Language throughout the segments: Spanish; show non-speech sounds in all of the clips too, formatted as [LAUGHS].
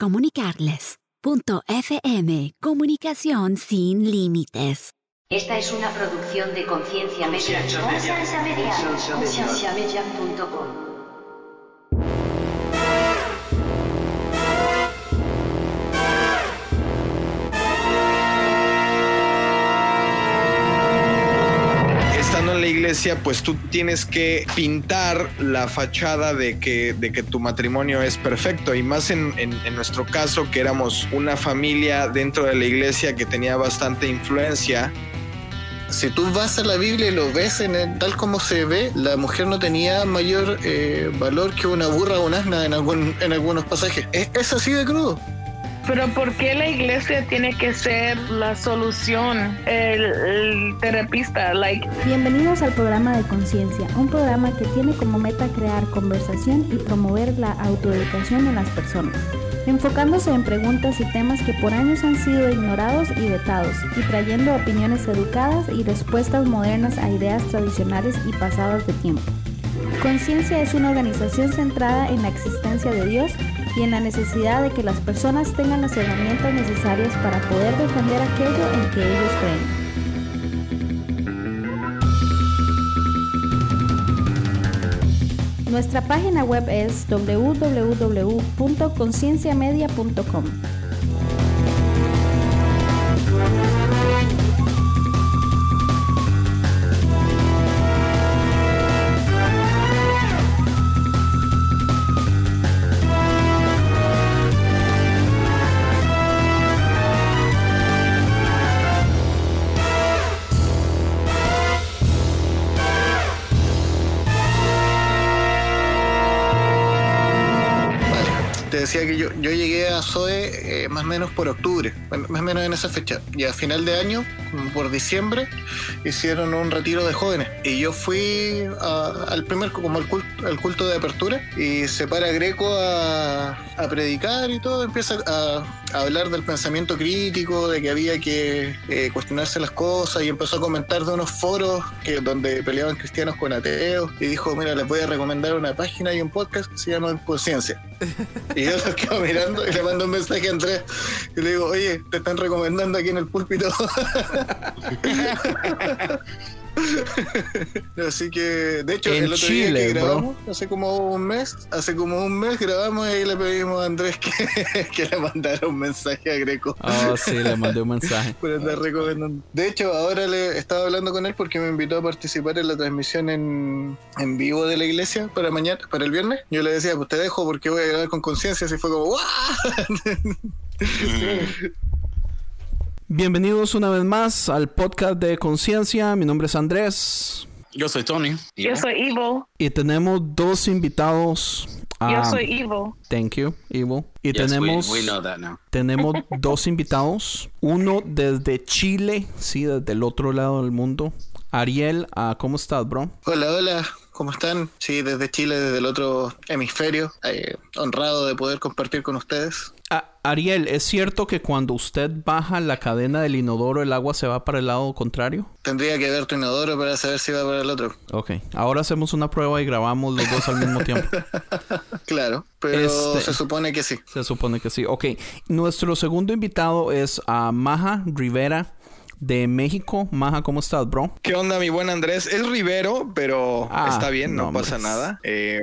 comunicarles. Punto FM, comunicación sin límites. Esta es una producción de Conciencia Media. Conciencia Media. Concienciamedia.com. En la iglesia, pues tú tienes que pintar la fachada de que, de que tu matrimonio es perfecto. Y más en, en- en nuestro caso, que éramos una familia dentro de la iglesia que tenía bastante influencia. Si tú vas a la Biblia y lo ves en el- tal como se ve, la mujer no tenía mayor eh, valor que una burra o un asna en, algún, en algunos pasajes. Es, es así de crudo. Pero ¿por qué la iglesia tiene que ser la solución, el, terapista? Like, Bienvenidos al programa de Conciencia, un programa que tiene como meta crear conversación y promover la autoeducación en las personas, enfocándose en preguntas y temas que por años han sido ignorados y vetados, y trayendo opiniones educadas y respuestas modernas a ideas tradicionales y pasadas de tiempo. Conciencia es una organización centrada en la existencia de Dios y en la necesidad de que las personas tengan las herramientas necesarias para poder defender aquello en que ellos creen. Nuestra página web es www.concienciamedia.com. decía que yo, yo llegué a Zoe eh, más o menos por octubre, más o menos en esa fecha. Y a final de año, por diciembre, hicieron un retiro de jóvenes. Y yo fui a- al primer, como al culto, al culto de apertura, y se para Greco a, a predicar y todo, empieza a hablar del pensamiento crítico, de que había que eh, cuestionarse las cosas, y empezó a comentar de unos foros que, donde peleaban cristianos con ateos, y dijo, mira, les voy a recomendar una página y un podcast que se llama Conciencia. [LAUGHS] Y yo lo quedo mirando y le mando un mensaje a Andrés y le digo, oye, te están recomendando aquí en el púlpito. [LAUGHS] [LAUGHS] Así que, de hecho, En el otro Chile, día que bro. grabamos, hace como un mes, hace como un mes grabamos y ahí le pedimos a Andrés que, [LAUGHS] que le mandara un mensaje a Greco. Ah, sí, le mandé un mensaje. [LAUGHS] Por andar recomendando. De hecho, ahora le estaba hablando con él porque me invitó a participar en la transmisión en, en vivo de la iglesia para mañana, para el viernes. Yo le decía, pues te dejo porque voy a grabar con conciencia. Así fue como, ¡guau! Bienvenidos una vez más al podcast de Conciencia. Mi nombre es Andrés Yo soy Tony. ¿Y yo soy evil, y tenemos dos invitados. yo Ah, soy evil. Thank you, Ivo. Y Yes, tenemos, we, we know that now. tenemos [LAUGHS] dos invitados. Uno desde Chile, sí, desde el otro lado del mundo. Ariel, ah, ¿cómo estás, bro? Hola, hola, ¿cómo están? Sí, desde Chile, desde el otro hemisferio. eh, honrado de poder compartir con ustedes. Ah, Ariel, ¿es cierto que cuando usted baja la cadena del inodoro el agua se va para el lado contrario? Tendría que ver tu inodoro para saber si va para el otro. Ok, ahora hacemos una prueba y grabamos los dos al mismo tiempo. [LAUGHS] Claro, pero Este- se supone que sí. Se supone que sí. Ok, nuestro segundo invitado es a Maja Rivera de México. Maja, ¿cómo estás, bro? ¿Qué onda, mi buen Andrés? Es Rivero, pero Ah, está bien, no, no, pasa nada. Eh,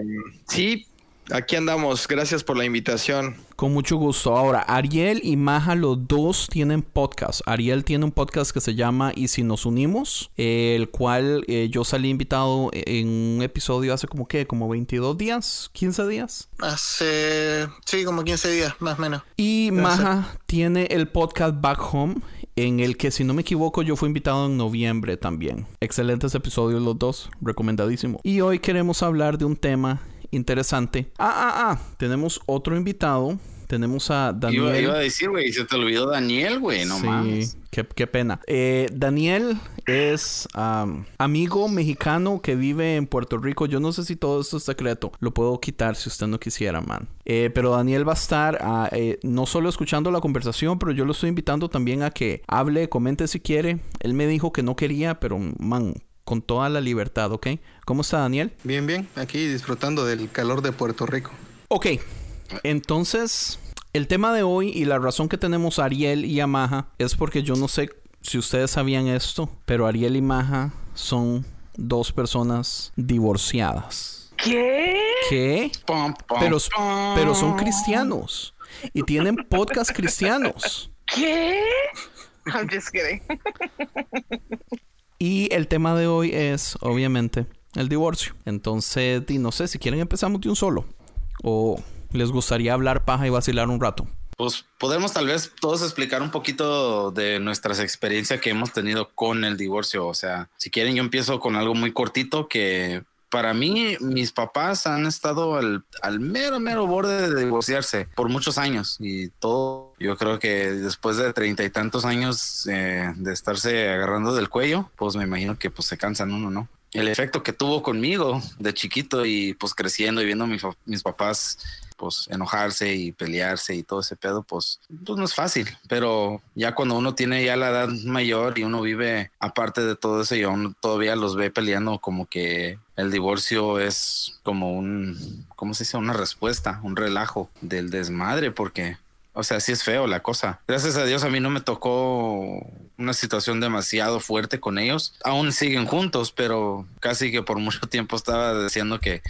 sí, aquí andamos. Gracias por la invitación. Con mucho gusto. Ahora, Ariel y Maja, los dos tienen podcast. Ariel tiene un podcast que se llama Y si nos unimos, eh, el cual eh, yo salí invitado en un episodio hace como que, como 22 días, 15 días. Hace, sí, como 15 días, más o menos. Y Gracias. Maja tiene el podcast Back Home, en el que, si no me equivoco, yo fui invitado en noviembre también. Excelentes episodios los dos, recomendadísimo. Y hoy queremos hablar de un tema interesante. Ah, ah, ah, tenemos otro invitado. Tenemos a Daniel. Iba, iba a decir, güey, se te olvidó Daniel, güey, no sí, mames. Qué, qué pena. Eh, Daniel es am, amigo mexicano que vive en Puerto Rico. Yo no sé si todo esto es secreto. Lo puedo quitar si usted no quisiera, man. Eh, pero Daniel va a estar ah, eh, no solo escuchando la conversación, pero yo lo estoy invitando también a que hable, comente si quiere. Él me dijo que no quería, pero man, con toda la libertad, ¿ok? ¿Cómo está Daniel? Bien, bien, aquí disfrutando del calor de Puerto Rico. Ok, entonces El tema de hoy y la razón que tenemos a Ariel y a Maja es porque yo no sé si ustedes sabían esto, pero Ariel y Maja son dos personas divorciadas. ¿Qué? ¿Qué? Pum, pum, Pero, pum. pero son cristianos y tienen podcast cristianos. ¿Qué? I'm just kidding. [LAUGHS] Y el tema de hoy es, obviamente, el divorcio. Entonces, di, no sé si quieren empezamos de un solo o les gustaría hablar paja y vacilar un rato. Pues podemos tal vez todos explicar un poquito de nuestras experiencias que hemos tenido con el divorcio. O sea, si quieren, yo empiezo con algo muy cortito que para mí, mis papás han estado al, al mero, mero borde de divorciarse por muchos años y todo. Yo creo que después de treinta y tantos años eh, de estarse agarrando del cuello, pues me imagino que pues se cansan uno, ¿no? El efecto que tuvo conmigo de chiquito y pues creciendo y viendo a mis, papás pues enojarse y pelearse y todo ese pedo, pues, pues no es fácil. Pero ya cuando uno tiene ya la edad mayor y uno vive aparte de todo eso y uno todavía los ve peleando como que el divorcio es como un, ¿cómo se dice? Una respuesta, un relajo del desmadre, porque o sea, sí es feo la cosa. Gracias a Dios a mí no me tocó una situación demasiado fuerte con ellos. Aún siguen juntos, pero casi que por [LAUGHS] mucho tiempo estaba diciendo que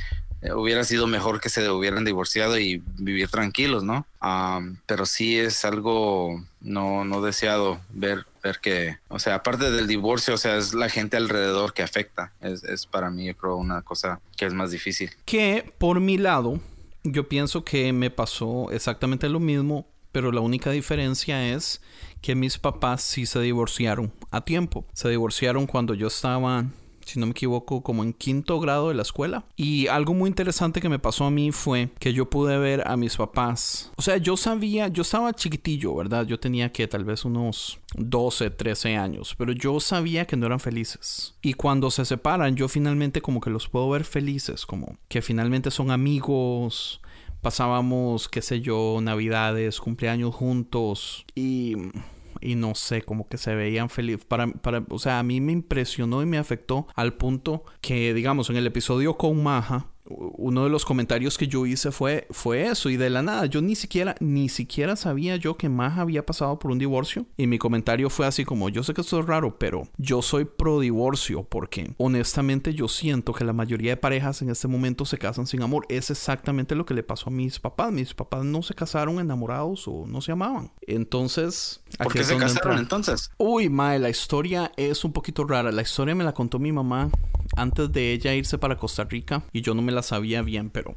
eh, hubiera sido mejor que se hubieran divorciado y vivir tranquilos, ¿no? Am, pero sí es algo no, no deseado ver, ver que, o sea, aparte del divorcio, o sea, es la gente alrededor que afecta. Es, es para mí, yo creo, una cosa que es más difícil. Que por mi lado, yo pienso que me pasó exactamente lo mismo, pero la única diferencia es que mis papás sí se divorciaron a tiempo. Se divorciaron cuando yo estaba, si no me equivoco, como en quinto grado de la escuela. Y algo muy interesante que me pasó a mí fue que yo pude ver a mis papás. O sea, yo sabía, yo estaba chiquitillo, ¿verdad? Yo tenía que tal vez unos 12, 13 años, pero yo sabía que no eran felices. Y cuando se separan, yo finalmente como que los puedo ver felices, como que finalmente son amigos, pasábamos, qué sé yo, navidades, cumpleaños juntos y, y no sé, como que se veían felices. Para, para, o sea, a mí me impresionó y me afectó al punto que, digamos, en el episodio con Maja, uno de los comentarios que yo hice fue, fue eso y de la nada yo ni siquiera ni siquiera sabía yo que Maja había pasado por un divorcio y mi comentario fue así como yo sé que esto es raro pero yo soy pro divorcio porque honestamente yo siento que la mayoría de parejas en este momento se casan sin amor. Es exactamente lo que le pasó a mis papás. Mis papás no se casaron enamorados o no se amaban. Entonces ¿Por qué se casaron entra. entonces? Uy, mae, la historia es un poquito rara. La historia me la contó mi mamá antes de ella irse para Costa Rica y yo no me la sabía bien, pero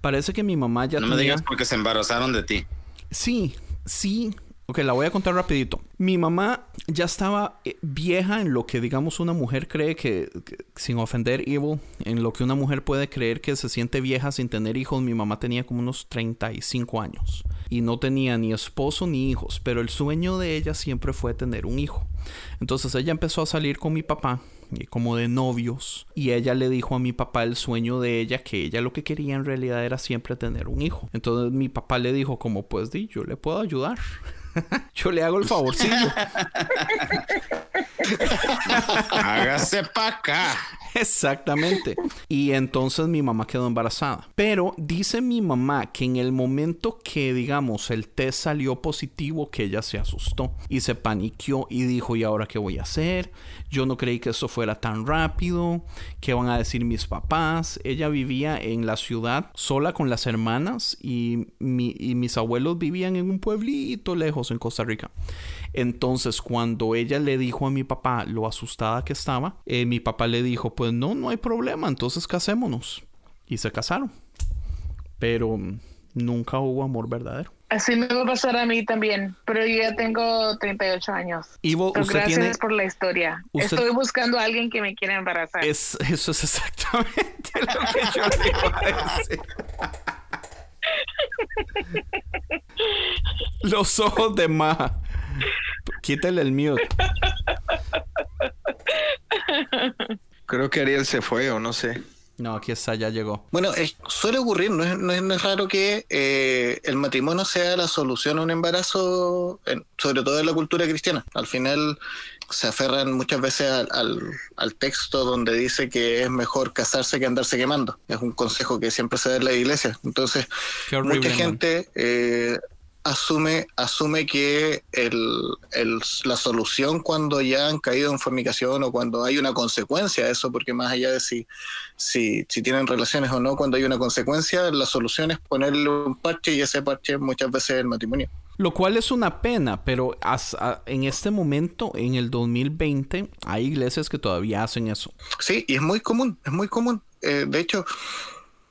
parece que mi mamá ya No me digas porque se embarazaron de ti. Sí, sí. Ok, la voy a contar rapidito. Mi mamá ya estaba eh, vieja en lo que, digamos, una mujer cree que, sin ofender Evil, en lo que una mujer puede creer que se siente vieja sin tener hijos. Mi mamá tenía como unos 35 años y no tenía ni esposo ni hijos, pero el sueño de ella siempre fue tener un hijo. Entonces ella empezó a salir con mi papá y como de novios y ella le dijo a mi papá el sueño de ella que ella lo que quería en realidad era siempre tener un hijo. Entonces mi papá le dijo como pues di, yo le puedo ayudar. [LAUGHS] yo le hago el favorcillo. [LAUGHS] Hágase pa' acá. Exactamente. Y entonces mi mamá quedó embarazada. Pero dice mi mamá que en el momento que, digamos, el test salió positivo, que ella se asustó y se paniqueó y dijo, ¿y ahora qué voy a hacer? Yo no creí que eso fuera tan rápido. ¿Qué van a decir mis papás? Ella vivía en la ciudad sola con las hermanas y, mi- y mis abuelos vivían en un pueblito lejos en Costa Rica. Entonces, cuando ella le dijo a mi papá lo asustada que estaba, eh, mi papá le dijo, pues no, no hay problema, entonces casémonos. Y se casaron. Pero nunca hubo amor verdadero. Así me va a pasar a mí también, pero yo ya tengo 38 años. Ivo, usted gracias tiene... por la historia. usted- Estoy buscando a alguien que me quiera embarazar. Es, eso es exactamente [LAUGHS] lo que yo le iba a decir. Los ojos de Maja. Quítale el mute. Creo que Ariel se fue o no sé. No, aquí está, ya llegó. Bueno, es- suele ocurrir, no es, no es- no es raro que eh, el matrimonio sea la solución a un embarazo, en- sobre todo en la cultura cristiana. Al final se aferran muchas veces al, al- al texto donde dice que es mejor casarse que andarse quemando. Es un consejo que siempre se da en la iglesia. Entonces, mucha gente eh, asume, asume que el, el- la solución cuando ya han caído en fornicación o cuando hay una consecuencia de eso, porque más allá de si, si, si tienen relaciones o no, cuando hay una consecuencia, la solución es ponerle un parche y ese parche muchas veces es el matrimonio. Lo cual es una pena, pero as- a- en este momento, en el 2020, hay iglesias que todavía hacen eso. Sí, y es muy común, es muy común. Eh, de hecho,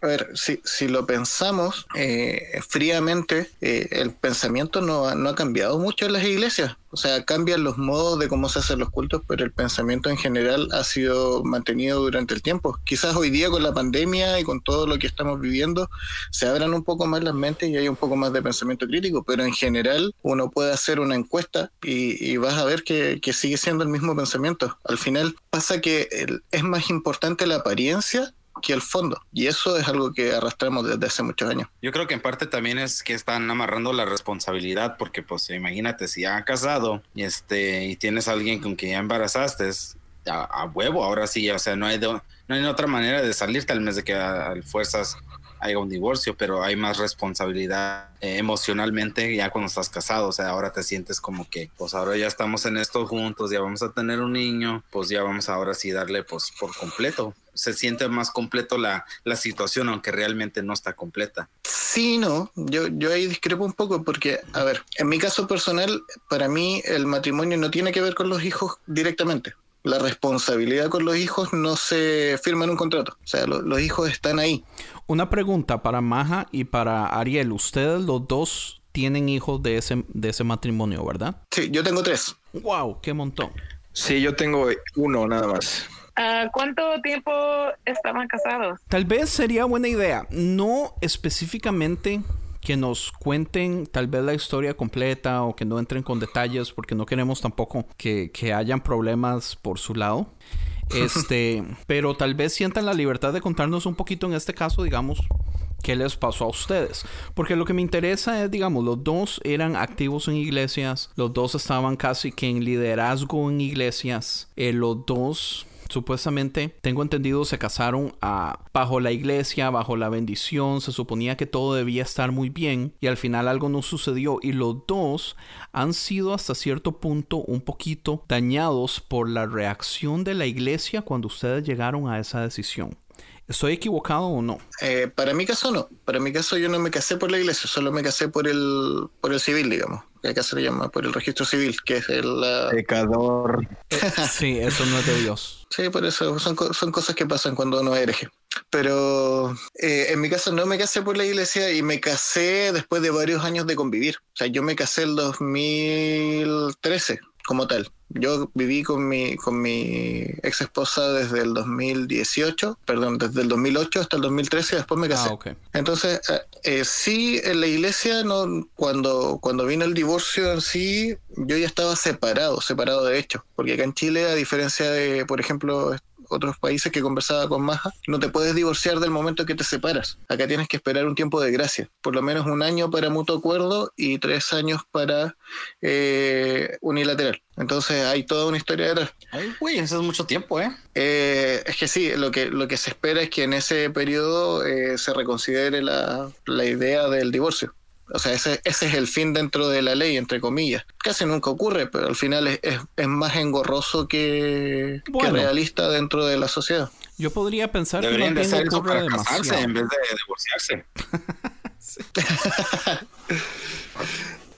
a ver, si, si lo pensamos eh, fríamente, eh, el pensamiento no ha, no ha cambiado mucho en las iglesias. O sea, cambian los modos de cómo se hacen los cultos, pero el pensamiento en general ha sido mantenido durante el tiempo. Quizás hoy día con la pandemia y con todo lo que estamos viviendo, se abran un poco más las mentes y hay un poco más de pensamiento crítico, pero en general uno puede hacer una encuesta y, vas a ver que, sigue siendo el mismo pensamiento. Al final pasa que es más importante la apariencia que el fondo. Y eso es algo que arrastramos desde hace muchos años. Yo creo que en parte también es que están amarrando la responsabilidad, porque pues imagínate, si ya has casado y este y tienes a alguien con quien ya embarazaste, a, a huevo, ahora sí, o sea, no hay, de- no hay otra manera de salir, tal vez de que fuerzas haya un divorcio, pero hay más responsabilidad eh, emocionalmente ya cuando estás casado, o sea, ahora te sientes como que, pues ahora ya estamos en esto juntos, ya vamos a tener un niño, pues ya vamos ahora sí darle pues por completo. Se siente más completo la, la situación, aunque realmente no está completa. Sí, no, yo, yo ahí discrepo un poco porque, a ver, en mi caso personal, para mí el matrimonio no tiene que ver con los hijos directamente. La responsabilidad con los hijos no se firma en un contrato. O sea, lo- los hijos están ahí. Una pregunta para Maja y para Ariel. Ustedes los dos tienen hijos de ese, de ese matrimonio, ¿verdad? Sí, yo tengo tres. ¡Wow! ¡Qué montón! Sí, yo tengo uno nada más. Ah, ¿Cuánto tiempo estaban casados? Tal vez sería buena idea, no específicamente que nos cuenten tal vez la historia completa o que no entren con detalles porque no queremos tampoco que, que hayan problemas por su lado. [LAUGHS] Este, pero tal vez sientan la libertad de contarnos un poquito en este caso, digamos, qué les pasó a ustedes. Porque lo que me interesa es, digamos, los dos eran activos en iglesias, los dos estaban casi que en liderazgo en iglesias, eh, los dos supuestamente, tengo entendido, se casaron a, bajo la iglesia, bajo la bendición, se suponía que todo debía estar muy bien y al final algo no sucedió y los dos han sido hasta cierto punto un poquito dañados por la reacción de la iglesia cuando ustedes llegaron a esa decisión. ¿Estoy equivocado o no? Eh, para mi caso no. Para mi caso yo no me casé por la iglesia, solo me casé por el, por el civil, digamos. Que acá se le llama por el registro civil, que es el... la- Pecador. Sí, eso no es de Dios. Sí, por eso son, son cosas que pasan cuando uno es hereje. Pero eh, en mi caso no me casé por la iglesia y me casé después de varios años de convivir. O sea, yo me casé el 2013 como tal. Yo viví con mi, con mi ex esposa desde el 2018, perdón, desde el 2008 hasta el 2013, después me casé. Ah. Entonces, eh, eh, sí, en la iglesia, no, cuando, cuando vino el divorcio en sí, yo ya estaba separado, separado de hecho. Porque acá en Chile, a diferencia de, por ejemplo, otros países que conversaba con Maja, no te puedes divorciar del momento que te separas. Acá tienes que esperar un tiempo de gracia. Por lo menos un año para mutuo acuerdo y tres años para eh, unilateral. Entonces hay toda una historia detrás. Ay, güey, eso es mucho tiempo, ¿eh? Eh, es que sí, lo que, lo que se espera es que en ese periodo eh, se reconsidere la, la idea del divorcio. O sea, ese, ese es el fin dentro de la ley, entre comillas. Casi nunca ocurre, pero al final es, es, es más engorroso que, que realista dentro de la sociedad. Yo podría pensar Deberían que de más bien hacer eso para casarse en vez de divorciarse. [LAUGHS] [LAUGHS]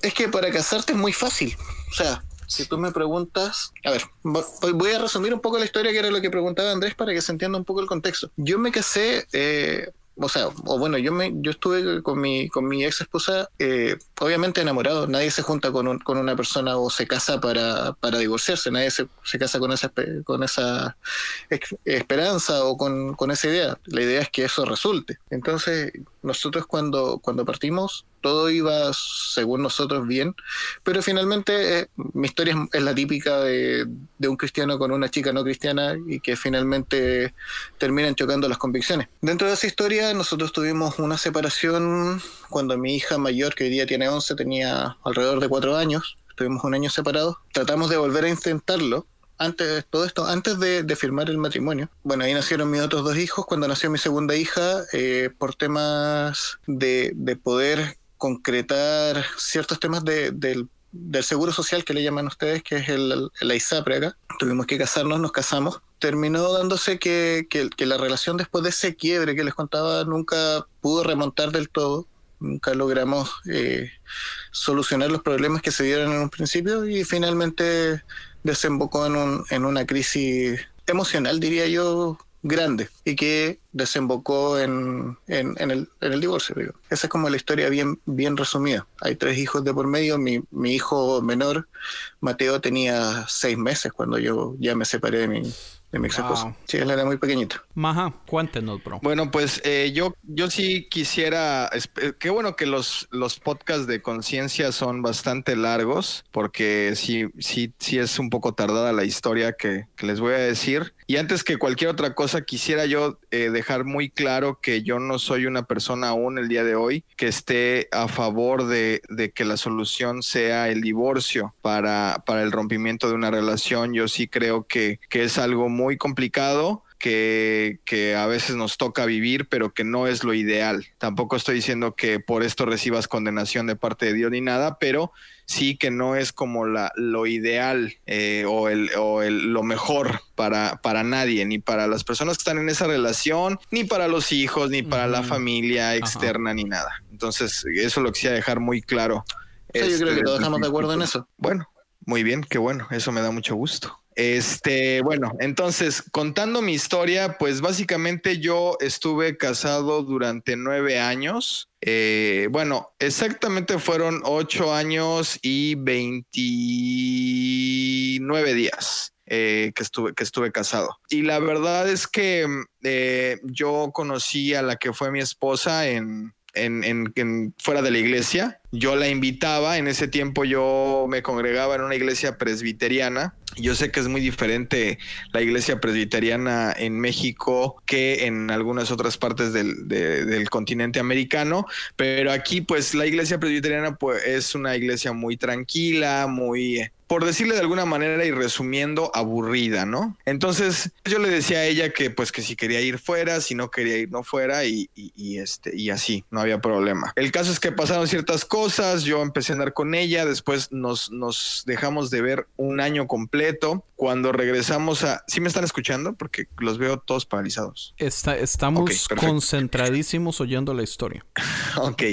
Es que para casarte es muy fácil. O sea, si tú me preguntas, a ver, vo- voy a resumir un poco la historia que era lo que preguntaba Andrés para que se entienda un poco el contexto. Yo me casé, eh, o sea, o bueno, yo me, yo estuve con mi, con mi ex esposa, eh, obviamente enamorado. Nadie se junta con, con una persona o se casa para, para divorciarse. Nadie se, se casa con esa, con esa esperanza o con, con esa idea. La idea es que eso resulte. Entonces, nosotros cuando, cuando partimos, todo iba según nosotros bien, pero finalmente eh, mi historia es, es la típica de, de un cristiano con una chica no cristiana y que finalmente terminan chocando las convicciones. Dentro de esa historia nosotros tuvimos una separación cuando mi hija mayor, que hoy día tiene 11, tenía alrededor de cuatro años, estuvimos un año separados, tratamos de volver a intentarlo, antes de todo esto, antes de, firmar el matrimonio. Bueno, ahí nacieron mis otros dos hijos. Cuando nació mi segunda hija, eh, por temas de, de poder concretar ciertos temas de, del, seguro social que le llaman ustedes, que es el, la ISAPRE acá. Tuvimos que casarnos, nos casamos. Terminó dándose que la relación después de ese quiebre que les contaba nunca pudo remontar del todo nunca logramos eh, solucionar los problemas que se dieron en un principio y finalmente desembocó en, un, en una crisis emocional, diría yo, grande y que desembocó en, en, el, en el divorcio. Digo. Esa es como la historia bien, bien resumida. Hay tres hijos de por medio. Mi, mi hijo menor, Mateo, tenía seis meses cuando yo ya me separé de mi, de. Wow. Sí, él era muy pequeñito. Maja, cuéntenos, bro. Bueno, pues eh, yo, yo sí quisiera, esp- qué bueno que los, los podcasts de conciencia son bastante largos, porque sí, sí, sí es un poco tardada la historia que, que les voy a decir. Y antes que cualquier otra cosa, quisiera yo eh, dejar muy claro que yo no soy una persona aún el día de hoy que esté a favor de, que la solución sea el divorcio para, el rompimiento de una relación. Yo sí creo que, es algo muy complicado que, a veces nos toca vivir, pero que no es lo ideal. Tampoco estoy diciendo que por esto recibas condenación de parte de Dios ni nada, pero sí que no es como la, lo ideal eh, o, el, o el, lo mejor para, para nadie, ni para las personas que están en esa relación, ni para los hijos, ni para la familia externa, Ajá. ni nada. Entonces, eso lo quisiera dejar muy claro. Sí, este, yo creo que todos estamos de acuerdo en eso. Bueno, muy bien, qué bueno, eso me da mucho gusto. Este, bueno, entonces, contando mi historia, pues básicamente yo estuve casado durante nueve años. Eh, bueno, exactamente fueron ocho años y veintinueve días. Eh, que, estuve, que estuve casado. Y la verdad es que eh, yo conocí a la que fue mi esposa en, fuera de la iglesia. Yo la invitaba, en ese tiempo yo me congregaba en una iglesia presbiteriana. Yo sé que es muy diferente la iglesia presbiteriana en México que en algunas otras partes del, de, del continente americano, pero aquí pues la iglesia presbiteriana pues, es una iglesia muy tranquila, muy por decirle de alguna manera y resumiendo, aburrida, ¿no? Entonces yo le decía a ella que pues que si quería ir fuera, si no quería ir no fuera y, y, este y así, no había problema. El caso es que pasaron ciertas cosas, yo empecé a andar con ella, después nos, nos dejamos de ver un año completo. Cuando regresamos a... ¿Sí me están escuchando? Porque los veo todos paralizados. Está, estamos okay, concentradísimos oyendo la historia. [LAUGHS] ok.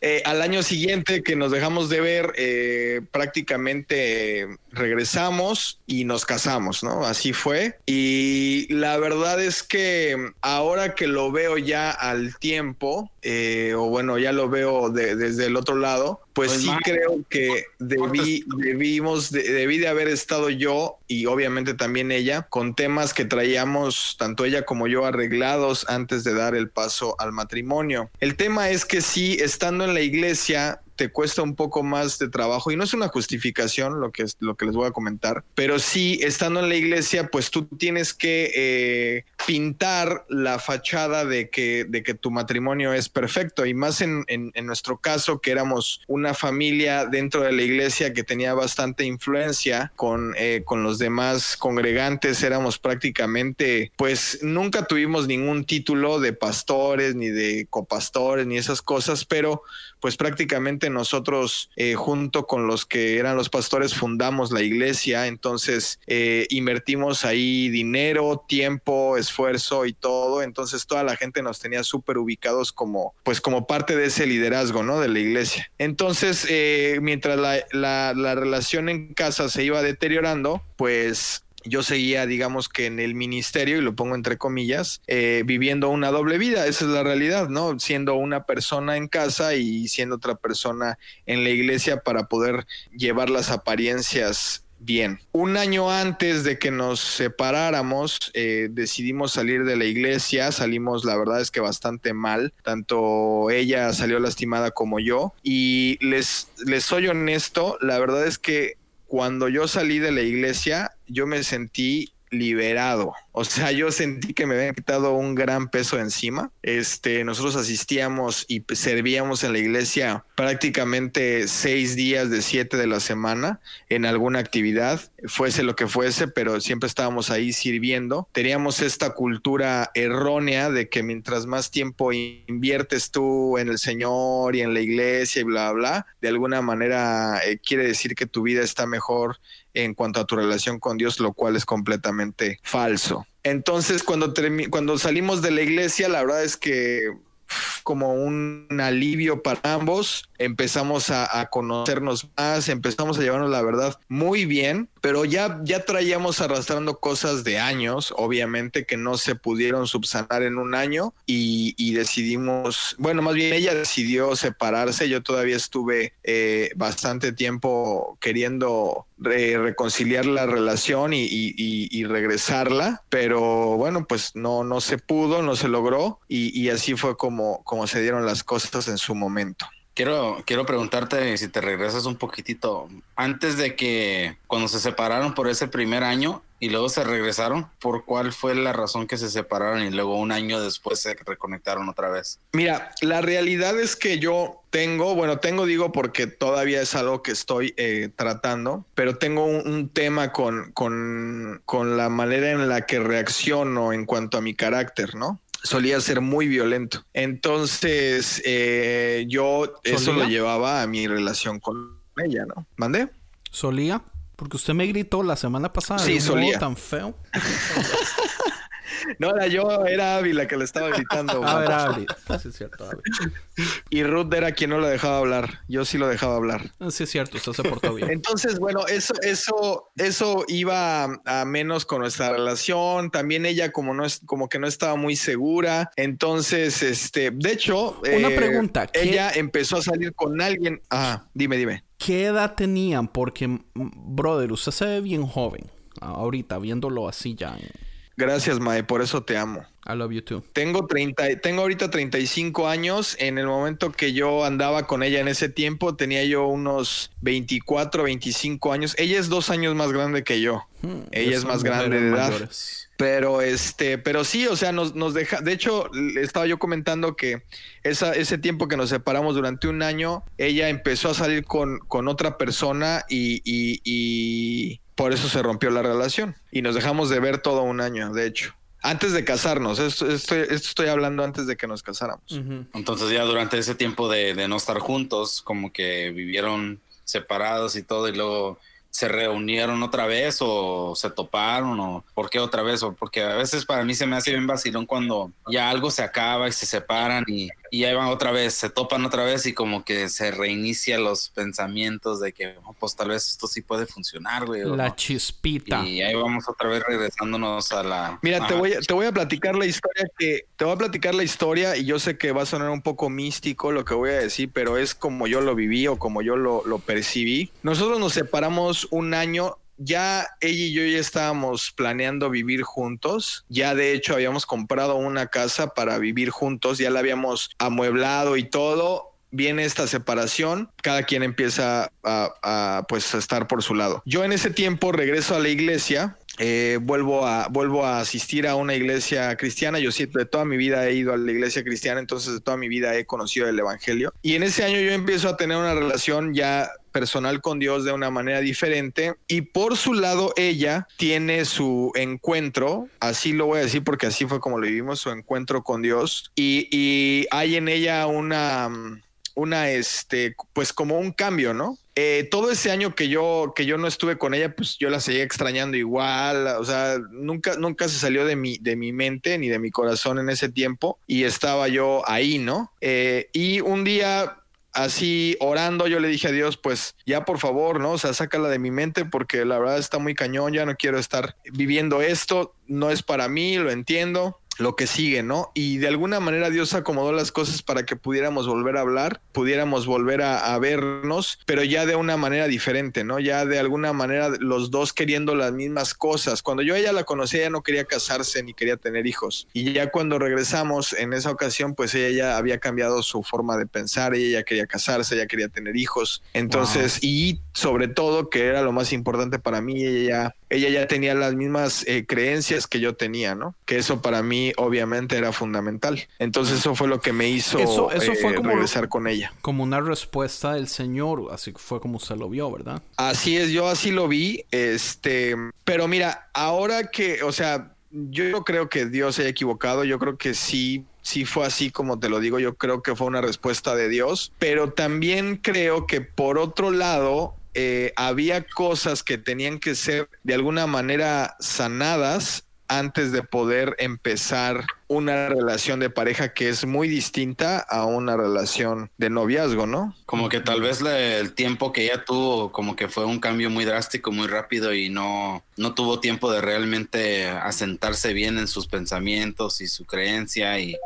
Eh, al año siguiente que nos dejamos de ver, eh, prácticamente regresamos y nos casamos, ¿no? Así fue. Y la verdad es que ahora que lo veo ya al tiempo, eh, o bueno, ya lo veo de, desde el otro lado, pues, pues sí man, creo que debí, debimos, de, debí de haber estado yo y obviamente también ella con temas que traíamos tanto ella como yo arreglados antes de dar el paso al matrimonio. El tema es que sí, estando en la iglesia, te cuesta un poco más de trabajo y no es una justificación lo que es lo que les voy a comentar, pero sí estando en la iglesia, pues tú tienes que eh, pintar la fachada de que, de que tu matrimonio es perfecto y más en, nuestro caso que éramos una familia dentro de la iglesia que tenía bastante influencia con, eh, con los demás congregantes, éramos prácticamente, pues nunca tuvimos ningún título de pastores ni de copastores ni esas cosas, pero pues prácticamente nosotros eh, junto con los que eran los pastores fundamos la iglesia, entonces eh, invertimos ahí dinero, tiempo, esfuerzo y todo, entonces toda la gente nos tenía súper ubicados como pues como parte de ese liderazgo, ¿no? De la iglesia. Entonces, eh, mientras la, la, la relación en casa se iba deteriorando, pues yo seguía, digamos que en el ministerio, y lo pongo entre comillas, eh, viviendo una doble vida. Esa es la realidad, ¿no? Siendo una persona en casa y siendo otra persona en la iglesia para poder llevar las apariencias bien. Un año antes de que nos separáramos, eh, decidimos salir de la iglesia, salimos la verdad es que bastante mal, tanto ella salió lastimada como yo, y les, les soy honesto, la verdad es que cuando yo salí de la iglesia, yo me sentí liberado. O sea, yo sentí que me habían quitado un gran peso encima. Este, nosotros asistíamos y servíamos en la iglesia prácticamente seis días de siete de la semana en alguna actividad, fuese lo que fuese, pero siempre estábamos ahí sirviendo. Teníamos esta cultura errónea de que mientras más tiempo inviertes tú en el Señor y en la iglesia y bla, bla, de alguna manera eh, quiere decir que tu vida está mejor en cuanto a tu relación con Dios, lo cual es completamente falso. Entonces, cuando, cuando salimos de la iglesia, la verdad es que como un alivio para ambos. Empezamos a, conocernos más, empezamos a llevarnos la verdad muy bien, pero ya, ya traíamos arrastrando cosas de años, obviamente, que no se pudieron subsanar en un año y, decidimos, bueno, más bien ella decidió separarse. Yo todavía estuve eh, bastante tiempo queriendo reconciliar la relación y, regresarla, pero bueno, pues no, no se pudo, no se logró y, así fue como, como se dieron las cosas en su momento. Quiero, quiero preguntarte si te regresas un poquitito. Antes de que cuando se separaron por ese primer año y luego se regresaron, ¿por cuál fue la razón que se separaron y luego un año después se reconectaron otra vez? Mira, la realidad es que yo tengo, bueno, tengo digo porque todavía es algo que estoy eh, tratando, pero tengo un, tema con, con, con la manera en la que reacciono en cuanto a mi carácter, ¿no? Solía ser muy violento. Entonces, eh, yo eso lo llevaba a mi relación con ella, ¿no? ¿Mandé? ¿Solía? Porque usted me gritó la semana pasada. Sí, solía. tan feo. [LAUGHS] No, era yo, era Abby la que le estaba gritando. [LAUGHS] Ah, era Abby. Sí, es cierto, Abby. Y Ruth era quien no lo dejaba hablar. Yo sí lo dejaba hablar. Ah, sí, es cierto, usted se portó bien. Entonces, bueno, eso, eso, eso iba a, menos con nuestra relación. También ella, como no es, como que no estaba muy segura. Entonces, este, de hecho, una eh, pregunta. Ella empezó a salir con alguien. Ah, dime, dime. ¿Qué edad tenían? Porque, brother, usted se ve bien joven. Ahorita, viéndolo así ya. Gracias, Mae, por eso te amo. I love you too. Tengo 30, tengo ahorita 35 años. En el momento que yo andaba con ella en ese tiempo, tenía yo unos 24, 25 años. Ella es dos años más grande que yo. Hmm, ella es más grande de edad. Pero este, pero sí, o sea, nos, nos deja. De hecho, estaba yo comentando que esa, ese tiempo que nos separamos durante un año, ella empezó a salir con, con otra persona y, y por eso se rompió la relación y nos dejamos de ver todo un año, de hecho. Antes de casarnos, esto, estoy hablando antes de que nos casáramos. Entonces ya durante ese tiempo de, de no estar juntos, como que vivieron separados y todo, y luego se reunieron otra vez o se toparon o por qué otra vez o porque a veces para mí se me hace bien vacilón cuando ya algo se acaba y se separan y, y ahí van otra vez, se topan otra vez y como que se reinicia los pensamientos de que oh, pues tal vez esto sí puede funcionar, güey. La chispita. Y ahí vamos otra vez regresándonos a la... Mira, te voy, a, te voy a platicar la historia que... Te voy a platicar la historia y yo sé que va a sonar un poco místico lo que voy a decir, pero es como yo lo viví o como yo lo, lo percibí. Nosotros nos separamos un año ya ella y yo ya estábamos planeando vivir juntos. Ya de hecho habíamos comprado una casa para vivir juntos, ya la habíamos amueblado y todo. Viene esta separación, cada quien empieza a, pues a estar por su lado. Yo en ese tiempo regreso a la iglesia, eh, vuelvo, a, vuelvo a asistir a una iglesia cristiana. Yo siempre de toda mi vida he ido a la iglesia cristiana, entonces de toda mi vida he conocido el Evangelio. Y en ese año yo empiezo a tener una relación ya personal con Dios de una manera diferente y por su lado ella tiene su encuentro, así lo voy a decir porque así fue como lo vivimos, su encuentro con Dios y, y hay en ella una, una, este, pues como un cambio, ¿no? Eh, todo ese año que yo, que yo no estuve con ella, pues yo la seguía extrañando igual, o sea, nunca, nunca se salió de mi, de mi mente ni de mi corazón en ese tiempo y estaba yo ahí, ¿no? Eh, y un día así orando, yo le dije a Dios, pues ya por favor, ¿no? O sea, sácala de mi mente porque la verdad está muy cañón, ya no quiero estar viviendo esto, no es para mí, lo entiendo lo que sigue, ¿no? Y de alguna manera Dios acomodó las cosas para que pudiéramos volver a hablar, pudiéramos volver a, vernos, pero ya de una manera diferente, ¿no? Ya de alguna manera los dos queriendo las mismas cosas. Cuando yo a ella la conocí, ella no quería casarse ni quería tener hijos. Y ya cuando regresamos en esa ocasión, pues ella ya había cambiado su forma de pensar, ella ya quería casarse, ya quería tener hijos. Entonces, y sobre todo, que era lo más importante para mí, ella ya, ella ya tenía las mismas eh, creencias que yo tenía, ¿no? Que eso para mí obviamente era fundamental. Entonces eso fue lo que me hizo Eso- eso fue eh, como- regresar con ella. Como una respuesta del Señor, así fue como usted lo vio, ¿verdad? Así es, yo así lo vi, este, pero mira, ahora que, o sea, yo no creo que Dios se haya equivocado, yo creo que sí, sí fue así como te lo digo, yo creo que fue una respuesta de Dios, pero también creo que por otro lado, eh, había cosas que tenían que ser de alguna manera sanadas antes de poder empezar una relación de pareja que es muy distinta a una relación de noviazgo, ¿no? Como que tal vez el tiempo que ella tuvo, como que fue un cambio muy drástico, muy rápido y no, no tuvo tiempo de realmente asentarse bien en sus pensamientos y su creencia y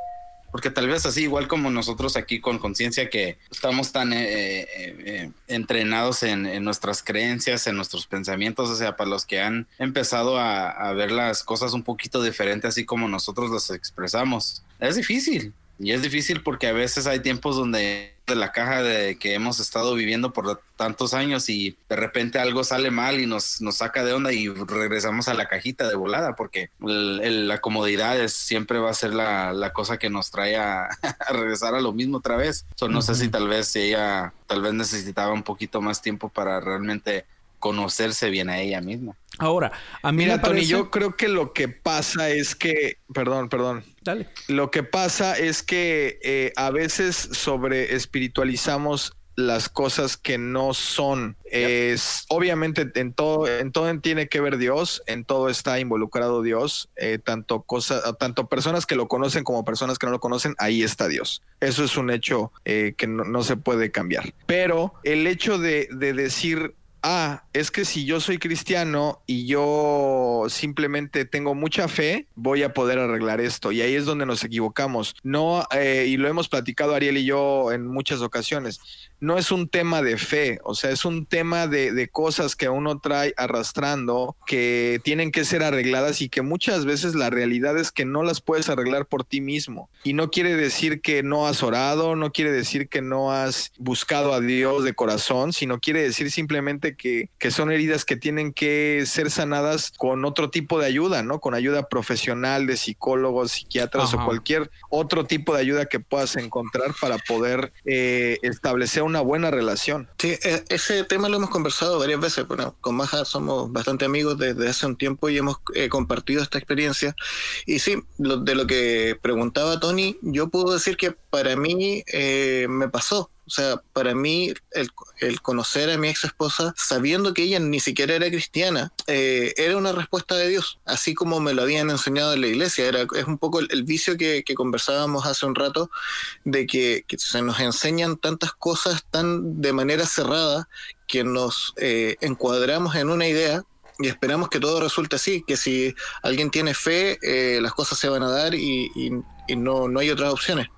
porque tal vez así, igual como nosotros aquí con conciencia que estamos tan eh, eh, eh, entrenados en, en nuestras creencias, en nuestros pensamientos, o sea, para los que han empezado a, a ver las cosas un poquito diferente, así como nosotros las expresamos, es difícil. Y es difícil porque a veces hay tiempos donde de la caja de que hemos estado viviendo por tantos años y de repente algo sale mal y nos, nos saca de onda y regresamos a la cajita de volada porque el- el- la comodidad es, siempre va a ser la, la cosa que nos trae a, [LAUGHS] a regresar a lo mismo otra vez. So, no sé si tal vez ella tal vez necesitaba un poquito más tiempo para realmente conocerse bien a ella misma. Ahora, a mí Mira, me Tony, yo creo que lo que pasa es que, perdón, perdón, Dale. lo que pasa es que eh, a veces sobre espiritualizamos las cosas que no son. Es obviamente en todo, en todo tiene que ver Dios, en todo está involucrado Dios, eh, tanto cosas, tanto personas que lo conocen como personas que no lo conocen, ahí está Dios. Eso es un hecho eh, que no, no se puede cambiar. Pero el hecho de, de decir ah, es que si yo soy cristiano y yo simplemente tengo mucha fe, voy a poder arreglar esto. Y ahí es donde nos equivocamos. No, eh, y lo hemos platicado Ariel y yo en muchas ocasiones. No es un tema de fe, o sea, es un tema de, de cosas que uno trae arrastrando, que tienen que ser arregladas y que muchas veces la realidad es que no las puedes arreglar por ti mismo. Y no quiere decir que no has orado, no quiere decir que no has buscado a Dios de corazón, sino quiere decir simplemente que, que son heridas que tienen que ser sanadas con otro tipo de ayuda, ¿no? Con ayuda profesional de psicólogos, psiquiatras Ajá. o cualquier otro tipo de ayuda que puedas encontrar para poder eh, establecer una buena relación. Sí, e- ese tema lo hemos conversado varias veces. Bueno, con Maja somos bastante amigos desde hace un tiempo y hemos eh, compartido esta experiencia. Y sí, lo- de lo que preguntaba Tony, yo puedo decir que para mí eh, me pasó. O sea, para mí el, el conocer a mi ex esposa, sabiendo que ella ni siquiera era cristiana, eh, era una respuesta de Dios, así como me lo habían enseñado en la iglesia. Era, es un poco el, vicio que, conversábamos hace un rato, de que, se nos enseñan tantas cosas tan de manera cerrada que nos eh, encuadramos en una idea y esperamos que todo resulte así, que si alguien tiene fe, eh, las cosas se van a dar y, y- y no, no hay otras opciones.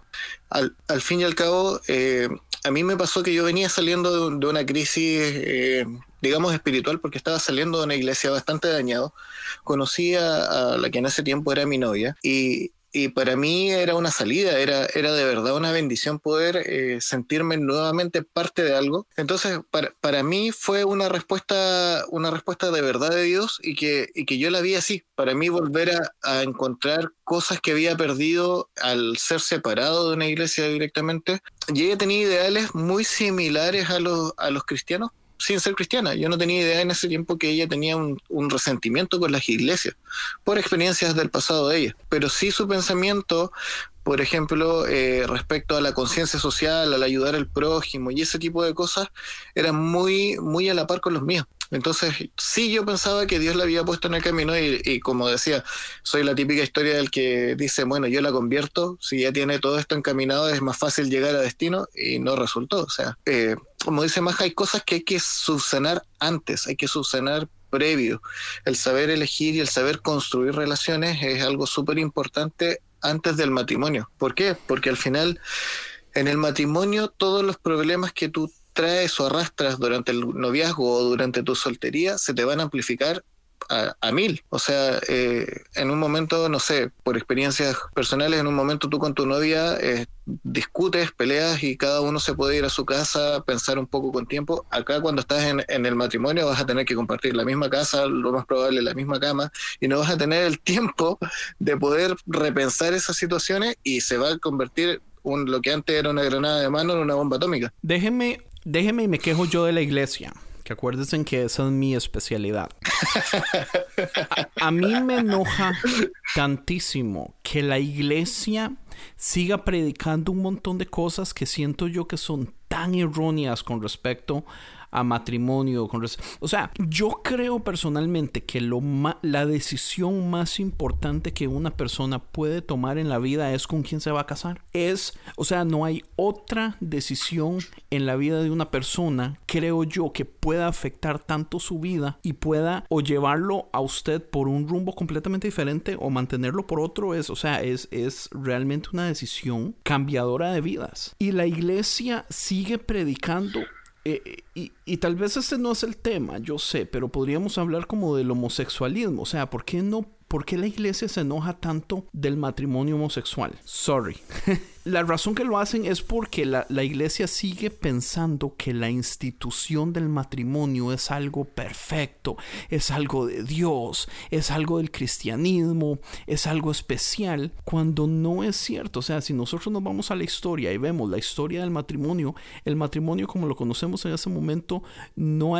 Al, al fin y al cabo, eh, a mí me pasó que yo venía saliendo de, de una crisis, eh, digamos, espiritual, porque estaba saliendo de una iglesia bastante dañado. Conocí a, a la que en ese tiempo era mi novia y, y para mí era una salida, era, era de verdad una bendición poder eh, sentirme nuevamente parte de algo. Entonces, para, para mí fue una respuesta, una respuesta de verdad de Dios y que, y que yo la vi así. Para mí volver a, a encontrar cosas que había perdido al ser separado de una iglesia directamente. Y ella tenía ideales muy similares a los, a los cristianos sin ser cristiana. Yo no tenía idea en ese tiempo que ella tenía un, resentimiento con las iglesias por experiencias del pasado de ella. Pero sí su pensamiento, por ejemplo, eh, respecto a la conciencia social, al ayudar al prójimo y ese tipo de cosas, era muy, muy a la par con los míos. Entonces, sí, yo pensaba que Dios la había puesto en el camino y, y como decía, soy la típica historia del que dice, bueno, yo la convierto, si ya tiene todo esto encaminado es más fácil llegar a destino y no resultó. O sea, eh, como dice Maja, hay cosas que hay que subsanar antes, hay que subsanar previo. El saber elegir y el saber construir relaciones es algo súper importante antes del matrimonio. ¿Por qué? Porque al final, en el matrimonio, todos los problemas que tú traes o arrastras durante el noviazgo o durante tu soltería se te van a amplificar a, a mil. O sea, eh, en un momento, no sé, por experiencias personales, en un momento tú con tu novia eh, discutes, peleas y cada uno se puede ir a su casa, pensar un poco con tiempo. Acá cuando estás en, en el matrimonio vas a tener que compartir la misma casa, lo más probable la misma cama, y no vas a tener el tiempo de poder repensar esas situaciones y se va a convertir un, lo que antes era una granada de mano en una bomba atómica. Déjeme, déjeme y me quejo yo de la iglesia. Que acuérdense que esa es mi especialidad. [LAUGHS] A, a mí me enoja tantísimo que la iglesia siga predicando un montón de cosas que siento yo que son tan erróneas con respecto a matrimonio. Con o sea, yo creo personalmente que lo la decisión más importante que una persona puede tomar en la vida es con quién se va a casar. Es, o sea, no hay otra decisión en la vida de una persona, creo yo, que pueda afectar tanto su vida y pueda o llevarlo a usted por un rumbo completamente diferente o mantenerlo por otro. Es, o sea, es, es realmente una decisión cambiadora de vidas. Y la iglesia sigue predicando eh, y, y tal vez este no es el tema, yo sé, pero podríamos hablar como del homosexualismo. O sea, ¿por qué no? ¿Por qué la iglesia se enoja tanto del matrimonio homosexual? Sorry. [LAUGHS] la razón que lo hacen es porque la, la iglesia sigue pensando que la institución del matrimonio es algo perfecto, es algo de Dios, es algo del cristianismo, es algo especial, cuando no es cierto. O sea, si nosotros nos vamos a la historia y vemos la historia del matrimonio, el matrimonio como lo conocemos en ese momento no,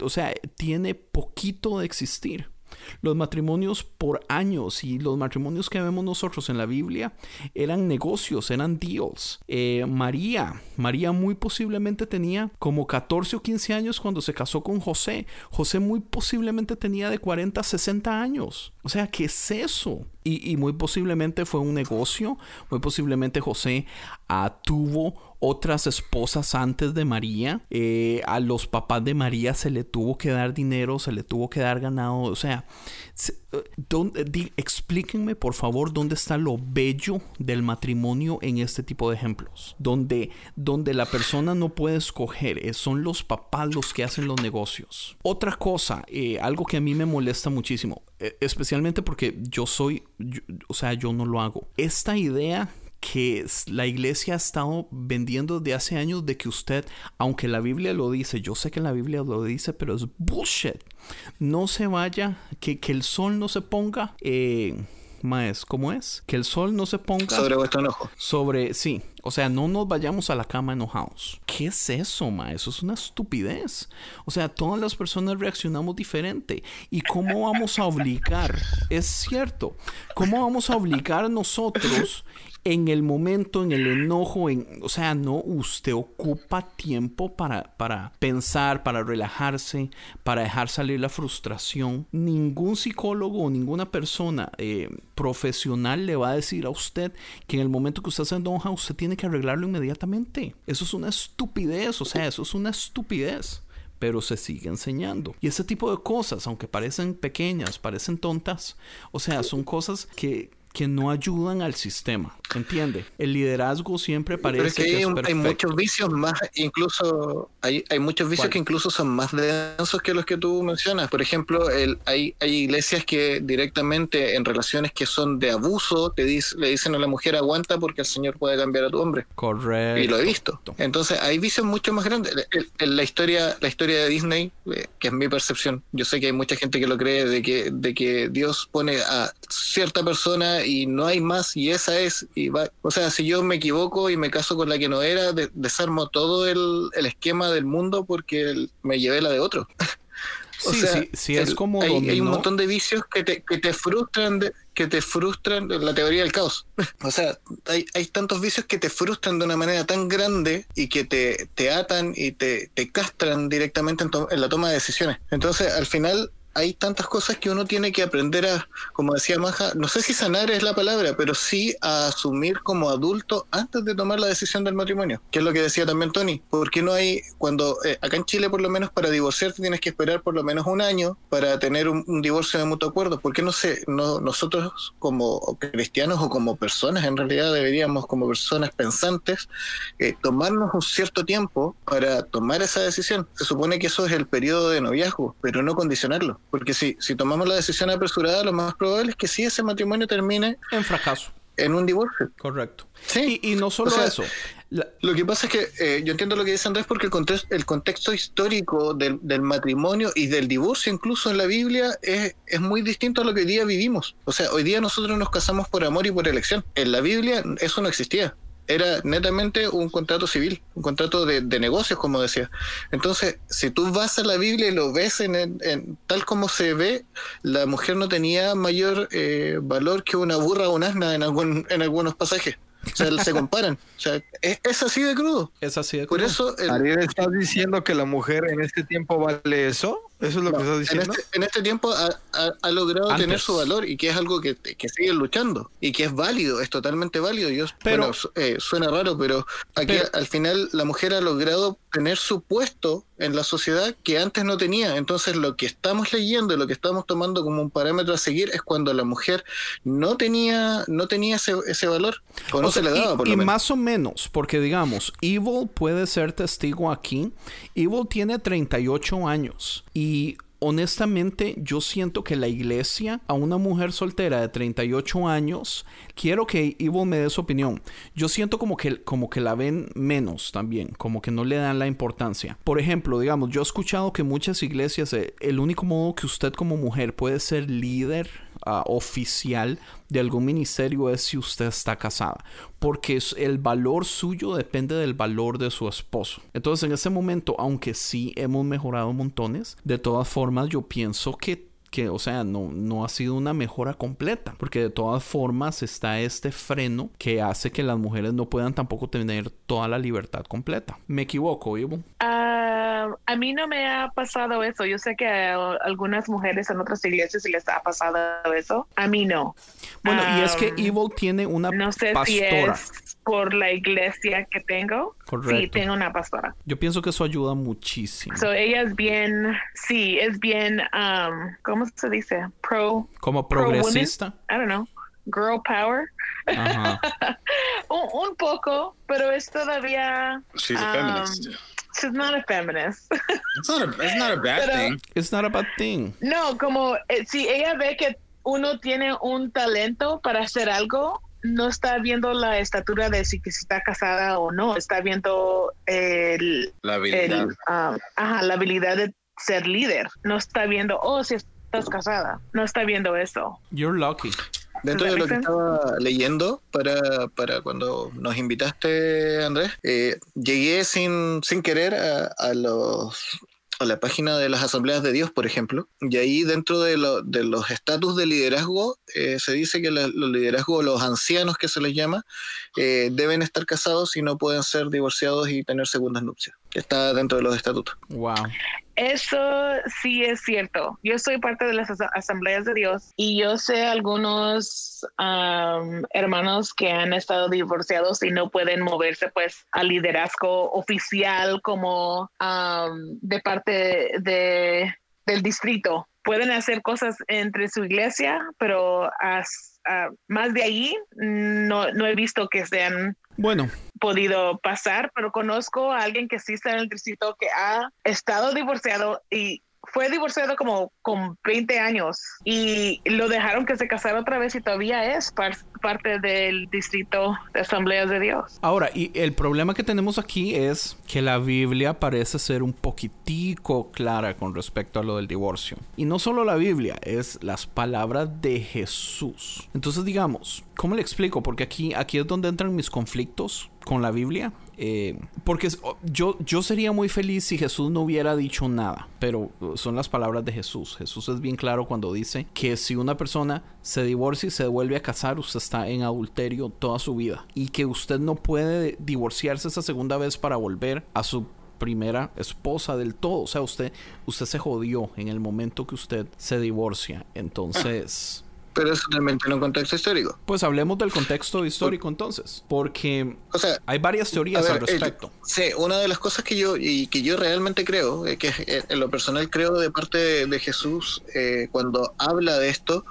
o sea, tiene poquito de existir. Los matrimonios por años y los matrimonios que vemos nosotros en la Biblia eran negocios, eran deals. Eh, María, María muy posiblemente tenía como 14 o 15 años cuando se casó con José. José muy posiblemente tenía de 40 a 60 años. O sea, ¿qué es eso? Y, y muy posiblemente fue un negocio. Muy posiblemente José ah, tuvo otras esposas antes de María. Eh, a los papás de María se le tuvo que dar dinero, se le tuvo que dar ganado. O sea, se- eh, ¿dónde- di- explíquenme por favor dónde está lo bello del matrimonio en este tipo de ejemplos. Donde, donde la persona no puede escoger, eh, son los papás los que hacen los negocios. Otra cosa, eh, algo que a mí me molesta muchísimo, eh, especialmente porque yo soy, yo- o sea, yo no lo hago. Esta idea que la iglesia ha estado vendiendo desde hace años de que usted, aunque la Biblia lo dice, yo sé que la Biblia lo dice, pero es bullshit. No se vaya, que, que el sol no se ponga, eh, maes, ¿cómo es? Que el sol no se ponga Sobre vuestro enojo. sobre, sí, o sea, no nos vayamos a la cama enojados. ¿Qué es eso, ma? Eso es una estupidez. O sea, todas las personas reaccionamos diferente. ¿Y cómo vamos a obligar? Es cierto. ¿Cómo vamos a obligar nosotros en el momento, en el enojo, en, o sea, no, usted ocupa tiempo para, para pensar, para relajarse, para dejar salir la frustración. Ningún psicólogo o ninguna persona eh, profesional le va a decir a usted que en el momento que usted se enoja, usted tiene que arreglarlo inmediatamente. Eso es una estupidez, o sea, eso es una estupidez pero se sigue enseñando. Y ese tipo de cosas, aunque parecen pequeñas, parecen tontas, o sea, son cosas que, que no ayudan al sistema. ¿Entiende? El liderazgo siempre es parece que que hay, es un- hay perfecto. muchos vicios más, incluso hay, hay muchos vicios ¿Cuál? que incluso son más densos que los que tú mencionas. Por ejemplo, el, hay, hay iglesias que directamente en relaciones que son de abuso te dic- le dicen a la mujer aguanta porque el Señor puede cambiar a tu hombre. Correcto. Y lo he visto. Entonces hay vicios mucho más grandes. La historia, la historia de Disney, eh, que es mi percepción, yo sé que hay mucha gente que lo cree de que, de que Dios pone a cierta persona y no hay más y esa es y va. O sea, si yo me equivoco y me caso con la que no era, de- desarmo todo el, el esquema del mundo porque el- me llevé la de otro. [LAUGHS] O Sí, sea, sí, sí, es el- como hay, hay un montón de vicios que te, que te frustran de- que te frustran la teoría del caos. [LAUGHS] o sea, hay, hay tantos vicios que te frustran de una manera tan grande y que te, te atan y te, te castran directamente en, to- en la toma de decisiones. Entonces, al final hay tantas cosas que uno tiene que aprender a, como decía Maja, no sé si sanar es la palabra, pero sí a asumir como adulto antes de tomar la decisión del matrimonio, que es lo que decía también Tony, porque no hay, cuando eh, acá en Chile por lo menos para divorciarte tienes que esperar por lo menos un año para tener un, un divorcio de mutuo acuerdo, ¿por qué no sé, no, nosotros como cristianos o como personas en realidad deberíamos como personas pensantes eh, tomarnos un cierto tiempo para tomar esa decisión? Se supone que eso es el periodo de noviazgo, pero no condicionarlo. Porque si, si tomamos la decisión apresurada, lo más probable es que sí ese matrimonio termine En fracaso. en un divorcio. Correcto. Sí. Y, y no solo O sea, eso. La- Lo que pasa es que eh, yo entiendo lo que dice Andrés porque el, context- el contexto histórico del, del matrimonio y del divorcio incluso en la Biblia es, es muy distinto a lo que hoy día vivimos. O sea, hoy día nosotros nos casamos por amor y por elección. En la Biblia eso no existía. Era netamente un contrato civil, un contrato de, de negocios, como decía. Entonces, si tú vas a la Biblia y lo ves en, tal como se ve, la mujer no tenía mayor eh, valor que una burra o un asna en, algún, en algunos pasajes. O sea, se comparan. O sea, es, es así de crudo. es así de Por crudo. eso, el- Ariel, ¿estás diciendo que la mujer en este tiempo vale eso? ¿Eso es lo que estás en, diciendo? este, en este tiempo ha, ha- ha logrado Antes. tener su valor y que es algo que, que sigue luchando y que es válido, es totalmente válido. Yo, Pero- bueno, su- eh, suena raro, pero aquí Pero- al final la mujer ha logrado tener su puesto en la sociedad que antes no tenía. Entonces lo que estamos leyendo y lo que estamos tomando como un parámetro a seguir es cuando la mujer no tenía, no tenía ese, ese valor o no O sea, se le daba y, por y lo menos. más o menos, porque digamos, Evil puede ser testigo aquí. Evil tiene 38 años y honestamente yo siento que la iglesia a una mujer soltera de 38 años, quiero que Evil me dé su opinión. Yo siento como que, como que la ven menos también, como que no le dan la importancia. Por ejemplo, digamos, yo he escuchado que muchas iglesias, eh, el único modo que usted como mujer puede ser líder ah, oficial de algún ministerio es si usted está casada, porque el valor suyo depende del valor de su esposo. Entonces, en ese momento, aunque sí hemos mejorado montones, de todas formas yo pienso que que, o sea, no, no ha sido una mejora completa, porque de todas formas está este freno que hace que las mujeres no puedan tampoco tener toda la libertad completa. Me equivoco, Ivo. Ah, a mí no me ha pasado eso. Yo sé que a algunas mujeres en otras iglesias sí les ha pasado eso. A mí no. Bueno, y es que Evil tiene una No sé pastora. si es por la iglesia que tengo. Sí, Correcto. tengo una pastora. Yo pienso que eso ayuda muchísimo. So ella es bien, sí, es bien, um, ¿cómo se dice? Pro, Como pro progresista. I don't know, girl power. Ajá. [LAUGHS] un, un poco, pero es todavía. She's a um, feminist. She's not a feminist. [LAUGHS] It's not a, it's not a bad Pero- thing. It's not a bad thing. No, como eh, si ella ve que uno tiene un talento para hacer algo, no está viendo la estatura de si que si está casada o no, está viendo el, La habilidad. el, ah, ajá, la habilidad de ser líder. No está viendo, oh, si estás casada. No está viendo eso. You're lucky. Dentro de lo que estaba leyendo para, para cuando nos invitaste, Andrés, eh, llegué sin, sin querer a, a los a la página de las asambleas de Dios, por ejemplo, y ahí dentro de, de los estatus de liderazgo eh, se dice que los liderazgos, los ancianos que se les llama, eh, deben estar casados y no pueden ser divorciados y tener segundas nupcias. Está dentro de los estatutos. Wow. Eso sí es cierto. Yo soy parte de las asa- asambleas de Dios y yo sé algunos am, hermanos que han estado divorciados y no pueden moverse pues al liderazgo oficial como am, de parte de, del distrito. Pueden hacer cosas entre su iglesia, pero as- a- más de ahí no, no he visto que sean Bueno, podido pasar, pero conozco a alguien que sí está en el distrito que ha estado divorciado y fue divorciado como con 20 años y lo dejaron que se casara otra vez y todavía es par- parte del distrito de Asambleas de Dios. ahora, y el problema que tenemos aquí es que la Biblia parece ser un poquitico clara con respecto a lo del divorcio. Y no solo la Biblia, es las palabras de Jesús. Entonces, digamos, ¿cómo le explico? Porque aquí, aquí es donde entran mis conflictos con la Biblia. Eh, porque es- yo, yo sería muy feliz si Jesús no hubiera dicho nada, pero uh, son las palabras de Jesús. Jesús es bien claro cuando dice que si una persona se divorcia y se vuelve a casar, usted está en adulterio toda su vida y que usted no puede divorciarse esa segunda vez para volver a su primera esposa del todo. O sea, usted, usted se jodió en el momento que usted se divorcia. Entonces... Pero eso también tiene un contexto histórico. Pues hablemos del contexto histórico entonces, porque O sea, hay varias teorías ver, al eh, respecto. sí, una de las cosas que yo y que yo realmente creo, eh, que eh, en lo personal creo de parte de, de Jesús eh, cuando habla de esto,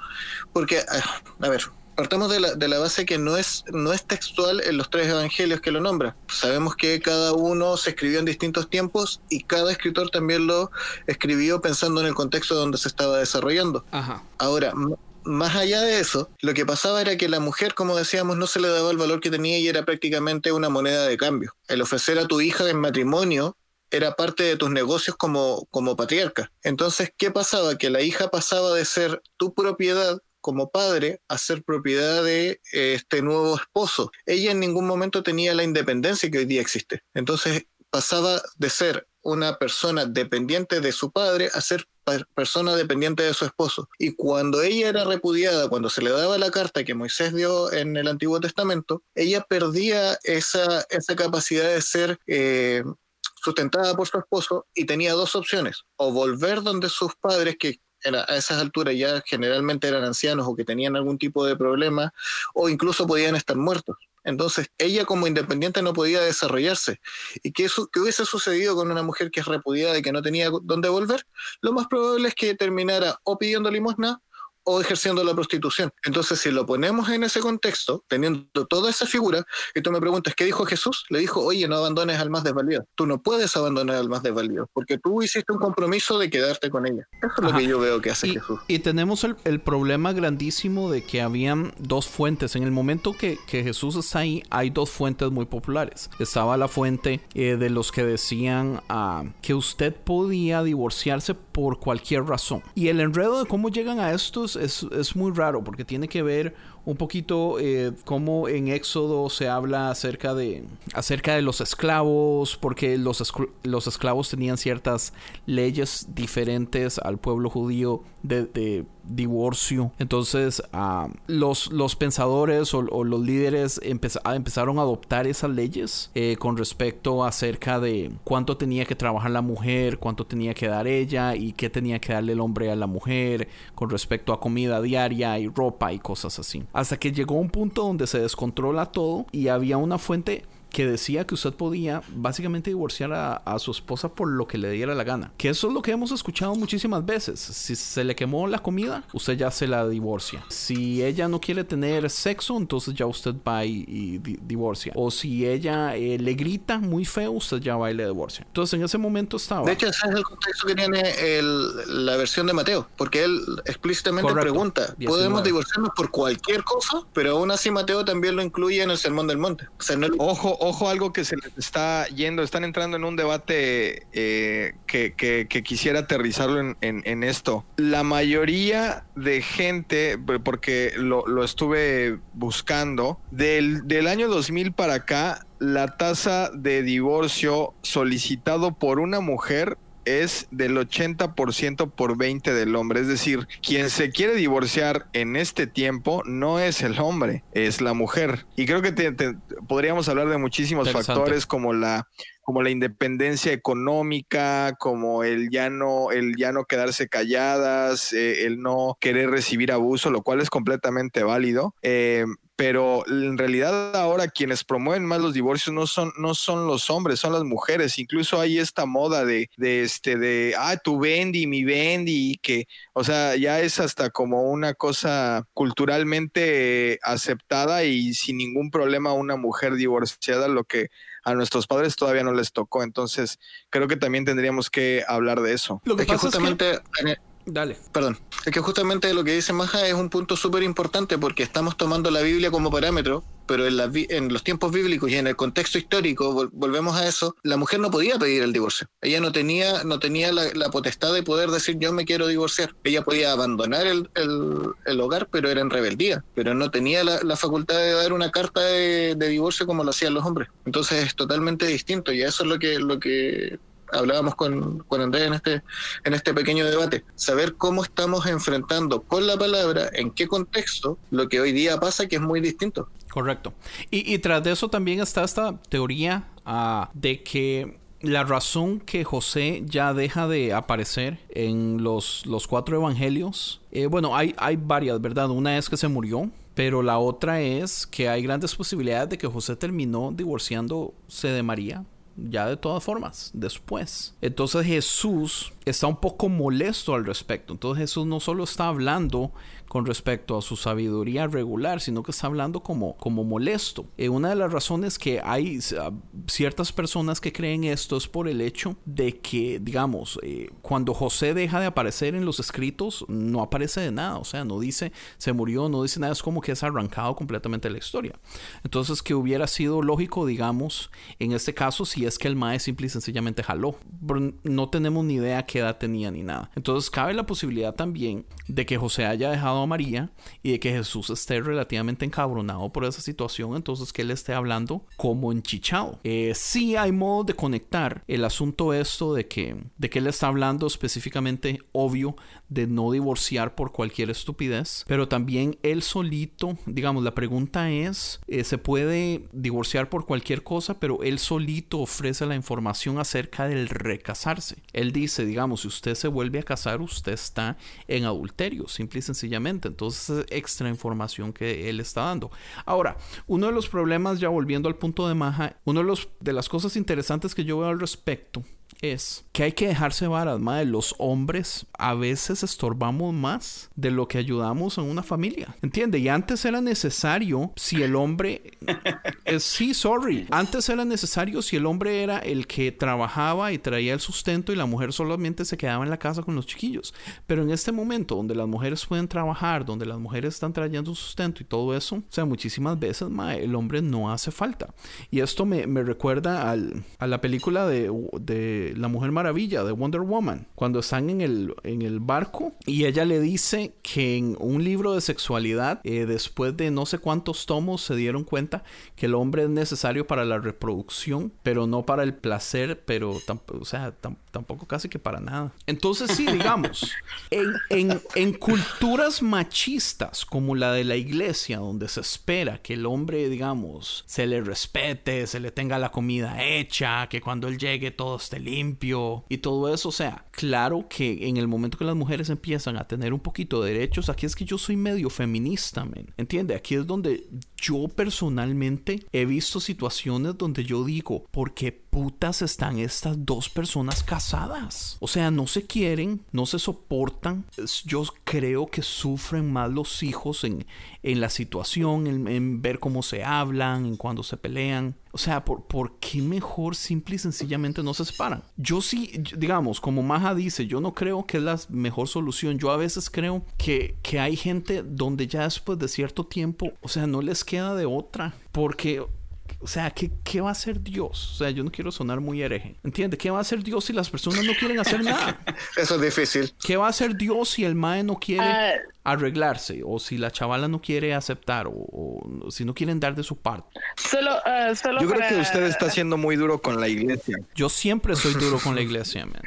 porque, ah, a ver, partamos de la, de la base que no es, no es textual en los tres evangelios que lo nombra. Sabemos que cada uno se escribió en distintos tiempos y cada escritor también lo escribió pensando en el contexto donde se estaba desarrollando. Ajá. Ahora, más allá de eso, lo que pasaba era que la mujer, como decíamos, no se le daba el valor que tenía y era prácticamente una moneda de cambio. El ofrecer a tu hija en matrimonio era parte de tus negocios como, como patriarca. Entonces, ¿qué pasaba? Que la hija pasaba de ser tu propiedad como padre a ser propiedad de eh, este nuevo esposo. Ella en ningún momento tenía la independencia que hoy día existe. Entonces pasaba de ser una persona dependiente de su padre a ser per- persona dependiente de su esposo. Y cuando ella era repudiada, cuando se le daba la carta que Moisés dio en el Antiguo Testamento, ella perdía esa, esa capacidad de ser eh, sustentada por su esposo y tenía dos opciones, o volver donde sus padres, que a esas alturas ya generalmente eran ancianos o que tenían algún tipo de problema, o incluso podían estar muertos. Entonces, ella como independiente no podía desarrollarse. ¿Y qué, qué hubiese sucedido con una mujer que es repudiada y que no tenía dónde volver? Lo más probable es que terminara o pidiendo limosna o ejerciendo la prostitución. Entonces, si lo ponemos en ese contexto, teniendo toda esa figura, y tú me preguntas, ¿qué dijo Jesús? Le dijo, oye, no abandones al más desvalido. Tú no puedes abandonar al más desvalido, porque tú hiciste un compromiso de quedarte con ella. Eso es lo Ajá. que yo veo que hace Y, Jesús. y tenemos el, el problema grandísimo de que habían dos fuentes. En el momento que, que Jesús está ahí, hay dos fuentes muy populares. Estaba la fuente eh, de los que decían ah, que usted podía divorciarse por cualquier razón. Y el enredo de cómo llegan a estos es, es muy raro porque tiene que ver un poquito eh, cómo en Éxodo se habla acerca de acerca de los esclavos porque los, los esclavos tenían ciertas leyes diferentes al pueblo judío de, divorcio. Entonces ah, los, los pensadores o, los líderes ah, empezaron a adoptar esas leyes eh, con respecto acerca de cuánto tenía que trabajar la mujer cuánto tenía que dar ella y qué tenía que darle el hombre a la mujer con respecto a comida diaria y ropa y cosas así hasta que llegó un punto donde se descontrola todo y había una fuente que decía que usted podía básicamente divorciar a, a su esposa por lo que le diera la gana. Que eso es lo que hemos escuchado muchísimas veces. Si se le quemó la comida, usted ya se la divorcia. Si ella no quiere tener sexo, entonces ya usted va y, y di- divorcia. O si ella eh, le grita muy feo, usted ya va y le divorcia. Entonces en ese momento estaba... De hecho, ese es el contexto que tiene el- la versión de Mateo, porque él explícitamente Correcto. pregunta, 19. ¿podemos divorciarnos por cualquier cosa? Pero aún así Mateo también lo incluye en el Sermón del Monte. O sea, no Ojo, ojo, algo que se les está yendo. Están entrando en un debate eh, que, quisiera aterrizarlo en, esto. La mayoría de gente, porque lo, lo estuve buscando, del, del año 2000 para acá, la tasa de divorcio solicitado por una mujer es del 80% por 20 del hombre. Es decir, quien se quiere divorciar en este tiempo no es el hombre, es la mujer. Y creo que te- te- podríamos hablar de muchísimos factores como la como la independencia económica, como el ya no, el ya no quedarse calladas, eh, el no querer recibir abuso, lo cual es completamente válido. Eh, pero en realidad ahora quienes promueven más los divorcios no son, no son los hombres, son las mujeres. Incluso hay esta moda de, de este, de, ah, tu Bendy, mi Bendy, y que, o sea, ya es hasta como una cosa culturalmente aceptada y sin ningún problema una mujer divorciada, lo que a nuestros padres todavía no les tocó. Entonces, creo que también tendríamos que hablar de eso. Lo que es que pasa es que... Dale. Perdón, es que justamente lo que dice Maja es un punto súper importante porque estamos tomando la Biblia como parámetro, pero en, en los tiempos bíblicos y en el contexto histórico, vol- volvemos a eso, la mujer no podía pedir el divorcio. Ella no tenía, no tenía la, potestad de poder decir yo me quiero divorciar. Ella podía abandonar el, el- hogar, pero era en rebeldía, pero no tenía la, la facultad de dar una carta de, de divorcio como lo hacían los hombres. Entonces es totalmente distinto y eso es lo que, lo que hablábamos con, con Andrés en este, en este pequeño debate. Saber cómo estamos enfrentando con la palabra, en qué contexto, lo que hoy día pasa, que es muy distinto. Correcto. Y, y tras de eso también está esta teoría ah, de que la razón que José ya deja de aparecer en los, los cuatro evangelios, eh, bueno, hay, hay varias, ¿verdad? Una es que se murió, pero la otra es que hay grandes posibilidades de que José terminó divorciándose de María ya de todas formas, después. Entonces Jesús está un poco molesto al respecto. Entonces Jesús no solo está hablando con respecto a su sabiduría regular, sino que está hablando como, como molesto. Eh, una de las razones que hay uh, ciertas personas que creen esto es por el hecho de que, digamos, eh, cuando José deja de aparecer en los escritos, no aparece de nada, o sea, no dice se murió, no dice nada, es como que es arrancado completamente la historia. Entonces, que hubiera sido lógico, digamos, en este caso, si es que el Mae simple y sencillamente jaló. No tenemos ni idea qué edad tenía ni nada. Entonces, cabe la posibilidad también de que José haya dejado María y de que Jesús esté relativamente encabronado por esa situación, entonces que él esté hablando como enchichado. Eh, sí hay modo de conectar el asunto esto de que, de él está hablando específicamente, obvio, de no divorciar por cualquier estupidez, pero también él solito, digamos, la pregunta es, eh, ¿se puede divorciar por cualquier cosa? Pero él solito ofrece la información acerca del recasarse. Él dice, digamos, si usted se vuelve a casar, usted está en adulterio, simple y sencillamente. Entonces es extra información que él está dando. Ahora, uno de los problemas, ya volviendo al punto de Maja, uno de, los, de las cosas interesantes que yo veo al respecto es que hay que dejarse varas, madre. Los hombres a veces estorbamos más de lo que ayudamos en una familia. ¿Entiende? Y antes era necesario si el hombre. es, sí, sorry. Antes era necesario si el hombre era el que trabajaba y traía el sustento y la mujer solamente se quedaba en la casa con los chiquillos. Pero en este momento, donde las mujeres pueden trabajar, donde las mujeres están trayendo sustento y todo eso, o sea, muchísimas veces, madre, el hombre no hace falta. Y esto me, me recuerda al, a la película de la Mujer Maravilla de Wonder Woman, cuando están en el, en el barco y ella le dice que en un libro de sexualidad, eh, después de no sé cuántos tomos, se dieron cuenta que el hombre es necesario para la reproducción, pero no para el placer, pero o sea, tampoco casi que para nada. Entonces sí, digamos, [LAUGHS] en, en, en culturas machistas como la de la iglesia, donde se espera que el hombre, digamos, se le respete, se le tenga la comida hecha, que cuando él llegue todo esté limpio, y todo eso. O sea, claro que en el momento que las mujeres empiezan a tener un poquito de derechos, aquí es que yo soy medio feminista, men. ¿Entiende? Aquí es donde yo personalmente he visto situaciones donde yo digo, ¿por qué putas están estas dos personas casadas? O sea, no se quieren, no se soportan. Yo creo que sufren más los hijos en, en la situación, en, ver cómo se hablan, en cuando se pelean. O sea, ¿por, ¿por qué mejor simple y sencillamente no se separan? Yo sí, digamos, como Maja dice, yo no creo que es la mejor solución. Yo a veces creo que, que hay gente donde ya después de cierto tiempo, o sea, no les queda de otra. Porque o sea, ¿qué, ¿qué, va a hacer Dios? O sea, yo no quiero sonar muy hereje. ¿Entiende? ¿Qué va a hacer Dios si las personas no quieren hacer nada? [LAUGHS] Eso es difícil. ¿Qué va a hacer Dios si el mae no quiere uh, arreglarse? O si la chavala no quiere aceptar? O, o, si no quieren dar de su parte. Solo, uh, solo yo para... creo que usted está [LAUGHS] siendo muy duro con la iglesia. Yo siempre soy duro con la iglesia, man.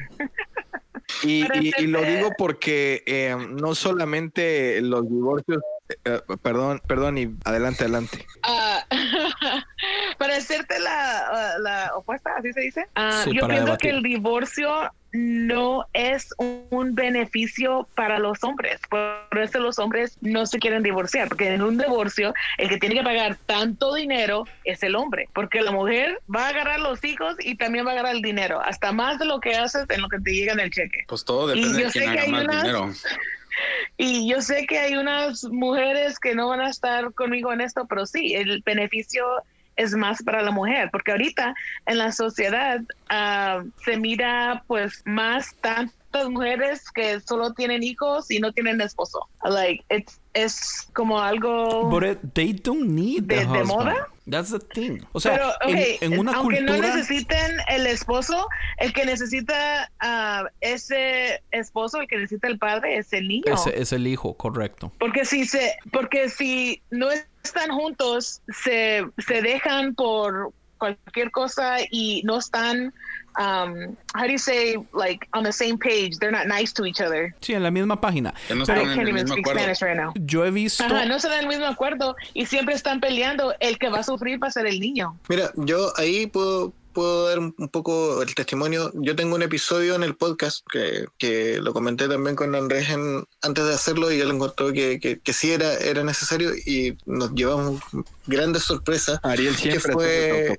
Y, y, y, lo digo porque eh, no solamente los divorcios Uh, perdón, perdón y adelante, adelante. Uh, [LAUGHS] para hacerte la, uh, la, opuesta, así se dice. Sí, yo pienso debatir. que el divorcio no es un beneficio para los hombres. Por eso los hombres no se quieren divorciar, porque en un divorcio el que tiene que pagar tanto dinero es el hombre, porque la mujer va a agarrar los hijos y también va a agarrar el dinero, hasta más de lo que haces en lo que te llega en el cheque. Pues todo depende de quién haga más unas... dinero. Y yo sé que hay unas mujeres que no van a estar conmigo en esto, pero sí, el beneficio es más para la mujer, porque ahorita en la sociedad uh, se mira pues más tantas mujeres que solo tienen hijos y no tienen esposo. Like, it's, es como algo But it, they don't need de, the de moda. That's the thing. O sea, Pero, okay, en, en, una aunque cultura... no necesiten el esposo, el que necesita uh, ese esposo, el que necesita el padre, es el niño. Es, es el hijo, correcto. Porque si se, porque si no están juntos, se, se dejan por cualquier cosa y no están um, how do you say like on the same page they're not nice to each other. Sí en la misma página. No Pero, I can't even speak Spanish right now. Yo he visto Ajá, no se dan el mismo acuerdo y siempre están peleando el que va a sufrir va a ser el niño. Mira yo ahí puedo puedo dar un poco el testimonio. Yo tengo un episodio en el podcast que, que lo comenté también con Andrés en- antes de hacerlo y él encontró que, que, que sí era, era necesario y nos llevamos grandes sorpresas. Ariel siempre fue-.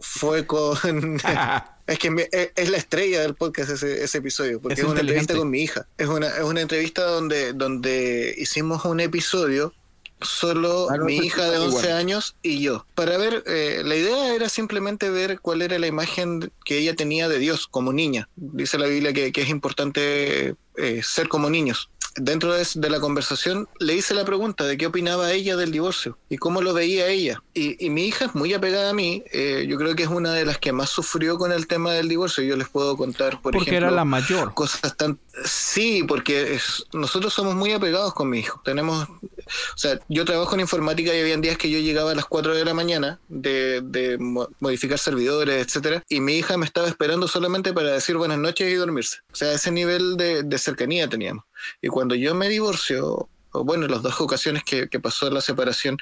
Fue con... [LAUGHS] [LAUGHS] Es que me- es, la estrella del podcast ese, ese episodio, porque Es es, una entrevista con mi hija. Es una, es una entrevista donde, donde hicimos un episodio solo Ah, no, mi pues, hija de muy 11 bueno. años y yo. Para ver, eh, la idea era simplemente ver cuál era la imagen que ella tenía de Dios como niña. Dice la Biblia que, que es importante eh, ser como niños. Dentro de, de la conversación le hice la pregunta de qué opinaba ella del divorcio y cómo lo veía ella. Y, y mi hija es muy apegada a mí. eh, yo creo que es una de las que más sufrió con el tema del divorcio. Yo les puedo contar, por Porque ejemplo, era la mayor. cosas tan... Sí, porque es- nosotros somos muy apegados con mi hijo. Tenemos... O sea, yo trabajo en informática y había días que yo llegaba a las 4 de la mañana de, de mo- modificar servidores, etcétera, y mi hija me estaba esperando solamente para decir buenas noches y dormirse. O sea, ese nivel de, de cercanía teníamos. Y cuando yo me divorcio, o bueno, las dos ocasiones que, pasó la separación,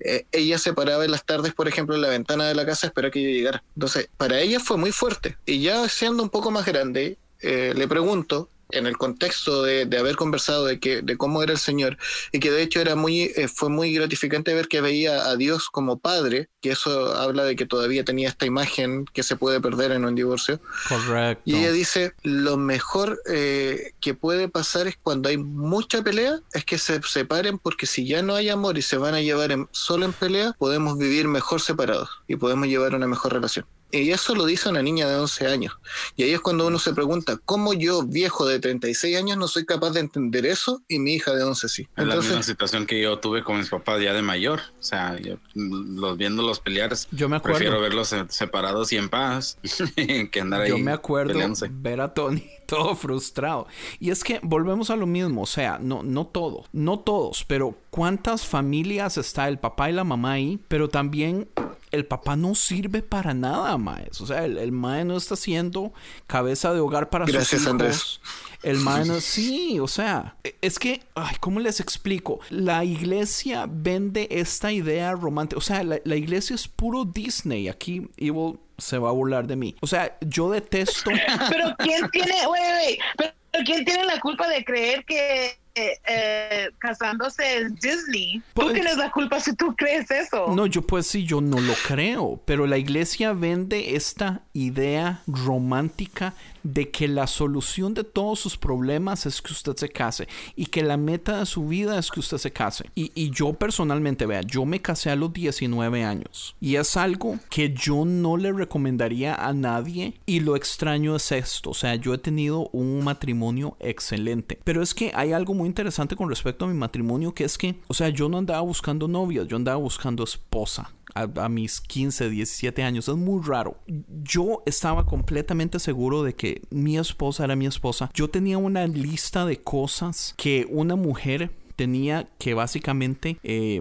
eh, ella se paraba en las tardes, por ejemplo, en la ventana de la casa a esperar que yo llegara. Entonces, para ella fue muy fuerte. Y ya siendo un poco más grande, eh, le pregunto, en el contexto de, de haber conversado de que de cómo era el Señor y que de hecho era muy eh, fue muy gratificante ver que veía a Dios como padre que eso habla de que todavía tenía esta imagen que se puede perder en un divorcio Correcto. y ella dice, lo mejor eh, que puede pasar es cuando hay mucha pelea, es que se separen porque si ya no hay amor y se van a llevar en- solo en pelea, podemos vivir mejor separados y podemos llevar una mejor relación. Y eso lo dice una niña de 11 años. Y ahí es cuando uno se pregunta, ¿cómo yo, viejo de 36 años, no soy capaz de entender eso y mi hija de 11 sí? Es la misma situación que yo tuve con mis papás ya de mayor. O sea, yo, los viéndolos pelear, Yo me acuerdo. prefiero verlos se- separados y en paz [LAUGHS] que andar ahí. Yo me acuerdo peleándose. ver a Tony [LAUGHS] todo frustrado. Y es que volvemos a lo mismo, o sea, no, no todo, no todos, pero ¿cuántas familias está el papá y la mamá ahí? Pero también el papá no sirve para nada, maes. O sea, el, el mae no está siendo cabeza de hogar para Gracias, sus hijos. Andrés. El mae no, sí, o sea, e- es que, ay, ¿cómo les explico? La iglesia vende esta idea romántica. O sea, la, la iglesia es puro Disney. Aquí Evil se va a burlar de mí. O sea, yo detesto. [LAUGHS] Pero ¿quién tiene, wait, pero ¿quién tiene la culpa de creer que eh, eh, casándose es Disney? Tú Pues- tienes la culpa si tú crees eso. No, yo pues sí, yo no lo creo, pero la iglesia vende esta idea romántica de que la solución de todos sus problemas es que usted se case y que la meta de su vida es que usted se case. Y, y yo personalmente, vea, yo me casé a los 19 años y es algo que yo no le recomendaría a nadie y lo extraño es esto, o sea, yo he tenido un matrimonio excelente, pero es que hay algo muy interesante con respecto a mi matrimonio que es que, o sea, yo no andaba buscando novia, yo andaba buscando esposa. A, mis 15, 17 años. Es muy raro. Yo estaba completamente seguro de que mi esposa era mi esposa. Yo tenía una lista de cosas que una mujer tenía que básicamente, eh,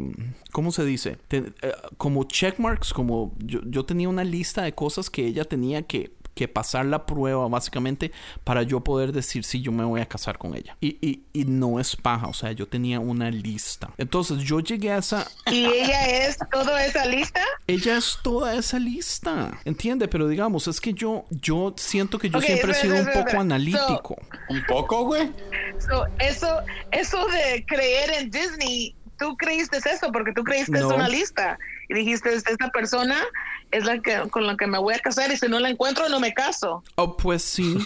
¿cómo se dice? Te- eh, como checkmarks, como yo, yo tenía una lista de cosas que ella tenía que, que pasar la prueba básicamente para yo poder decir si yo me voy a casar con ella. Y, y, y no es paja, o sea, yo tenía una lista. Entonces yo llegué a esa, [LAUGHS] ¿Y ella es toda esa lista? ella es toda esa lista, ¿entiende? Pero digamos, es que yo, yo siento que yo siempre he espera, sido un espera, poco espera. analítico. Un poco, güey. So, eso, eso de creer en Disney, tú creíste eso porque tú creíste No. es una lista y dijiste esta persona es la que con la que me voy a casar y si no la encuentro no me caso. Oh, pues sí,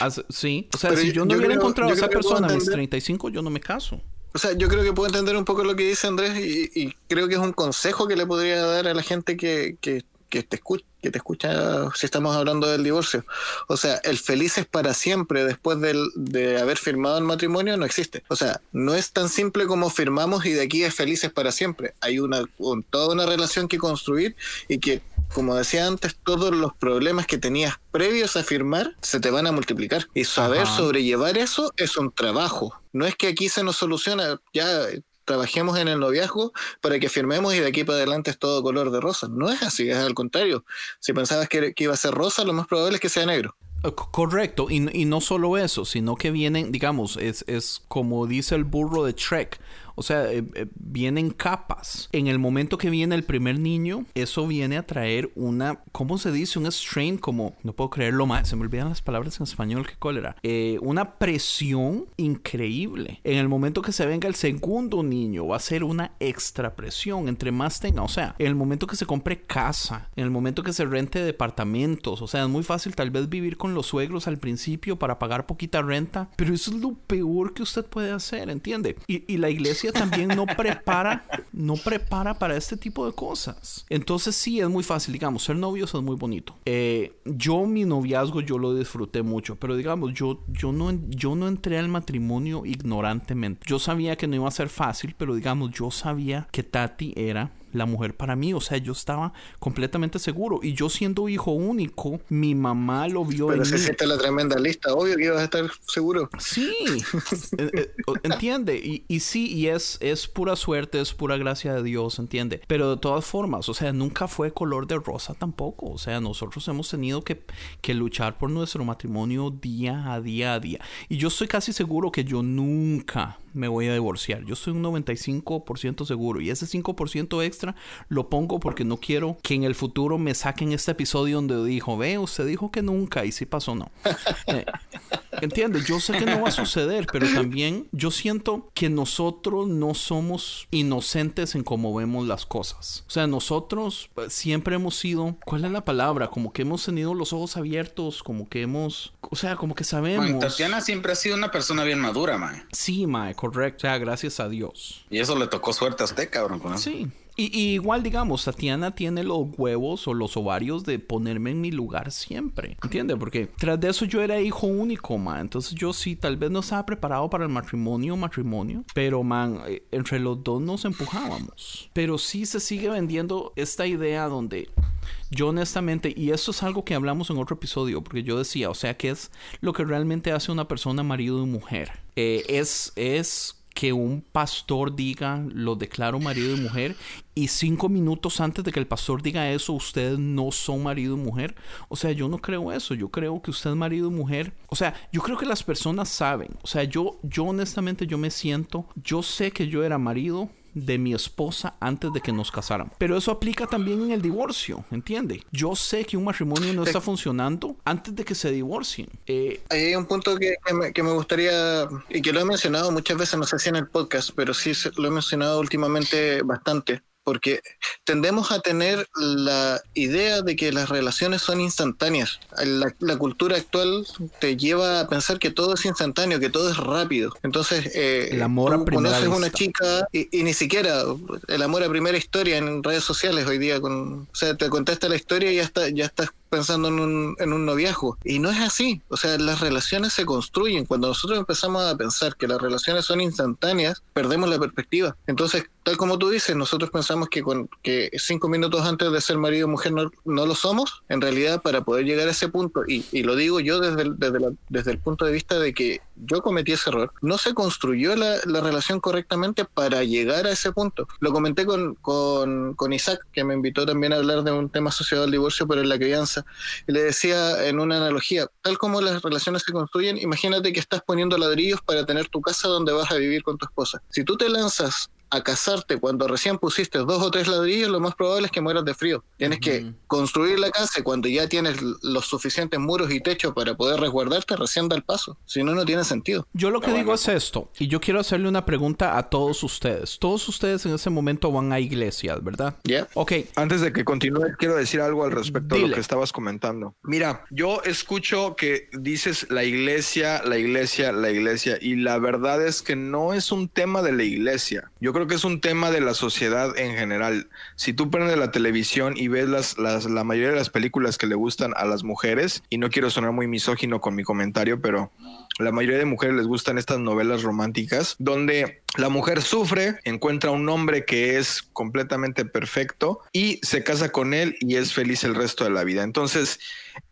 As- sí. O sea, Pero si yo- yo no yo hubiera creo- encontrado a esa persona a mis entender- 35, yo no me caso. O sea, yo creo que puedo entender un poco lo que dice Andrés y, y creo que es un consejo que le podría dar a la gente que, que, que te escucha, que te escucha si estamos hablando del divorcio. O sea, el felices para siempre después del- de haber firmado el matrimonio no existe. O sea, no es tan simple como firmamos y de aquí es felices para siempre. Hay una un- toda una relación que construir y que como decía antes, todos los problemas que tenías previos a firmar se te van a multiplicar. Y saber Ajá. sobrellevar eso es un trabajo. No es que aquí se nos soluciona, ya trabajemos en el noviazgo para que firmemos y de aquí para adelante es todo color de rosa. No es así, es al contrario. Si pensabas que, iba a ser rosa, lo más probable es que sea negro. Co- Correcto, y, y no solo eso, sino que vienen, digamos, es, es como dice el burro de Trek, O sea, eh, eh, vienen capas. En el momento que viene el primer niño, eso viene a traer una, ¿cómo se dice? Un strain como, no puedo creerlo más, se me olvidan las palabras en español, qué cólera. Eh, una presión increíble. En el momento que se venga el segundo niño, va a ser una extra presión, entre más tenga. O sea, en el momento que se compre casa, en el momento que se rente departamentos, o sea, es muy fácil tal vez vivir con los suegros al principio para pagar poquita renta, pero eso es lo peor que usted puede hacer, ¿entiende? Y, y la iglesia también no prepara, no prepara para este tipo de cosas. Entonces sí, es muy fácil, digamos, ser novios es muy bonito. Eh, yo mi noviazgo yo lo disfruté mucho, pero digamos, yo, yo, no, yo no entré al matrimonio ignorantemente. Yo sabía que no iba a ser fácil, pero digamos, yo sabía que Tati era la mujer para mí. O sea, yo estaba completamente seguro. Y yo siendo hijo único, mi mamá lo vio Pero en si mí. hiciste la tremenda lista, obvio que ibas a estar seguro. Sí, [LAUGHS] Eh, eh, entiende, y, y sí, y es, es pura suerte, es pura gracia de Dios, entiende. Pero de todas formas, o sea, nunca fue color de rosa tampoco. O sea, nosotros hemos tenido que, que luchar por nuestro matrimonio día a día a día. Y yo estoy casi seguro que yo nunca me voy a divorciar. Yo soy un 95% seguro. Y ese 5% extra lo pongo porque no quiero que en el futuro me saquen este episodio donde dijo, ve, usted dijo que nunca y si pasó, no. [LAUGHS] Eh, Entiende, yo sé que no va a suceder, pero también yo siento que nosotros no somos inocentes en cómo vemos las cosas. O sea, nosotros eh, siempre hemos sido, ¿cuál es la palabra? Como que hemos tenido los ojos abiertos, como que hemos, o sea, como que Man, sabemos. Tatiana siempre ha sido una persona bien madura, man. Sí, mae, correcto. O sea, gracias a Dios. Y eso le tocó suerte a usted, cabrón. Eso. Sí. Y, igual, digamos, Tatiana tiene los huevos o los ovarios de ponerme en mi lugar siempre. ¿Entiendes? Porque tras de eso yo era hijo único, man. Entonces yo sí, tal vez no estaba preparado para el matrimonio, matrimonio. Pero, man, eh, entre los dos nos empujábamos. Pero sí se sigue vendiendo esta idea donde yo honestamente, y esto es algo que hablamos en otro episodio, porque yo decía, o sea, ¿qué es lo que realmente hace una persona marido y mujer? Eh, es, es que un pastor diga, lo declaro marido y mujer, y cinco minutos antes de que el pastor diga eso, ustedes no son marido y mujer. O sea, yo no creo eso. Yo creo que usted es marido y mujer. O sea, yo creo que las personas saben. O sea, yo, yo honestamente, yo me siento, yo sé que yo era marido de mi esposa antes de que nos casaran. Pero eso aplica también en el divorcio, ¿entiende? Yo sé que un matrimonio no está funcionando antes de que se divorcien. Eh, Ahí hay un punto que, que me, que me gustaría, y que lo he mencionado muchas veces, no sé si en el podcast, pero sí lo he mencionado últimamente bastante, porque tendemos a tener la idea de que las relaciones son instantáneas. La, la cultura actual te lleva a pensar que todo es instantáneo, que todo es rápido. Entonces, eh, El amor a primera conoces una chica y, y ni siquiera el amor a primera historia en redes sociales hoy día, con, o sea, te contesta la historia y ya, está, ya estás pensando en un, en un noviazgo. Y no es así. O sea, las relaciones se construyen. Cuando nosotros empezamos a pensar que las relaciones son instantáneas, perdemos la perspectiva. Entonces, tal como tú dices, nosotros pensamos que, con, que cinco minutos antes de ser marido o mujer no, no lo somos. En realidad, para poder llegar a ese punto, y, lo digo yo desde el, desde, desde el punto de vista de que yo cometí ese error, no se construyó la, la relación correctamente para llegar a ese punto. Lo comenté con, con, con Isaac, que me invitó también a hablar de un tema asociado al divorcio, pero en la crianza. Y le decía en una analogía, tal como las relaciones se construyen, imagínate que estás poniendo ladrillos para tener tu casa donde vas a vivir con tu esposa. Si tú te lanzas a casarte cuando recién pusiste dos o tres ladrillos, lo más probable es que mueras de frío. Tienes que construir la casa y cuando ya tienes los suficientes muros y techo para poder resguardarte, recién da el paso. Si no, no tiene sentido. Yo lo que digo bueno. es esto, y yo quiero hacerle una pregunta a todos ustedes. Todos ustedes en ese momento van a iglesias, ¿verdad? ¿Ya? Ok, Antes de que continúe, quiero decir algo al respecto de lo que estabas comentando. Mira, yo escucho que dices la iglesia, la iglesia, la iglesia, y la verdad es que no es un tema de la iglesia. Yo creo que es un tema de la sociedad en general. Si tú prendes la televisión y ves las, las, la mayoría de las películas que le gustan a las mujeres, y no quiero sonar muy misógino con mi comentario, pero la mayoría de mujeres les gustan estas novelas románticas donde la mujer sufre, encuentra un hombre que es completamente perfecto y se casa con él y es feliz el resto de la vida. Entonces,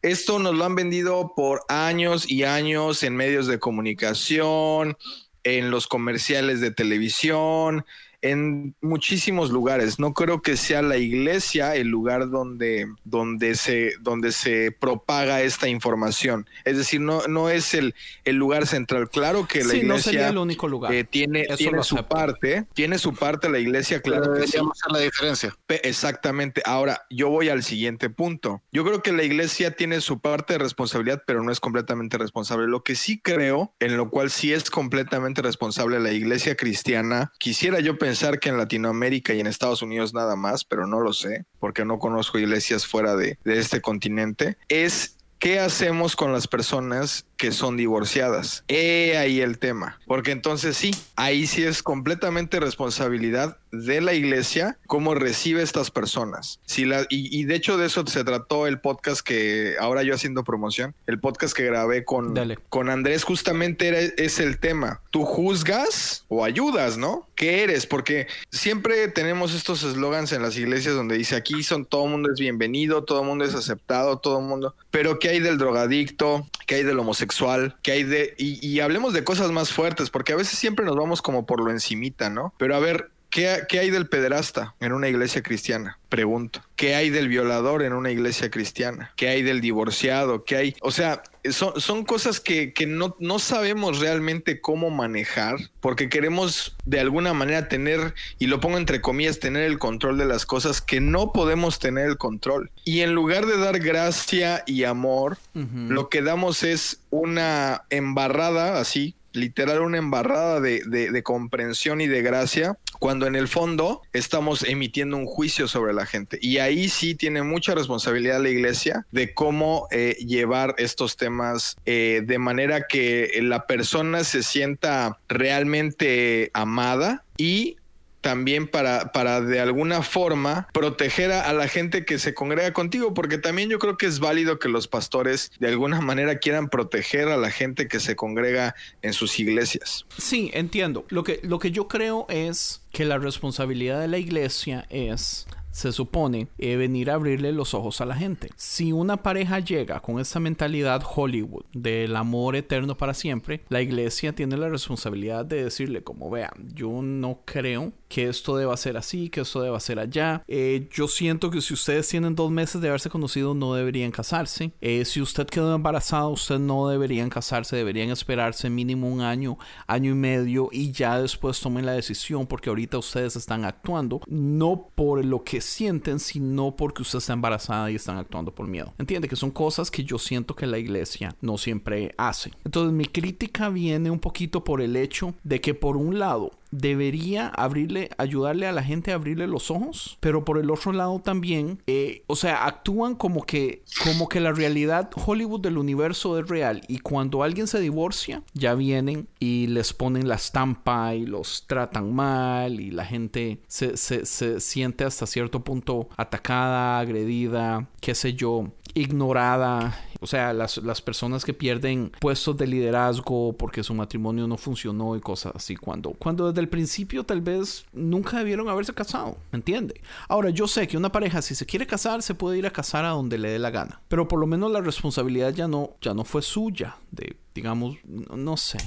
esto nos lo han vendido por años y años en medios de comunicación, en los comerciales de televisión, en muchísimos lugares. No creo que sea la iglesia el lugar donde, donde, se, donde se propaga esta información. Es decir, no, no es el, el lugar central. Claro que la Sí, no iglesia sería el único lugar. eh, tiene, tiene su acepto. parte, tiene su parte la iglesia, claro Pero que sí. deberíamos hacer la diferencia. Exactamente. Ahora, yo voy al siguiente punto. Yo creo que la iglesia tiene su parte de responsabilidad, pero no es completamente responsable. Lo que sí creo, en lo cual sí es completamente responsable la iglesia cristiana, quisiera yo pensar que en Latinoamérica y en Estados Unidos nada más, pero no lo sé, porque no conozco iglesias fuera de, de este continente, es ¿Qué hacemos con las personas que son divorciadas? He ahí el tema. Porque entonces sí, ahí sí es completamente responsabilidad de la iglesia cómo recibe a estas personas. Si la, y, y de hecho de eso se trató el podcast que ahora yo haciendo promoción, el podcast que grabé con, Dale. con Andrés justamente era, es el tema. Tú juzgas o ayudas, ¿no? ¿Qué eres? Porque siempre tenemos estos eslogans en las iglesias donde dice aquí son todo mundo es bienvenido, todo mundo es aceptado, todo mundo. Pero ¿qué hay del drogadicto? ¿Qué hay del homosexual? ¿Qué hay de... Y, y hablemos de cosas más fuertes, porque a veces siempre nos vamos como por lo encimita, ¿no? Pero a ver, ¿Qué, qué hay del pederasta en una iglesia cristiana? Pregunto. ¿Qué hay del violador en una iglesia cristiana? ¿Qué hay del divorciado? ¿Qué hay? O sea, son, son cosas que, que no, no sabemos realmente cómo manejar porque queremos de alguna manera tener, y lo pongo entre comillas, tener el control de las cosas que no podemos tener el control. Y en lugar de dar gracia y amor, lo que damos es una embarrada así, literal una embarrada de, de- comprensión y de gracia, cuando en el fondo estamos emitiendo un juicio sobre la gente. Y ahí sí tiene mucha responsabilidad la iglesia de cómo eh, llevar estos temas eh, de manera que la persona se sienta realmente amada y también para, para de alguna forma proteger a, la gente que se congrega contigo, porque también yo creo que es válido que los pastores de alguna manera quieran proteger a la gente que se congrega en sus iglesias. Sí, entiendo. Lo que, lo que yo creo es que la responsabilidad de la iglesia es, se supone, eh, venir a abrirle los ojos a la gente. Si una pareja llega con esa mentalidad Hollywood del amor eterno para siempre, la iglesia tiene la responsabilidad de decirle como vean, yo no creo que esto deba ser así, que esto deba ser allá. Eh, yo siento que si ustedes tienen dos meses de haberse conocido, no deberían casarse. Eh, si usted quedó embarazado, usted no deberían casarse, deberían esperarse mínimo un año, año y medio y ya después tomen la decisión porque ahorita ustedes están actuando no por lo que sienten, sino porque usted está embarazada y están actuando por miedo. Entiende que son cosas que yo siento que la iglesia no siempre hace. Entonces mi crítica viene un poquito por el hecho de que por un lado debería abrirle, ayudarle a la gente a abrirle los ojos, pero por el otro lado también, eh, o sea, actúan como que, como que la realidad Hollywood del universo es real y cuando alguien se divorcia, ya vienen y les ponen la estampa y los tratan mal y la gente se, se, se siente hasta cierto punto atacada, agredida, qué sé yo, ignorada. O sea, las, las personas que pierden puestos de liderazgo porque su matrimonio no funcionó y cosas así. Cuando, cuando desde el principio tal vez nunca debieron haberse casado. ¿Me entiende? Ahora, yo sé que una pareja, si se quiere casar, se puede ir a casar a donde le dé la gana. Pero por lo menos la responsabilidad ya no, ya no fue suya. De, digamos, no, no sé.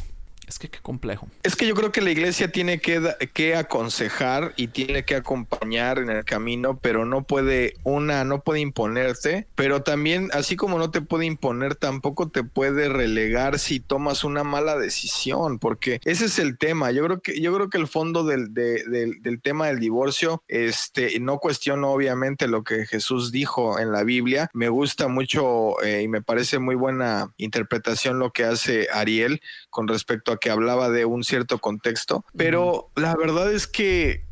Es que qué complejo. Es que yo creo que la iglesia tiene que, que aconsejar y tiene que acompañar en el camino, pero no puede, una, no puede imponerte, pero también, así como no te puede imponer, tampoco te puede relegar si tomas una mala decisión, porque ese es el tema. Yo creo que, yo creo que el fondo del, de- del- del tema del divorcio, este, no cuestiono obviamente lo que Jesús dijo en la Biblia. Me gusta mucho eh, y me parece muy buena interpretación lo que hace Ariel con respecto a que hablaba de un cierto contexto, pero la verdad es que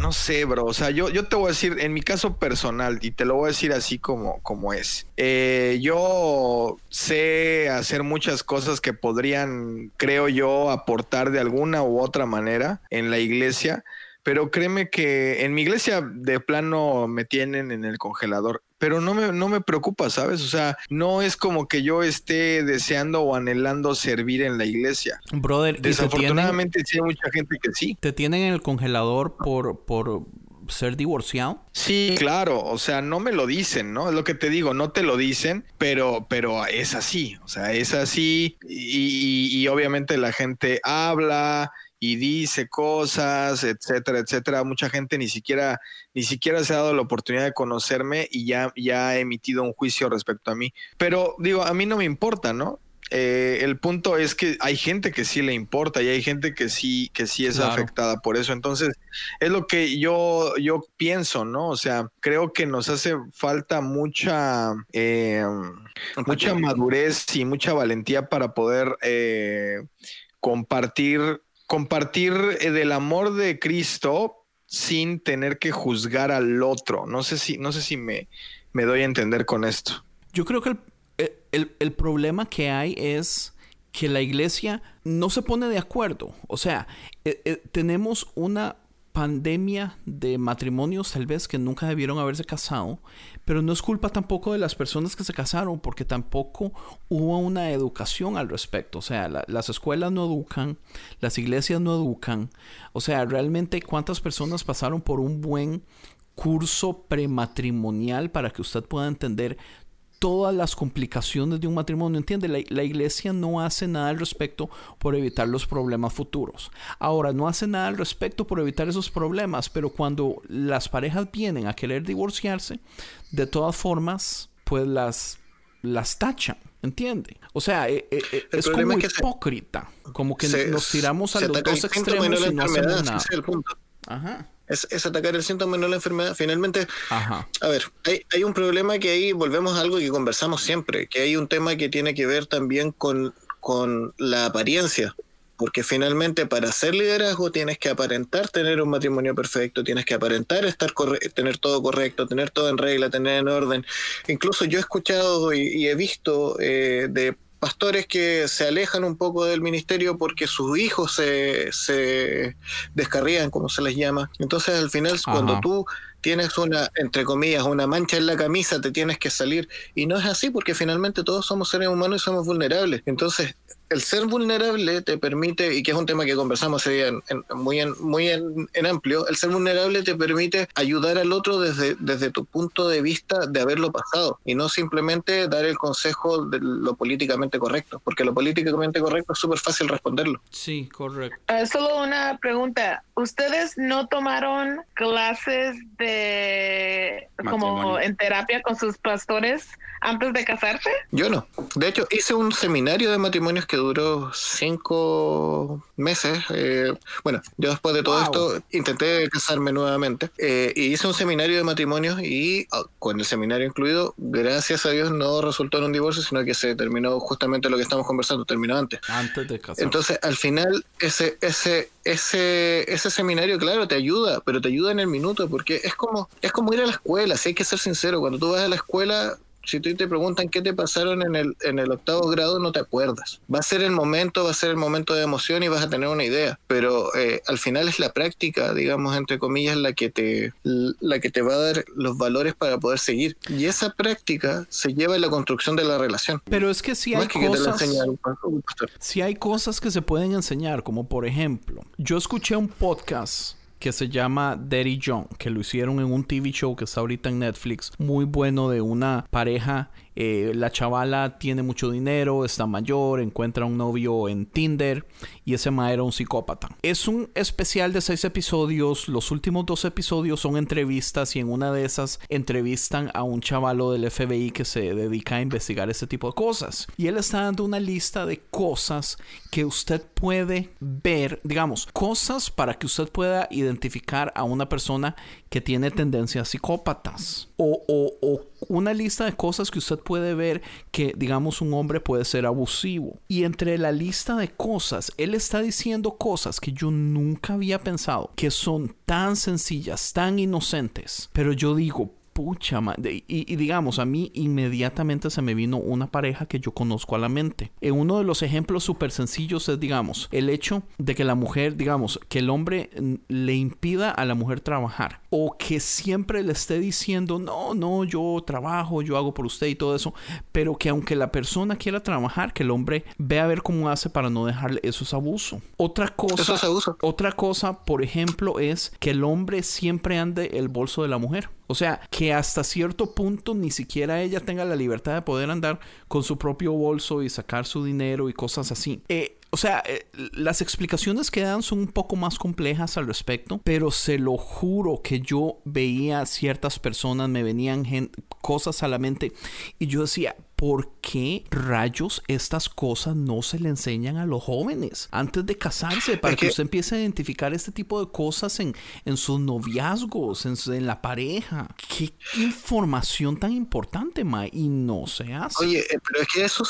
no sé, bro. O sea, yo, yo te voy a decir, en mi caso personal, y te lo voy a decir así como, como es. Eh, yo sé hacer muchas cosas que podrían, creo yo, aportar de alguna u otra manera en la iglesia. Pero créeme que en mi iglesia de plano me tienen en el congelador. Pero no me, no me preocupa, ¿sabes? O sea, no es como que yo esté deseando o anhelando servir en la iglesia. Brother, ¿y te tienen, Desafortunadamente sí hay mucha gente que sí. te tienen en el congelador por, por ser divorciado? Sí, claro, o sea, no me lo dicen, ¿no? Es lo que te digo, no te lo dicen, pero, pero es así, o sea, es así y, y- y obviamente la gente habla y dice cosas, etcétera, etcétera. Mucha gente ni siquiera, ni siquiera se ha dado la oportunidad de conocerme y ya, ya ha emitido un juicio respecto a mí. Pero digo, a mí no me importa, ¿no? Eh, el punto es que hay gente que sí le importa y hay gente que sí, que sí es Claro. afectada por eso. Entonces, es lo que yo, yo pienso, ¿no? O sea, creo que nos hace falta mucha, eh, mucha madurez y mucha valentía para poder eh, compartir, compartir eh, del amor de Cristo sin tener que juzgar al otro. No sé si, no sé si me, me doy a entender con esto. Yo creo que el, el- el problema que hay es que la iglesia no se pone de acuerdo. O sea, eh, eh, tenemos una pandemia de matrimonios tal vez que nunca debieron haberse casado, pero no es culpa tampoco de las personas que se casaron porque tampoco hubo una educación al respecto. O sea, la- las escuelas no educan, las iglesias no educan. O sea, realmente cuántas personas pasaron por un buen curso prematrimonial para que usted pueda entender todas las complicaciones de un matrimonio. ¿Entiende? La, la iglesia no hace nada al respecto por evitar los problemas futuros. Ahora, no hace nada al respecto por evitar esos problemas, pero cuando las parejas vienen a querer divorciarse, de todas formas, pues las, las tachan. ¿Entiende? O sea, eh, eh, eh, El es como es que se- hípocrita. Como que Se- nos tiramos a los dos extremos y no hacemos ese nada. es el punto. Ajá. Es, es atacar el síntoma y no la enfermedad. Finalmente, Ajá. a ver, hay, hay un problema que ahí volvemos a algo que conversamos siempre, que hay un tema que tiene que ver también con, con la apariencia. Porque finalmente para hacer liderazgo tienes que aparentar tener un matrimonio perfecto, tienes que aparentar estar tener todo correcto, tener todo en regla, tener en orden. Incluso yo he escuchado y, y he visto eh, de pastores que se alejan un poco del ministerio porque sus hijos se, se descarrían, como se les llama. Entonces al final Ajá. cuando tú tienes una, entre comillas, una mancha en la camisa, te tienes que salir. Y no es así porque finalmente todos somos seres humanos y somos vulnerables. Entonces, el ser vulnerable te permite, y que es un tema que conversamos en- en- muy, en, muy en, en amplio, el ser vulnerable te permite ayudar al otro desde, desde tu punto de vista de haberlo pasado y no simplemente dar el consejo de lo políticamente correcto, porque lo políticamente correcto es súper fácil responderlo. Sí, correcto. Ah, solo una pregunta. ¿Ustedes no tomaron clases de como en terapia con sus pastores antes de casarse? Yo no. De hecho, hice un seminario de matrimonios que duró cinco meses. Eh, bueno, yo después de todo Wow. esto intenté casarme nuevamente eh, y hice un seminario de matrimonios y ah, con el seminario incluido, gracias a Dios no resultó en un divorcio, sino que se terminó justamente lo que estamos conversando, terminó antes. Antes de casarse. Entonces, al final, ese, ese, ese, ese seminario, claro, te ayuda, pero te ayuda en el minuto, porque es como, es como ir a la escuela, si hay que ser sincero, cuando tú vas a la escuela, si tú te preguntan qué te pasaron en el, en el octavo grado, no te acuerdas. Va a ser el momento, va a ser el momento de emoción y vas a tener una idea, pero eh, al final es la práctica, digamos, entre comillas, la que, te, la que te va a dar los valores para poder seguir. Y esa práctica se lleva en la construcción de la relación. Pero es que si hay que, cosas... Si hay cosas que se pueden enseñar, como por ejemplo, yo escuché un podcast que se llama Daddy John, que lo hicieron en un TV show que está ahorita en Netflix, muy bueno de una pareja. Eh, la chavala tiene mucho dinero, está mayor, encuentra un novio en Tinder y ese ma era un psicópata. Es un especial de seis episodios. Los últimos dos episodios son entrevistas y en una de esas entrevistan a un chavalo del FBI que se dedica a investigar ese tipo de cosas. Y él está dando una lista de cosas que usted puede ver, digamos, cosas para que usted pueda identificar a una persona que tiene tendencias psicópatas. O, o- o una lista de cosas que usted puede ver que, digamos, un hombre puede ser abusivo. Y entre la lista de cosas, él está diciendo cosas que yo nunca había pensado, que son tan sencillas, tan inocentes. Pero yo digo, pucha. Y, y digamos, a mí inmediatamente se me vino una pareja que yo conozco a la mente. En uno de los ejemplos súper sencillos es, digamos, el hecho de que la mujer, digamos, que el hombre mm, le impida a la mujer trabajar. O que siempre le esté diciendo, no, no, yo trabajo, yo hago por usted y todo eso. Pero que aunque la persona quiera trabajar, que el hombre vea a ver cómo hace para no dejarle. Eso es abuso. Otra cosa. Eso es abuso. Otra cosa, por ejemplo, es que el hombre siempre ande el bolso de la mujer. O sea, que hasta cierto punto ni siquiera ella tenga la libertad de poder andar con su propio bolso y sacar su dinero y cosas así. Eh, o sea, eh, las explicaciones que dan son un poco más complejas al respecto, pero se lo juro que yo veía ciertas personas, me venían cosas a la mente y yo decía, ¿por qué rayos estas cosas no se le enseñan a los jóvenes antes de casarse? Para que, usted empiece a identificar este tipo de cosas en, en sus noviazgos, en, la pareja. ¿Qué información tan importante, Ma? Y no se hace. Oye, eh, pero es que eso,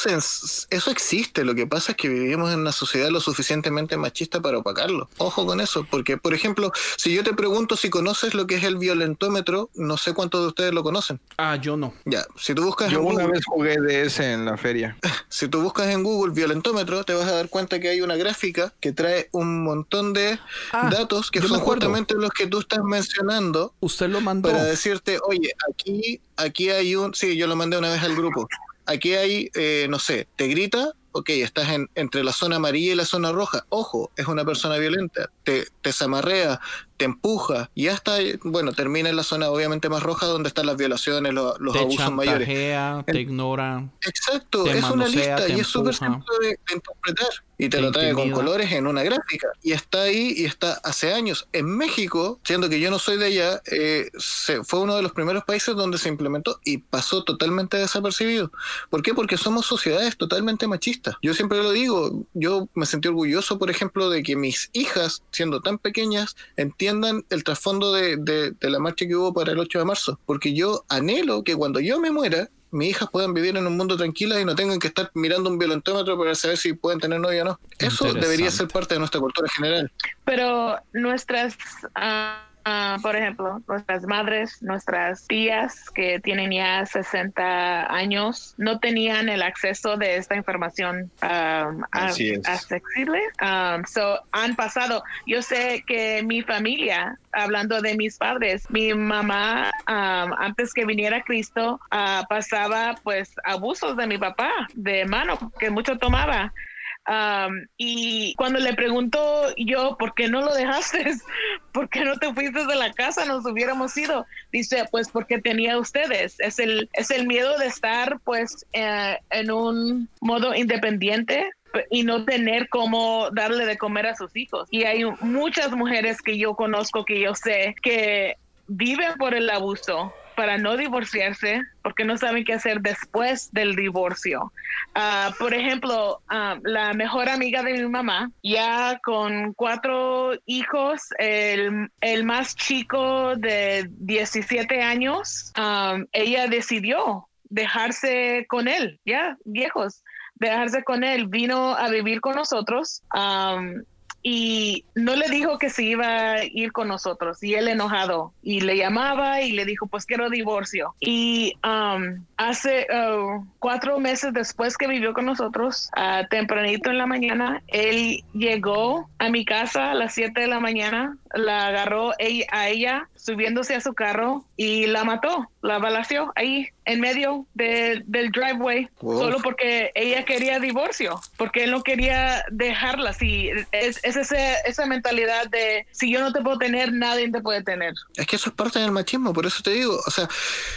eso existe. Lo que pasa es que vivimos en una sociedad lo suficientemente machista para opacarlo. Ojo con eso, porque, por ejemplo, si yo te pregunto si conoces lo que es el violentómetro, no sé cuántos de ustedes lo conocen. Ah, yo no. Ya, si tú buscas... Yo una vez jugué de ese en la feria. [LAUGHS] Si tú buscas en Google violentómetro, te vas a dar cuenta que hay una gráfica que trae un montón de ah, datos que son justamente los que tú estás mencionando. Usted lo mandó. Para decirte, oye, aquí, aquí hay un. Sí, yo lo mandé una vez al grupo. Aquí hay, eh, no sé, te grita, ok, estás en, entre la zona amarilla y la zona roja. Ojo, es una persona violenta. Te, te zamarrea, te empuja y hasta, bueno, termina en la zona obviamente más roja donde están las violaciones, los, abusos mayores. Te ignora. Exacto, es una lista y es súper simple de, interpretar. Y te, lo trae con colores en una gráfica. Y está ahí y está hace años. En México, siendo que yo no soy de allá, eh, se, fue uno de los primeros países donde se implementó y pasó totalmente desapercibido. ¿Por qué? Porque somos sociedades totalmente machistas. Yo siempre lo digo, yo me sentí orgulloso, por ejemplo, de que mis hijas, siendo tan pequeñas, entiendan el trasfondo de, la marcha que hubo para el 8 de marzo, porque yo anhelo que cuando yo me muera, mis hijas puedan vivir en un mundo tranquilo y no tengan que estar mirando un violentómetro para saber si pueden tener novia o no. Eso debería ser parte de nuestra cultura general. Pero nuestras... Ah, Ah, por ejemplo, nuestras madres, nuestras tías que tienen ya 60 años, no tenían el acceso de esta información um, accesible. Um, so, han pasado. Yo sé que mi familia, hablando de mis padres, mi mamá, um, antes que viniera Cristo, uh, pasaba pues abusos de mi papá, de mano, que mucho tomaba y cuando le pregunto yo, ¿por qué no lo dejaste? [LAUGHS] ¿Por qué no te fuiste de la casa? Nos hubiéramos ido. Dice, pues porque tenía ustedes. Es el, es el miedo de estar pues eh, en un modo independiente y no tener cómo darle de comer a sus hijos. Y hay muchas mujeres que yo conozco, que yo sé, que viven por el abuso, para no divorciarse porque no saben qué hacer después del divorcio. Ah, por ejemplo, ah, la mejor amiga de mi mamá, ya con cuatro hijos, el, más chico de 17 años, ah, ella decidió dejarse con él, ya viejos, dejarse con él, vino a vivir con nosotros y no le dijo que se iba a ir con nosotros y él enojado y le llamaba y le dijo pues quiero divorcio y um, hace uh, cuatro meses después que vivió con nosotros uh, tempranito en la mañana él llegó a mi casa a las 7 de la mañana la agarró a ella subiéndose a su carro y la mató, la balació ahí en medio del driveway, solo porque ella quería divorcio, porque él no quería dejarla. Si es, es esa mentalidad de si yo no te puedo tener, nadie te puede tener. Es que eso es parte del machismo, por eso te digo, o sea,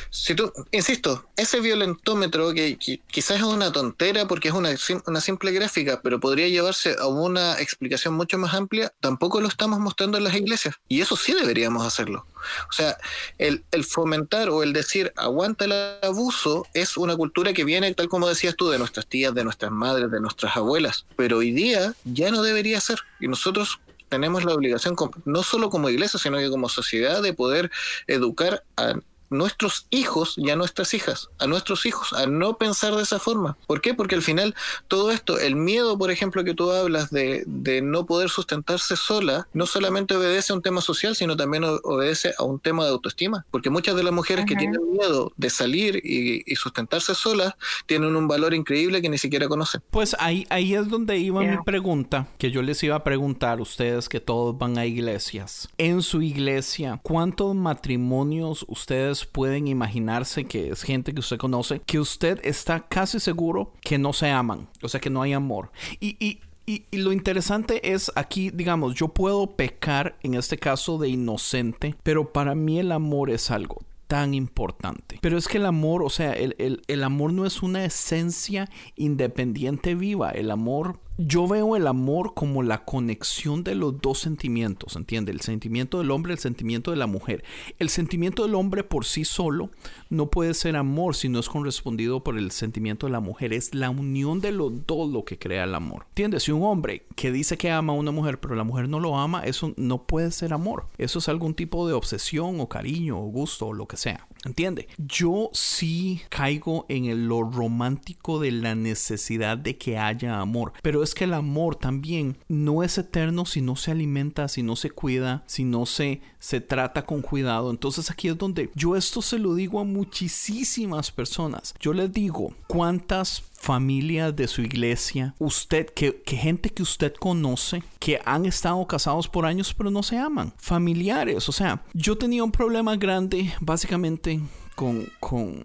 si tú, insisto, ese violentómetro que, quizás es una tontera porque es una, una simple gráfica, pero podría llevarse a una explicación mucho más amplia, tampoco lo estamos mostrando en las iglesias. Y eso sí deberíamos hacerlo. O sea, el, el, fomentar o el decir aguanta el abuso es una cultura que viene, tal como decías tú, de nuestras tías, de nuestras madres, de nuestras abuelas. Pero hoy día ya no debería ser. Y nosotros tenemos la obligación, no solo como iglesia, sino que como sociedad, de poder educar a nuestros hijos y a nuestras hijas, a nuestros hijos, a no pensar de esa forma. ¿Por qué? Porque al final todo esto, el miedo, por ejemplo, que tú hablas de, de no poder sustentarse sola, no solamente obedece a un tema social, sino también obedece a un tema de autoestima. Porque muchas de las mujeres que tienen miedo de salir y, sustentarse solas tienen un valor increíble que ni siquiera conocen. Pues ahí, ahí es donde iba mi pregunta, que yo les iba a preguntar a ustedes que todos van a iglesias. En su iglesia, ¿cuántos matrimonios ustedes pueden imaginarse que es gente que usted conoce, que usted está casi seguro que no se aman, o sea, que no hay amor. Y, y, y, lo interesante es aquí, digamos, yo puedo pecar en este caso de inocente, pero para mí el amor es algo tan importante. Pero es que el amor, o sea, el, el, el, amor no es una esencia independiente viva. El amor yo veo el amor como la conexión de los dos sentimientos, ¿entiende? El sentimiento del hombre, el sentimiento de la mujer. El sentimiento del hombre por sí solo no puede ser amor si no es correspondido por el sentimiento de la mujer. Es la unión de los dos lo que crea el amor. ¿Entiendes? Si un hombre que dice que ama a una mujer, pero la mujer no lo ama, eso no puede ser amor. Eso es algún tipo de obsesión o cariño o gusto o lo que sea. ¿Entiende? Yo sí caigo en lo romántico de la necesidad de que haya amor. Pero es que el amor también no es eterno si no se alimenta, si no se cuida, si no se, se trata con cuidado. Entonces aquí es donde yo esto se lo digo a muchísimas personas. Yo les digo, ¿cuántas familias de su iglesia, usted, que, que, gente que usted conoce, que han estado casados por años pero no se aman, familiares, o sea, yo tenía un problema grande básicamente con, con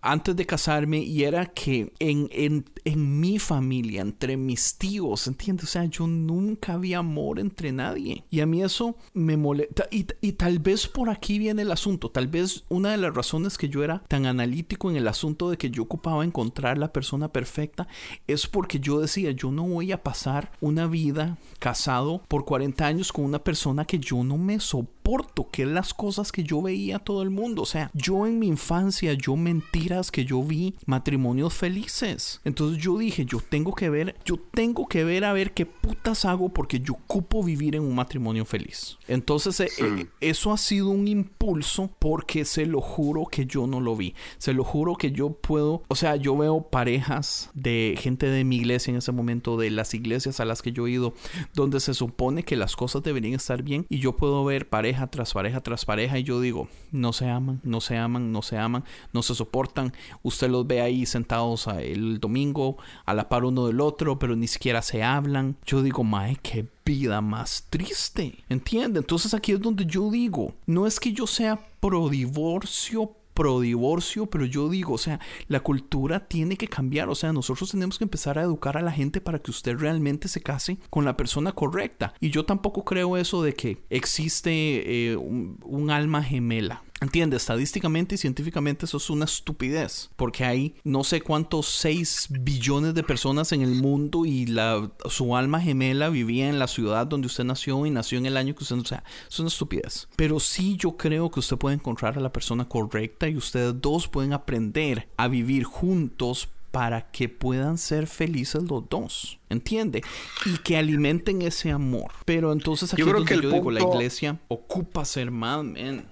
antes de casarme y era que en, en, en, mi familia, entre mis tíos, ¿entiendes? O sea, yo nunca había amor entre nadie. Y a mí eso me molesta. Y, y, tal vez por aquí viene el asunto. Tal vez una de las razones que yo era tan analítico en el asunto de que yo ocupaba encontrar la persona perfecta es porque yo decía, yo no voy a pasar una vida casado por 40 años con una persona que yo no me soporto, que las cosas que yo veía todo el mundo. O sea, yo en mi infancia, yo mentiras que yo vi matrimonios felices. Entonces yo dije, yo tengo que ver, yo tengo que ver a ver qué putas hago porque yo ocupo vivir en un matrimonio feliz. Entonces eh, eh, eso ha sido un impulso porque se lo juro que yo no lo vi. Se lo juro que yo puedo, o sea, yo veo parejas de gente de mi iglesia en ese momento, de las iglesias a las que yo he ido, donde se supone que las cosas deberían estar bien y yo puedo ver pareja tras pareja tras pareja y yo digo, no se aman, no se aman, no se aman, no se soportan. Usted los ve ahí sentados el domingo a la par uno del otro, pero ni siquiera se hablan. Yo digo, mae, qué vida más triste. ¿Entiende? Entonces aquí es donde yo digo, no es que yo sea pro divorcio, pro divorcio, pero yo digo, o sea, la cultura tiene que cambiar, o sea, nosotros tenemos que empezar a educar a la gente para que usted realmente se case con la persona correcta. Y yo tampoco creo eso de que existe eh, un alma gemela. Entiende, estadísticamente y científicamente eso es una estupidez, porque hay no sé cuántos 6 billones de personas en el mundo y la, su alma gemela vivía en la ciudad donde usted nació y nació en el año que usted, o sea, es una estupidez. Pero sí yo creo que usted puede encontrar a la persona correcta y ustedes dos pueden aprender a vivir juntos para que puedan ser felices los dos, ¿entiende? Y que alimenten ese amor. Pero entonces aquí yo creo que yo digo, la iglesia ocupa ser más,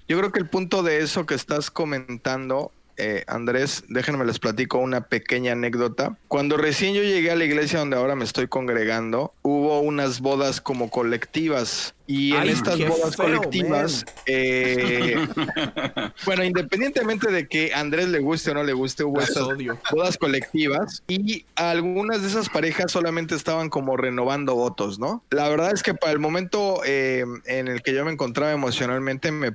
Yo creo que el punto de eso que estás comentando eh, Andrés, déjenme les platico una pequeña anécdota. Cuando recién yo llegué a la iglesia donde ahora me estoy congregando, hubo unas bodas como colectivas y en estas bodas colectivas, eh, [LAUGHS] bueno, independientemente de que a Andrés le guste o no le guste, hubo estas bodas colectivas y algunas de esas parejas solamente estaban como renovando votos, ¿no? La verdad es que para el momento eh, en el que yo me encontraba emocionalmente, me,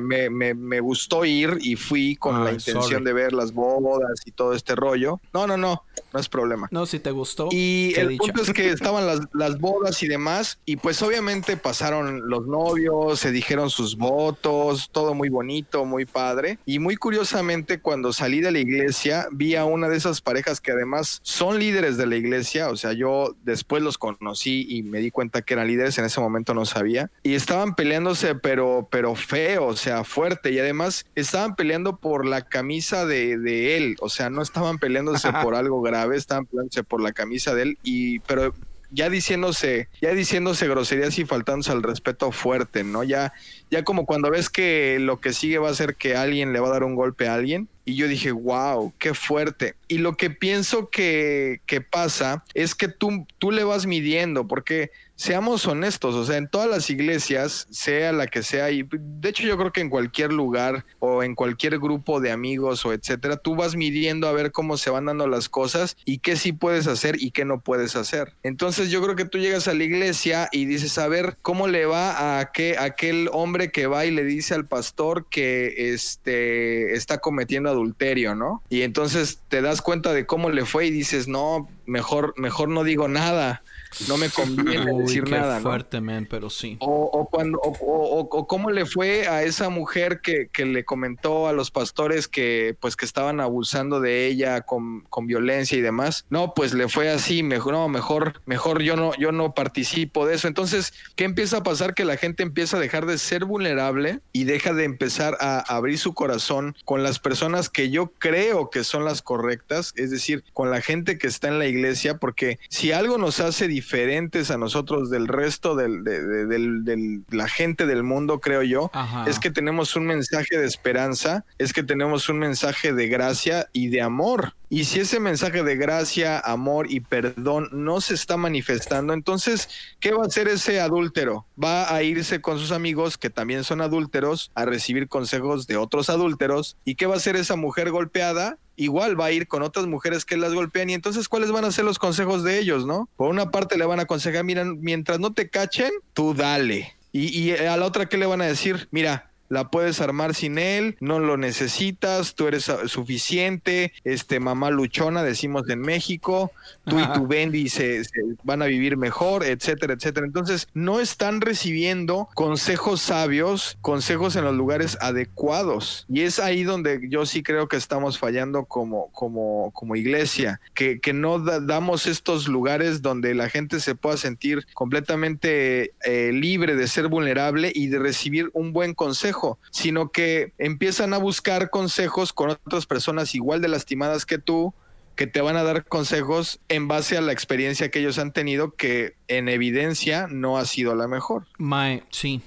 me, me, gustó ir y fui con la intención de ver las bodas y todo este rollo. No, no, no, no es problema. No, si te gustó. Y el punto es que [LAUGHS] estaban las, las bodas y demás, y pues obviamente pasaron los novios, se dijeron sus votos, todo muy bonito, muy padre. Y muy curiosamente, cuando salí de la iglesia, vi a una de esas parejas que además son líderes de la iglesia. O sea, yo después los conocí y me di cuenta que eran líderes. En ese momento no sabía. Y estaban peleándose, pero, pero feo, o sea, fuerte. Y además estaban peleando por la camisa de, de él. O sea, no estaban peleándose [LAUGHS] por algo grave, estaban peleándose por la camisa de él. Y, pero ya diciéndose, ya diciéndose groserías y faltándose al respeto fuerte, ¿no? Ya, ya como cuando ves que lo que sigue va a ser que alguien le va a dar un golpe a alguien. Y yo dije, wow, qué fuerte. Y lo que pienso que, que pasa es que tú, tú le vas midiendo, porque seamos honestos, o sea, en todas las iglesias, sea la que sea, y de hecho yo creo que en cualquier lugar o en cualquier grupo de amigos o etcétera, tú vas midiendo a ver cómo se van dando las cosas y qué sí puedes hacer y qué no puedes hacer. Entonces yo creo que tú llegas a la iglesia y dices, a ver, ¿cómo le va a, aquel hombre que va y le dice al pastor que este, está cometiendo adulterio, ¿no? Y entonces te das cuenta de cómo le fue y dices, no, mejor, mejor no digo nada no me conviene Uy, decir qué nada, ¿no? fuerte, man, pero sí. O, o cuando, o, o- o cómo le fue a esa mujer que, que le comentó a los pastores que pues que estaban abusando de ella con, con violencia y demás. No, pues le fue así, mejor, no, mejor, mejor yo no, yo no participo de eso. Entonces, ¿qué empieza a pasar? Que la gente empieza a dejar de ser vulnerable y deja de empezar a abrir su corazón con las personas que yo creo que son las correctas, es decir, con la gente que está en la iglesia, porque si algo nos hace diferentes a nosotros del resto del- de, de- del- del- la gente del mundo, creo yo, Ajá. es que tenemos un mensaje de esperanza, es que tenemos un mensaje de gracia y de amor. Y si ese mensaje de gracia, amor y perdón no se está manifestando, entonces, ¿qué va a hacer ese adúltero? Va a irse con sus amigos, que también son adúlteros, a recibir consejos de otros adúlteros. ¿Y qué va a hacer esa mujer golpeada? Igual va a ir con otras mujeres que las golpean y entonces cuáles van a ser los consejos de ellos, ¿no? Por una parte le van a aconsejar, mira, mientras no te cachen, tú dale. Y, y a la otra, ¿qué le van a decir? Mira, la puedes armar sin él, no lo necesitas, tú eres suficiente, este mamá luchona, decimos en México, tú y tu Bendy se, se van a vivir mejor, etcétera, etcétera. Entonces, no están recibiendo consejos sabios, consejos en los lugares adecuados. Y es ahí donde yo sí creo que estamos fallando como, como, como iglesia, que, que no da- damos estos lugares donde la gente se pueda sentir completamente eh, libre de ser vulnerable y de recibir un buen consejo, sino que empiezan a buscar consejos con otras personas igual de lastimadas que tú, que te van a dar consejos en base a la experiencia que ellos han tenido, que en evidencia no ha sido la mejor. Mae, sí,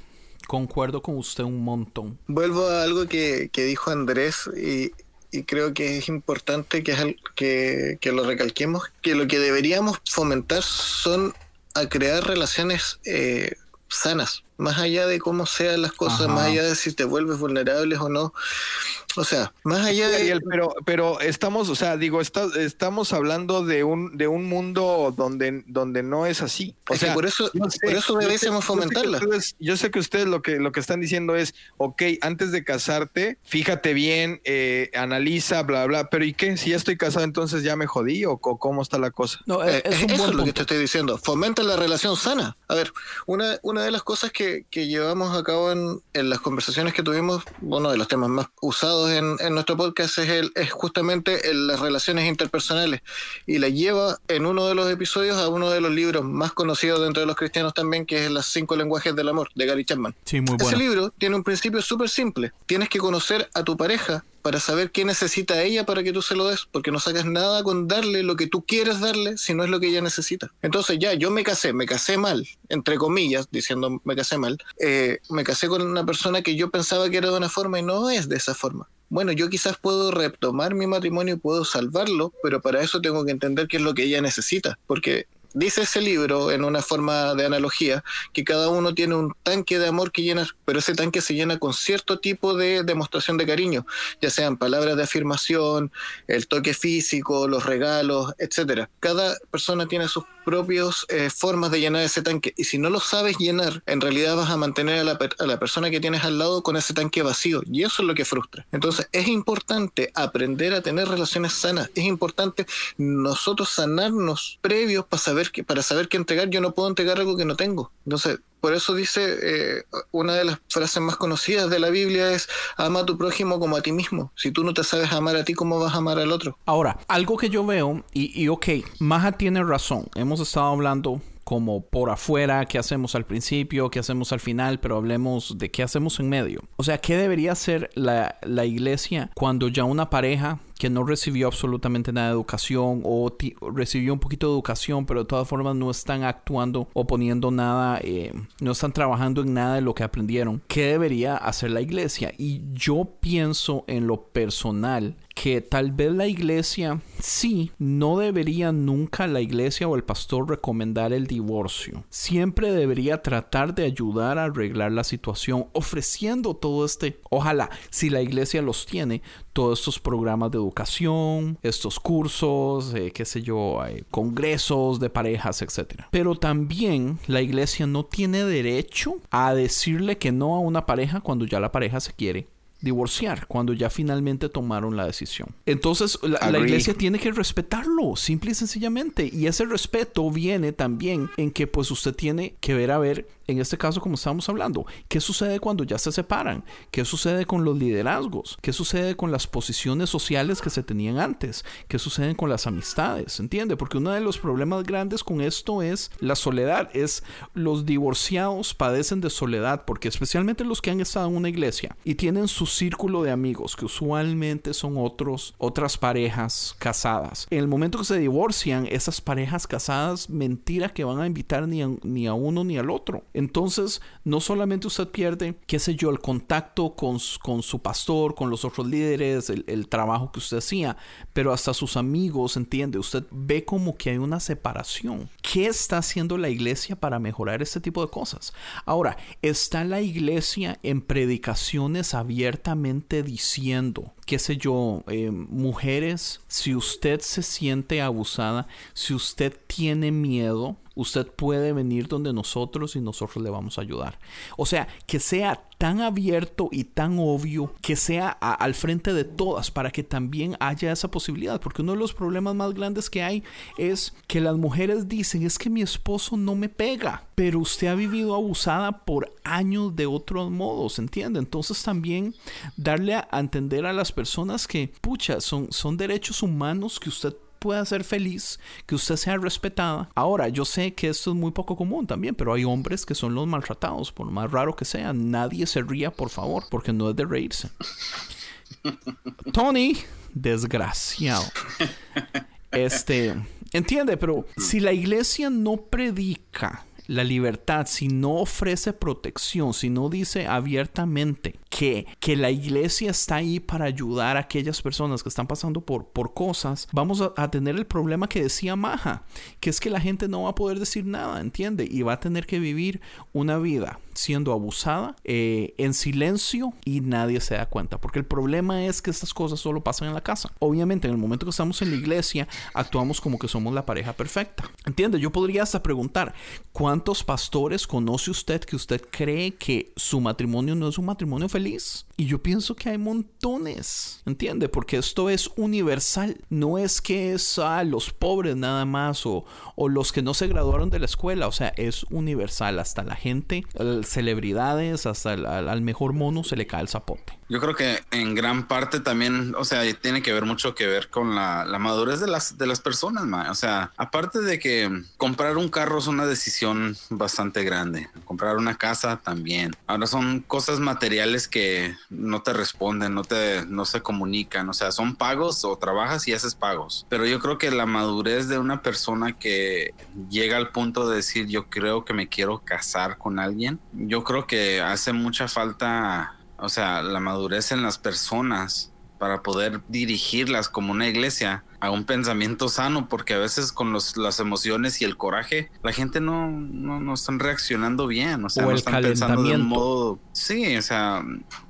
concuerdo con usted un montón. Vuelvo a algo que, que dijo Andrés y, y creo que es importante que, es al- que, que lo recalquemos, que lo que deberíamos fomentar son a crear relaciones eh, sanas, más allá de cómo sean las cosas, Ajá. más allá de si te vuelves vulnerable o no. O sea, más allá de... Ariel, pero, pero estamos, o sea, digo, está- estamos hablando de un, de un mundo donde, donde no es así. O Es sea, por eso, sé- por eso debiésemos yo sé que fomentarla. ustedes- Yo sé que ustedes lo que, lo que están diciendo es, ok, antes de casarte, fíjate bien, eh, analiza, bla, bla, pero ¿y qué? Si ya estoy casado, entonces ya me jodí o, o cómo está la cosa. No, Eh, es, un eso buen es lo que te estoy diciendo. Fomenta la relación sana. A ver, una, una de las cosas que, que llevamos a cabo en, en las conversaciones que tuvimos, uno de los temas más usados en, en nuestro podcast es, el, es justamente el- las relaciones interpersonales. Y la lleva en uno de los episodios a uno de los libros más conocidos dentro de los cristianos también, que es Las cinco lenguajes del amor, de Gary Chapman. Sí, muy Ese bueno. libro tiene un principio súper simple. Tienes que conocer a tu pareja para saber qué necesita ella para que tú se lo des, porque no sacas nada con darle lo que tú quieres darle si no es lo que ella necesita. Entonces ya, yo me casé, me casé mal, entre comillas, diciendo me casé mal, eh, me casé con una persona que yo pensaba que era de una forma y no es de esa forma. Bueno, yo quizás puedo retomar mi matrimonio y puedo salvarlo, pero para eso tengo que entender qué es lo que ella necesita, porque dice ese libro en una forma de analogía que cada uno tiene un tanque de amor que llena, pero ese tanque se llena con cierto tipo de demostración de cariño, ya sean palabras de afirmación, el toque físico, los regalos, etcétera. Cada persona tiene sus propias formas de llenar ese tanque y si no lo sabes llenar, en realidad vas a mantener a la, a la persona que tienes al lado con ese tanque vacío y eso es lo que frustra. Entonces es importante aprender a tener relaciones sanas, es importante nosotros sanarnos previos para saber que para saber qué entregar. Yo no puedo entregar algo que no tengo. Entonces, por eso dice eh, una de las frases más conocidas de la Biblia es ama a tu prójimo como a ti mismo. Si tú no te sabes amar a ti, ¿cómo vas a amar al otro? Ahora, algo que yo veo, y, y ok, Maja tiene razón. Hemos estado hablando como por afuera, qué hacemos al principio, qué hacemos al final, pero hablemos de qué hacemos en medio. O sea, ¿qué debería hacer la, la iglesia cuando ya una pareja que no recibió absolutamente nada de educación o recibió un poquito de educación, pero de todas formas no están actuando o poniendo nada, eh, no están trabajando en nada de lo que aprendieron. ¿Qué debería hacer la iglesia? Y yo pienso en lo personal que tal vez la iglesia, sí, no debería nunca la iglesia o el pastor recomendar el divorcio. Siempre debería tratar de ayudar a arreglar la situación, ofreciendo todo este, ojalá, si la iglesia los tiene, todos estos programas de educación, estos cursos, eh, qué sé yo, eh, congresos de parejas, etc. Pero también la iglesia no tiene derecho a decirle que no a una pareja cuando ya la pareja se quiere divorciar cuando ya finalmente tomaron la decisión. Entonces, la, iglesia tiene que respetarlo, simple y sencillamente. Y ese respeto viene también en que pues usted tiene que ver a ver, en este caso como estamos hablando, qué sucede cuando ya se separan, qué sucede con los liderazgos, qué sucede con las posiciones sociales que se tenían antes, qué sucede con las amistades, ¿entiende? Porque uno de los problemas grandes con esto es la soledad, es los divorciados padecen de soledad, porque especialmente los que han estado en una iglesia y tienen su círculo de amigos, que usualmente son otros, otras parejas casadas. En el momento que se divorcian, esas parejas casadas, mentira que van a invitar ni a, ni a uno ni al otro. Entonces, no solamente usted pierde, qué sé yo, el contacto con, con su pastor, con los otros líderes, el, el trabajo que usted hacía, pero hasta sus amigos, ¿entiende? Usted ve como que hay una separación. ¿Qué está haciendo la iglesia para mejorar este tipo de cosas? Ahora, ¿está la iglesia en predicaciones abiertamente diciendo, qué sé yo, eh, mujeres, si usted se siente abusada, si usted tiene miedo, usted puede venir donde nosotros y nosotros le vamos a ayudar. O sea, que sea tan abierto y tan obvio, que sea al frente de todas para que también haya esa posibilidad. Porque uno de los problemas más grandes que hay es que las mujeres dicen, es que mi esposo no me pega, pero usted ha vivido abusada por años de otros modos, ¿entiende? Entonces también darle a, a entender a las personas que, pucha, son, son derechos humanos que usted pueda ser feliz, que usted sea respetada. Ahora, yo sé que esto es muy poco común también, pero hay hombres que son los maltratados, por más raro que sea. Nadie se ría, por favor, porque no es de reírse. [LAUGHS] Tony, desgraciado. Este, entiende, pero si la iglesia no predica la libertad, si no ofrece protección, si no dice abiertamente que, que la iglesia está ahí para ayudar a aquellas personas que están pasando por, por cosas, vamos a, a tener el problema que decía Maja, que es que la gente no va a poder decir nada, ¿entiende? Y va a tener que vivir una vida siendo abusada eh, en silencio y nadie se da cuenta. Porque el problema es que estas cosas solo pasan en la casa. Obviamente, en el momento que estamos en la iglesia, actuamos como que somos la pareja perfecta. ¿Entiende? Yo podría hasta preguntar, ¿cuántos pastores conoce usted que usted cree que su matrimonio no es un matrimonio feliz? Y yo pienso que hay montones, ¿entiende? Porque esto es universal. No es que es a los pobres nada más o, o los que no se graduaron de la escuela. O sea, es universal. Hasta la gente, celebridades, hasta el- al, mejor mono se le cae el zapote. Yo creo que en gran parte también, o sea, tiene que ver mucho que ver con la, madurez de las, de las personas, ma. O sea, aparte de que comprar un carro es una decisión bastante grande, comprar una casa también. Ahora son cosas materiales que no te responden, no te, no se comunican, o sea, son pagos o trabajas y haces pagos. Pero yo creo que la madurez de una persona que llega al punto de decir, yo creo que me quiero casar con alguien, yo creo que hace mucha falta o sea, la madurez en las personas para poder dirigirlas como una iglesia a un pensamiento sano, porque a veces con los, las emociones y el coraje, la gente no, no, no están reaccionando bien, o sea, O no el están pensando de un modo... Sí, o sea,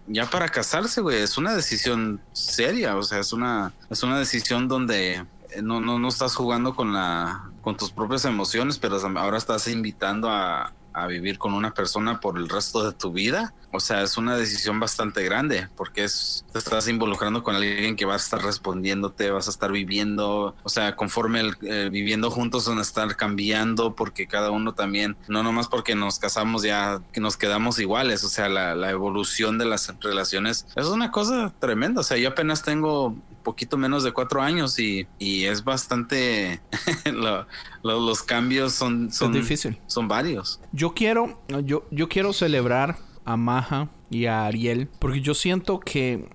ya para casarse, güey, es una decisión seria, o sea, es una, es una decisión donde no, no, no estás jugando con la con tus propias emociones, pero ahora estás invitando a, a vivir con una persona por el resto de tu vida. O sea, es una decisión bastante grande porque es, te estás involucrando con alguien que va a estar respondiéndote, vas a estar viviendo, o sea, conforme el, eh, viviendo juntos van a estar cambiando porque cada uno también, no nomás porque nos casamos ya que nos quedamos iguales, o sea, la, la evolución de las relaciones es una cosa tremenda. O sea, yo apenas tengo poquito menos de cuatro años y, y es bastante [LAUGHS] lo- lo- los cambios son, son difícil. son varios Yo quiero, yo, yo quiero celebrar a Maja y a Ariel, porque yo siento que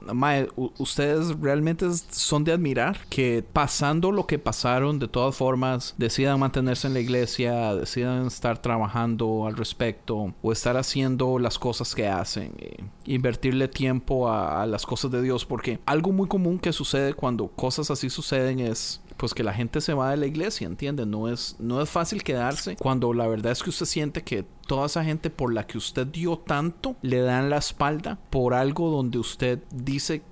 ustedes realmente son de admirar que pasando lo que pasaron, de todas formas, decidan mantenerse en la iglesia, decidan estar trabajando al respecto o estar haciendo las cosas que hacen, eh, invertirle tiempo a las cosas de Dios, porque algo muy común que sucede cuando cosas así suceden es pues que la gente se va de la iglesia, ¿entiende? No es, no es fácil quedarse cuando la verdad es que usted siente que toda esa gente por la que usted dio tanto le dan la espalda por algo donde usted dice